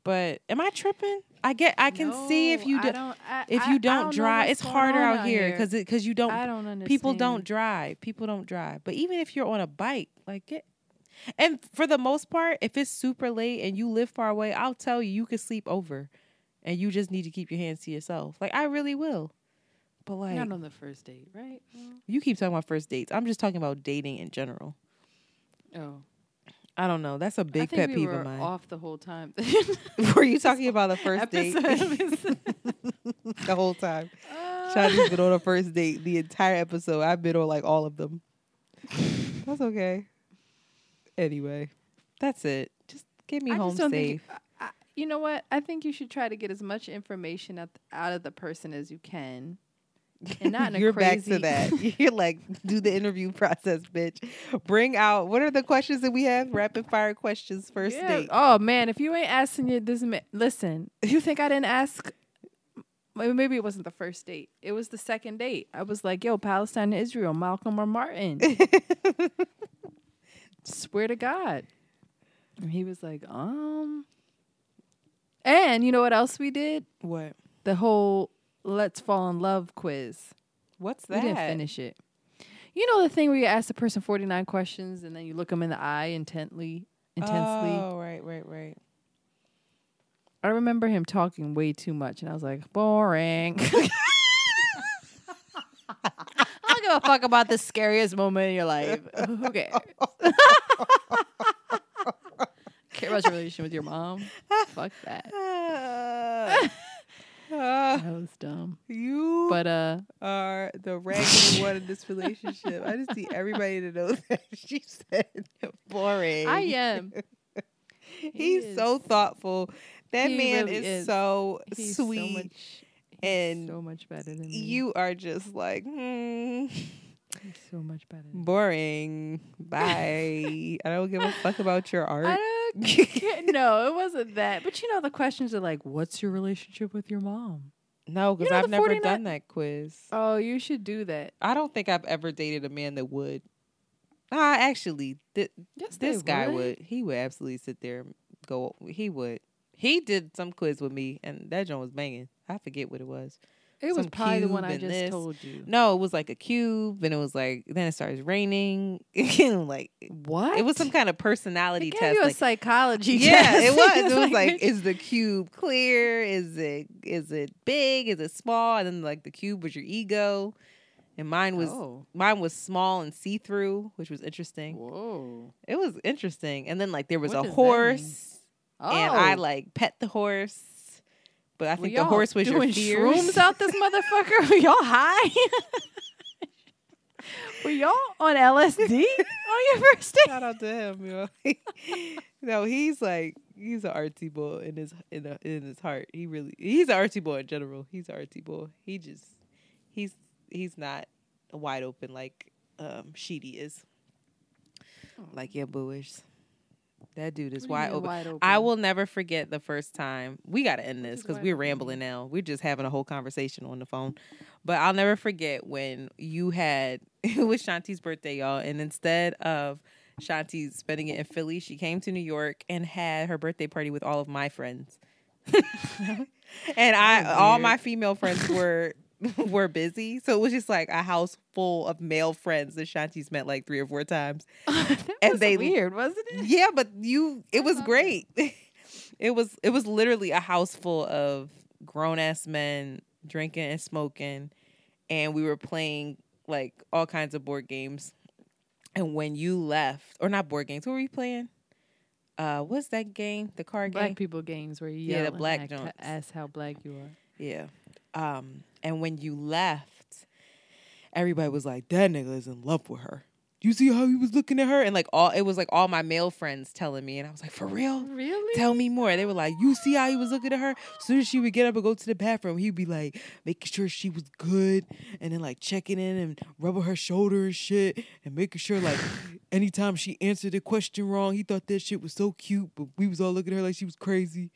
Speaker 3: But am I tripping? I get. I can see if you do,
Speaker 4: I-
Speaker 3: if you don't
Speaker 4: don't
Speaker 3: drive. It's harder out here because because you don't.
Speaker 4: I don't understand.
Speaker 3: People don't drive. People don't drive. But even if you're on a bike, like it. And for the most part, if it's super late and you live far away, I'll tell you you can sleep over, and you just need to keep your hands to yourself. Like I really will. But like
Speaker 4: Not on the first date, right?
Speaker 3: you keep talking about first dates. I'm just talking about dating in general.
Speaker 4: Oh,
Speaker 3: I don't know. That's a big pet
Speaker 4: we
Speaker 3: peeve of mine.
Speaker 4: off the whole time. [LAUGHS] [LAUGHS]
Speaker 3: Were you talking about the first date
Speaker 4: Episode. [LAUGHS]
Speaker 3: the whole time? Uh. Shawty's been on a first date the entire episode. I've been on like all of them. That's okay. Anyway, that's it. Just get me
Speaker 4: I
Speaker 3: home safe.
Speaker 4: think. I, I- you know what? I think you should try to get as much information out, out of the person as you can, and not in a [LAUGHS]
Speaker 3: You're
Speaker 4: crazy.
Speaker 3: back to that. [LAUGHS] You're like, do the interview process, bitch. Bring out what are the questions that we have? Rapid fire questions, first
Speaker 4: Yeah.
Speaker 3: date.
Speaker 4: Oh man, if you ain't asking you this, ma- listen. You think I didn't ask Maybe it wasn't the first date. It was the second date. I was like, "Yo, Palestine, and Israel, Malcolm or Martin." [LAUGHS] Swear to God. And he was like, "Um." And you know what else we did?
Speaker 3: What?
Speaker 4: The whole "Let's Fall in Love" quiz.
Speaker 3: What's that?
Speaker 4: We didn't finish it. You know the thing where you ask the person forty nine questions and then you look them in the eye intently, intensely.
Speaker 3: Oh, right, right, right.
Speaker 4: I remember him talking way too much, and I was like, boring. [LAUGHS] I don't give a fuck about the scariest moment in your life. [LAUGHS] Who cares? [LAUGHS] Care about your relationship with your mom? Fuck that.
Speaker 3: Uh,
Speaker 4: That was dumb.
Speaker 3: you
Speaker 4: But uh,
Speaker 3: are the raggedy one in this relationship. I just need everybody to know [LAUGHS] that she said boring.
Speaker 4: I am. [LAUGHS]
Speaker 3: He's
Speaker 4: is.
Speaker 3: so thoughtful. That
Speaker 4: He
Speaker 3: man
Speaker 4: really
Speaker 3: is,
Speaker 4: is.
Speaker 3: so
Speaker 4: He's
Speaker 3: sweet.
Speaker 4: so much.
Speaker 3: And
Speaker 4: so much better than me.
Speaker 3: you are just like, hmm,
Speaker 4: He's so much better. Than me.
Speaker 3: boring. Bye. I don't give a fuck about your art.
Speaker 4: I don't care. no, it wasn't that. But you know, the questions are like, "What's your relationship with your mom?"
Speaker 3: no, because
Speaker 4: know
Speaker 3: I've never
Speaker 4: 49
Speaker 3: done that quiz.
Speaker 4: Oh, you should do that.
Speaker 3: I don't think I've ever dated a man that would. Ah, actually, th-
Speaker 4: Yes,
Speaker 3: this guy
Speaker 4: would.
Speaker 3: would. He would absolutely sit there and go. He would. He did some quiz with me, and that joint was banging. I forget what it was.
Speaker 4: It was probably the one I just
Speaker 3: this.
Speaker 4: told you.
Speaker 3: No, it was like a cube, and it was like then it starts raining. [LAUGHS] like
Speaker 4: What?
Speaker 3: it was some kind of personality test.
Speaker 4: you a
Speaker 3: like-
Speaker 4: psychology
Speaker 3: yeah,
Speaker 4: test.
Speaker 3: it [LAUGHS] was. It was
Speaker 4: Like,
Speaker 3: is the cube clear? Is it is it big? Is it small? And then like the cube was your ego, and mine was
Speaker 4: Oh.
Speaker 3: mine was small and see through, which was interesting.
Speaker 4: Whoa.
Speaker 3: It was interesting. And then like there was
Speaker 4: What
Speaker 3: a horse,
Speaker 4: Oh.
Speaker 3: and I oh. like pet the horse, but I think the horse was your
Speaker 4: doing
Speaker 3: fears.
Speaker 4: shrooms out this motherfucker. Were [LAUGHS] y'all high? [LAUGHS] Were y'all on LSD [LAUGHS] on your first date?
Speaker 3: Shout out to him, yo. no, he's like he's an artsy boy in his in, a, in his heart. He really he's an artsy boy in general. He's an artsy boy. He just he's he's not wide open like um Sheedy is. Like yeah, booish. That dude is wide open.
Speaker 4: wide open?
Speaker 3: I will never forget the first time. We got to end this because we're rambling now. We're just having a whole conversation on the phone. But I'll never forget when you had [LAUGHS] it was Shanti's birthday, y'all, and instead of Shanti spending it in Philly, she came to New York and had her birthday party with all of my friends. [LAUGHS] [LAUGHS] and I all my female friends were [LAUGHS] were busy. So it was just like a house full of male friends that Shanti's met like three or four times. [LAUGHS]
Speaker 4: that
Speaker 3: And
Speaker 4: was
Speaker 3: they-
Speaker 4: weird, wasn't it?
Speaker 3: Yeah, but you it was great. [LAUGHS] it was it was literally a house full of grown ass men drinking and smoking and we were playing like all kinds of board games. And when you left, or not board games, what were you playing? Uh what's that game? The card
Speaker 4: Black
Speaker 3: game?
Speaker 4: people games where you
Speaker 3: Yeah, the black
Speaker 4: act- ask how black you are.
Speaker 3: Yeah. Um, and when you left, everybody was like, "That nigga is in love with her." You see how he was looking at her, and like all it was like all my male friends telling me, and I was like, "For real?
Speaker 4: Really?
Speaker 3: Tell me more." They were like, "You see how he was looking at her? As soon as she would get up and go to the bathroom, he'd be like making sure she was good, and then like checking in and rubbing her shoulder and shit, and making sure like [SIGHS] anytime she answered a question wrong, he thought that shit was so cute, but we was all looking at her like she was crazy."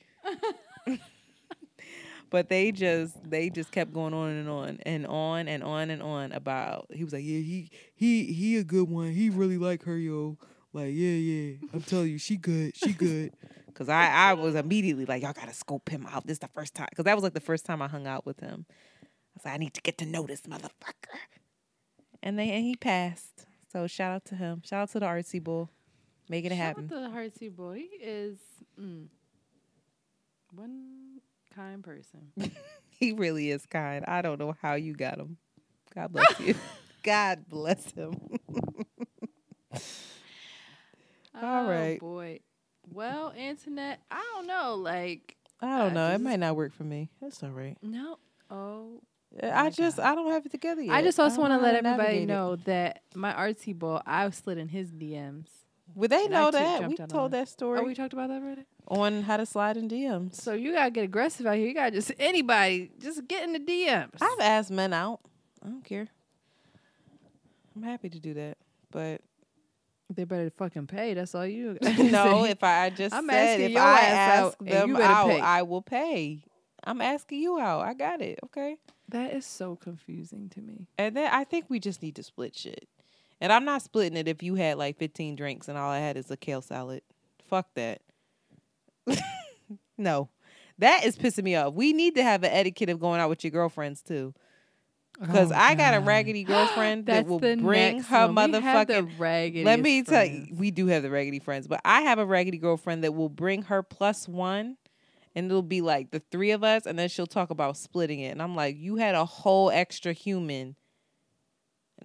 Speaker 3: But they just they just kept going on and on and on and on and on about he was like yeah he he he a good one. He really like her yo. Like yeah yeah. I'm telling you she good she good. [LAUGHS] Because i i was immediately like y'all gotta scope him out. This is the first time because that was like the first time i hung out with him. I was like i need to get to know this motherfucker. And they and he passed. So shout out to him. Shout out to the artsy bull making it
Speaker 4: Shout
Speaker 3: happen.
Speaker 4: out to the Heartsy boy. He is mm, one kind person. [LAUGHS]
Speaker 3: He really is kind. I don't know how you got him. God bless you. [LAUGHS] God bless him. [LAUGHS] All
Speaker 4: oh,
Speaker 3: right.
Speaker 4: boy. Well, Antoinette, I don't know. Like,
Speaker 3: I don't
Speaker 4: Uh,
Speaker 3: know. It might not work for me. That's all right.
Speaker 4: no. Oh,
Speaker 3: I just
Speaker 4: God.
Speaker 3: I don't have it together yet.
Speaker 4: I just also want to let everybody
Speaker 3: navigate it.
Speaker 4: know that my artsy boy, I slid in his DMs.
Speaker 3: Well, they know that. We
Speaker 4: jumped out on
Speaker 3: told that story
Speaker 4: Oh, we talked about that already.
Speaker 3: on how to slide in DMs.
Speaker 4: So you gotta get aggressive out here. You gotta just anybody just get in the DMs.
Speaker 3: I've asked men out. I don't care. I'm happy to do that, but
Speaker 4: they better fucking pay. That's all you. [LAUGHS] [LAUGHS]
Speaker 3: no. If I just
Speaker 4: I'm
Speaker 3: said
Speaker 4: asking
Speaker 3: if I ask them
Speaker 4: you
Speaker 3: out,
Speaker 4: pay.
Speaker 3: I will pay. I'm asking you out. I got it. Okay.
Speaker 4: That is so confusing to me.
Speaker 3: And then I think we just need to split shit. And I'm not splitting it if you had like 15 drinks and all I had is a kale salad. Fuck that. [LAUGHS] no. That is pissing me off. We need to have an etiquette of going out with your girlfriends too. Because
Speaker 4: Oh,
Speaker 3: I got a raggedy [GASPS] girlfriend that will bring her
Speaker 4: one. We have the
Speaker 3: motherfucking. Let me tell you, we do have the raggedy friends, but I have a raggedy girlfriend that will bring her plus one, and it'll be like the three of us, and then she'll talk about splitting it, and I'm like, you had a whole extra human.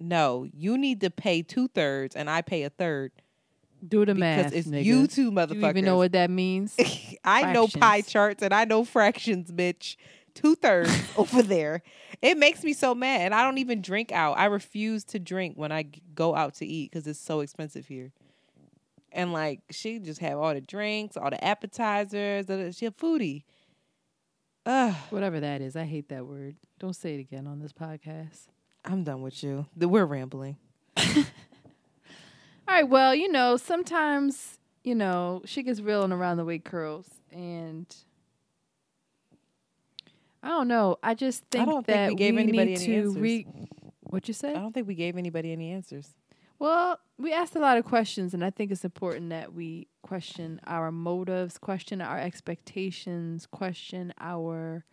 Speaker 3: No, you need to pay two thirds, and I pay a third
Speaker 4: Do the
Speaker 3: because
Speaker 4: math.
Speaker 3: it's
Speaker 4: nigga.
Speaker 3: you two
Speaker 4: Do
Speaker 3: motherfuckers.
Speaker 4: you even know what that means? [LAUGHS]
Speaker 3: I know pie charts and I know fractions, bitch. Two thirds [LAUGHS] over there. It makes me so mad. And I don't even drink out. I refuse to drink when I go out to eat because it's so expensive here. And like, she just have all the drinks, all the appetizers. She a foodie. Ugh,
Speaker 4: Whatever that is. I hate that word. Don't say it again on this podcast.
Speaker 3: I'm done with you. We're rambling. [LAUGHS]
Speaker 4: All right. Well, you know, sometimes, you know, she gets real and around the way curls. And I don't know. I just
Speaker 3: I
Speaker 4: think
Speaker 3: don't think
Speaker 4: that
Speaker 3: we gave anybody
Speaker 4: need
Speaker 3: any
Speaker 4: to
Speaker 3: answers.
Speaker 4: re. What you
Speaker 3: say?
Speaker 4: I
Speaker 3: don't think we gave anybody any answers.
Speaker 4: Well, we asked a lot of questions, and I think it's important that we question our motives, question our expectations, question our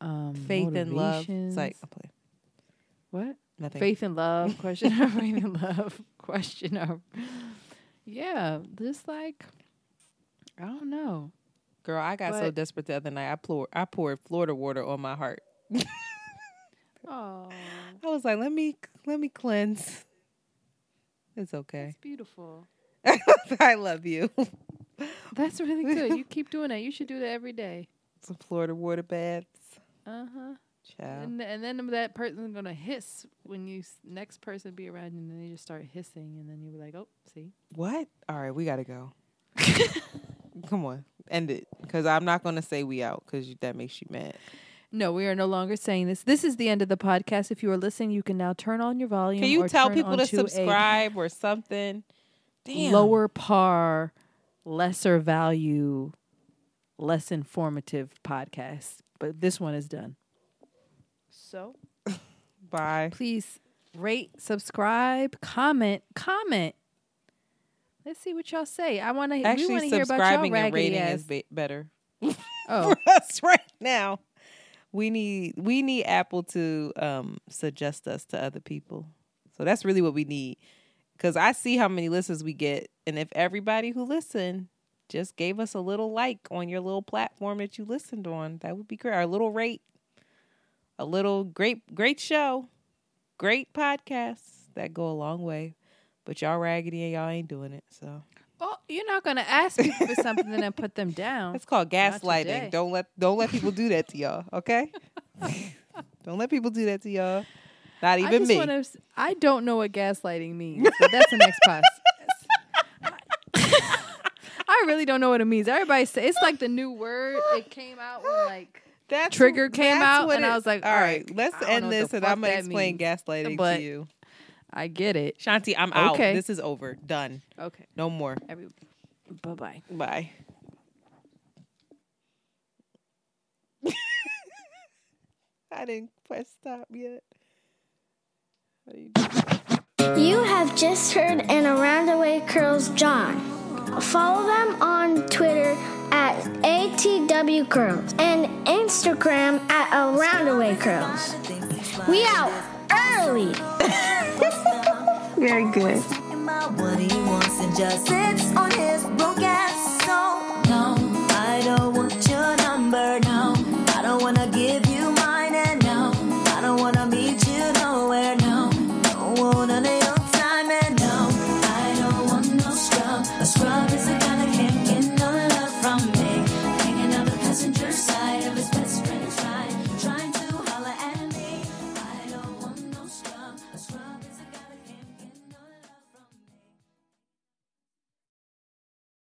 Speaker 4: um,
Speaker 3: Faith and love. It's like,
Speaker 4: motivations.
Speaker 3: I'm playing.
Speaker 4: What?
Speaker 3: Nothing.
Speaker 4: Faith and love. [LAUGHS] Question faith and love. [LAUGHS] Question our. Yeah, just like I don't know.
Speaker 3: Girl, I got so desperate the other night. I poured, I poured Florida water on my heart.
Speaker 4: Oh, [LAUGHS]
Speaker 3: I was like, let me let me cleanse. It's okay.
Speaker 4: It's beautiful.
Speaker 3: I love you.
Speaker 4: That's really good. You keep doing that. You should do that every day.
Speaker 3: Some Florida water baths.
Speaker 4: Uh huh.
Speaker 3: Child.
Speaker 4: And and then that person's gonna hiss when you s- next person be around and then they just start hissing, and then you be like, oh, see.
Speaker 3: What? All right, we gotta go. [LAUGHS] Come on, end it. Because I'm not gonna say we out because that makes you mad.
Speaker 4: No, we are no longer saying this. This is the end of the podcast. If you are listening, you can now turn on your volume.
Speaker 3: Can you
Speaker 4: or
Speaker 3: tell
Speaker 4: turn
Speaker 3: people to
Speaker 4: a
Speaker 3: subscribe or something? Damn.
Speaker 4: lower par, lesser value, less informative podcast. But this one is done. So [LAUGHS]
Speaker 3: Bye.
Speaker 4: please rate, subscribe, comment, comment. Let's see what y'all say. I want to.
Speaker 3: Actually,
Speaker 4: hear about y'all
Speaker 3: subscribing and rating
Speaker 4: ass.
Speaker 3: is be- better [LAUGHS] [LAUGHS]
Speaker 4: oh,
Speaker 3: for us right now. We need we need Apple to um, suggest us to other people. So that's really what we need. Because I see how many listens we get, and if everybody who listened just gave us a little like on your little platform that you listened on, that would be great. Our little rate, a little great great show, great podcasts that go a long way. But y'all raggedy and y'all ain't doing it. So
Speaker 4: oh, you're not gonna ask people for something and then put them down.
Speaker 3: It's called gaslighting. Don't let don't let people do that to y'all. Okay. [LAUGHS] don't let people do that to y'all. Not
Speaker 4: I
Speaker 3: even
Speaker 4: just
Speaker 3: me.
Speaker 4: wanna I don't know what gaslighting means, but that's the next [LAUGHS] podcast. [LAUGHS] I really don't know what it means. Everybody say it's like the new word. It came out when like
Speaker 3: That's
Speaker 4: Trigger came
Speaker 3: that's
Speaker 4: out,
Speaker 3: what
Speaker 4: and I was like,
Speaker 3: all
Speaker 4: all
Speaker 3: right,
Speaker 4: right,
Speaker 3: let's end this, and I'm gonna explain
Speaker 4: means.
Speaker 3: gaslighting
Speaker 4: But-
Speaker 3: to you.
Speaker 4: I get it.
Speaker 3: Shanti, I'm out.
Speaker 4: Okay.
Speaker 3: This is over. Done.
Speaker 4: Okay.
Speaker 3: No more.
Speaker 4: Every bye bye. [LAUGHS]
Speaker 3: Bye. I didn't press stop yet. You
Speaker 5: You have just heard an Around the Way Curls John. Follow them on Twitter at ATW Curls and Instagram at Around the Curls. We out early. [LAUGHS]
Speaker 1: Very good.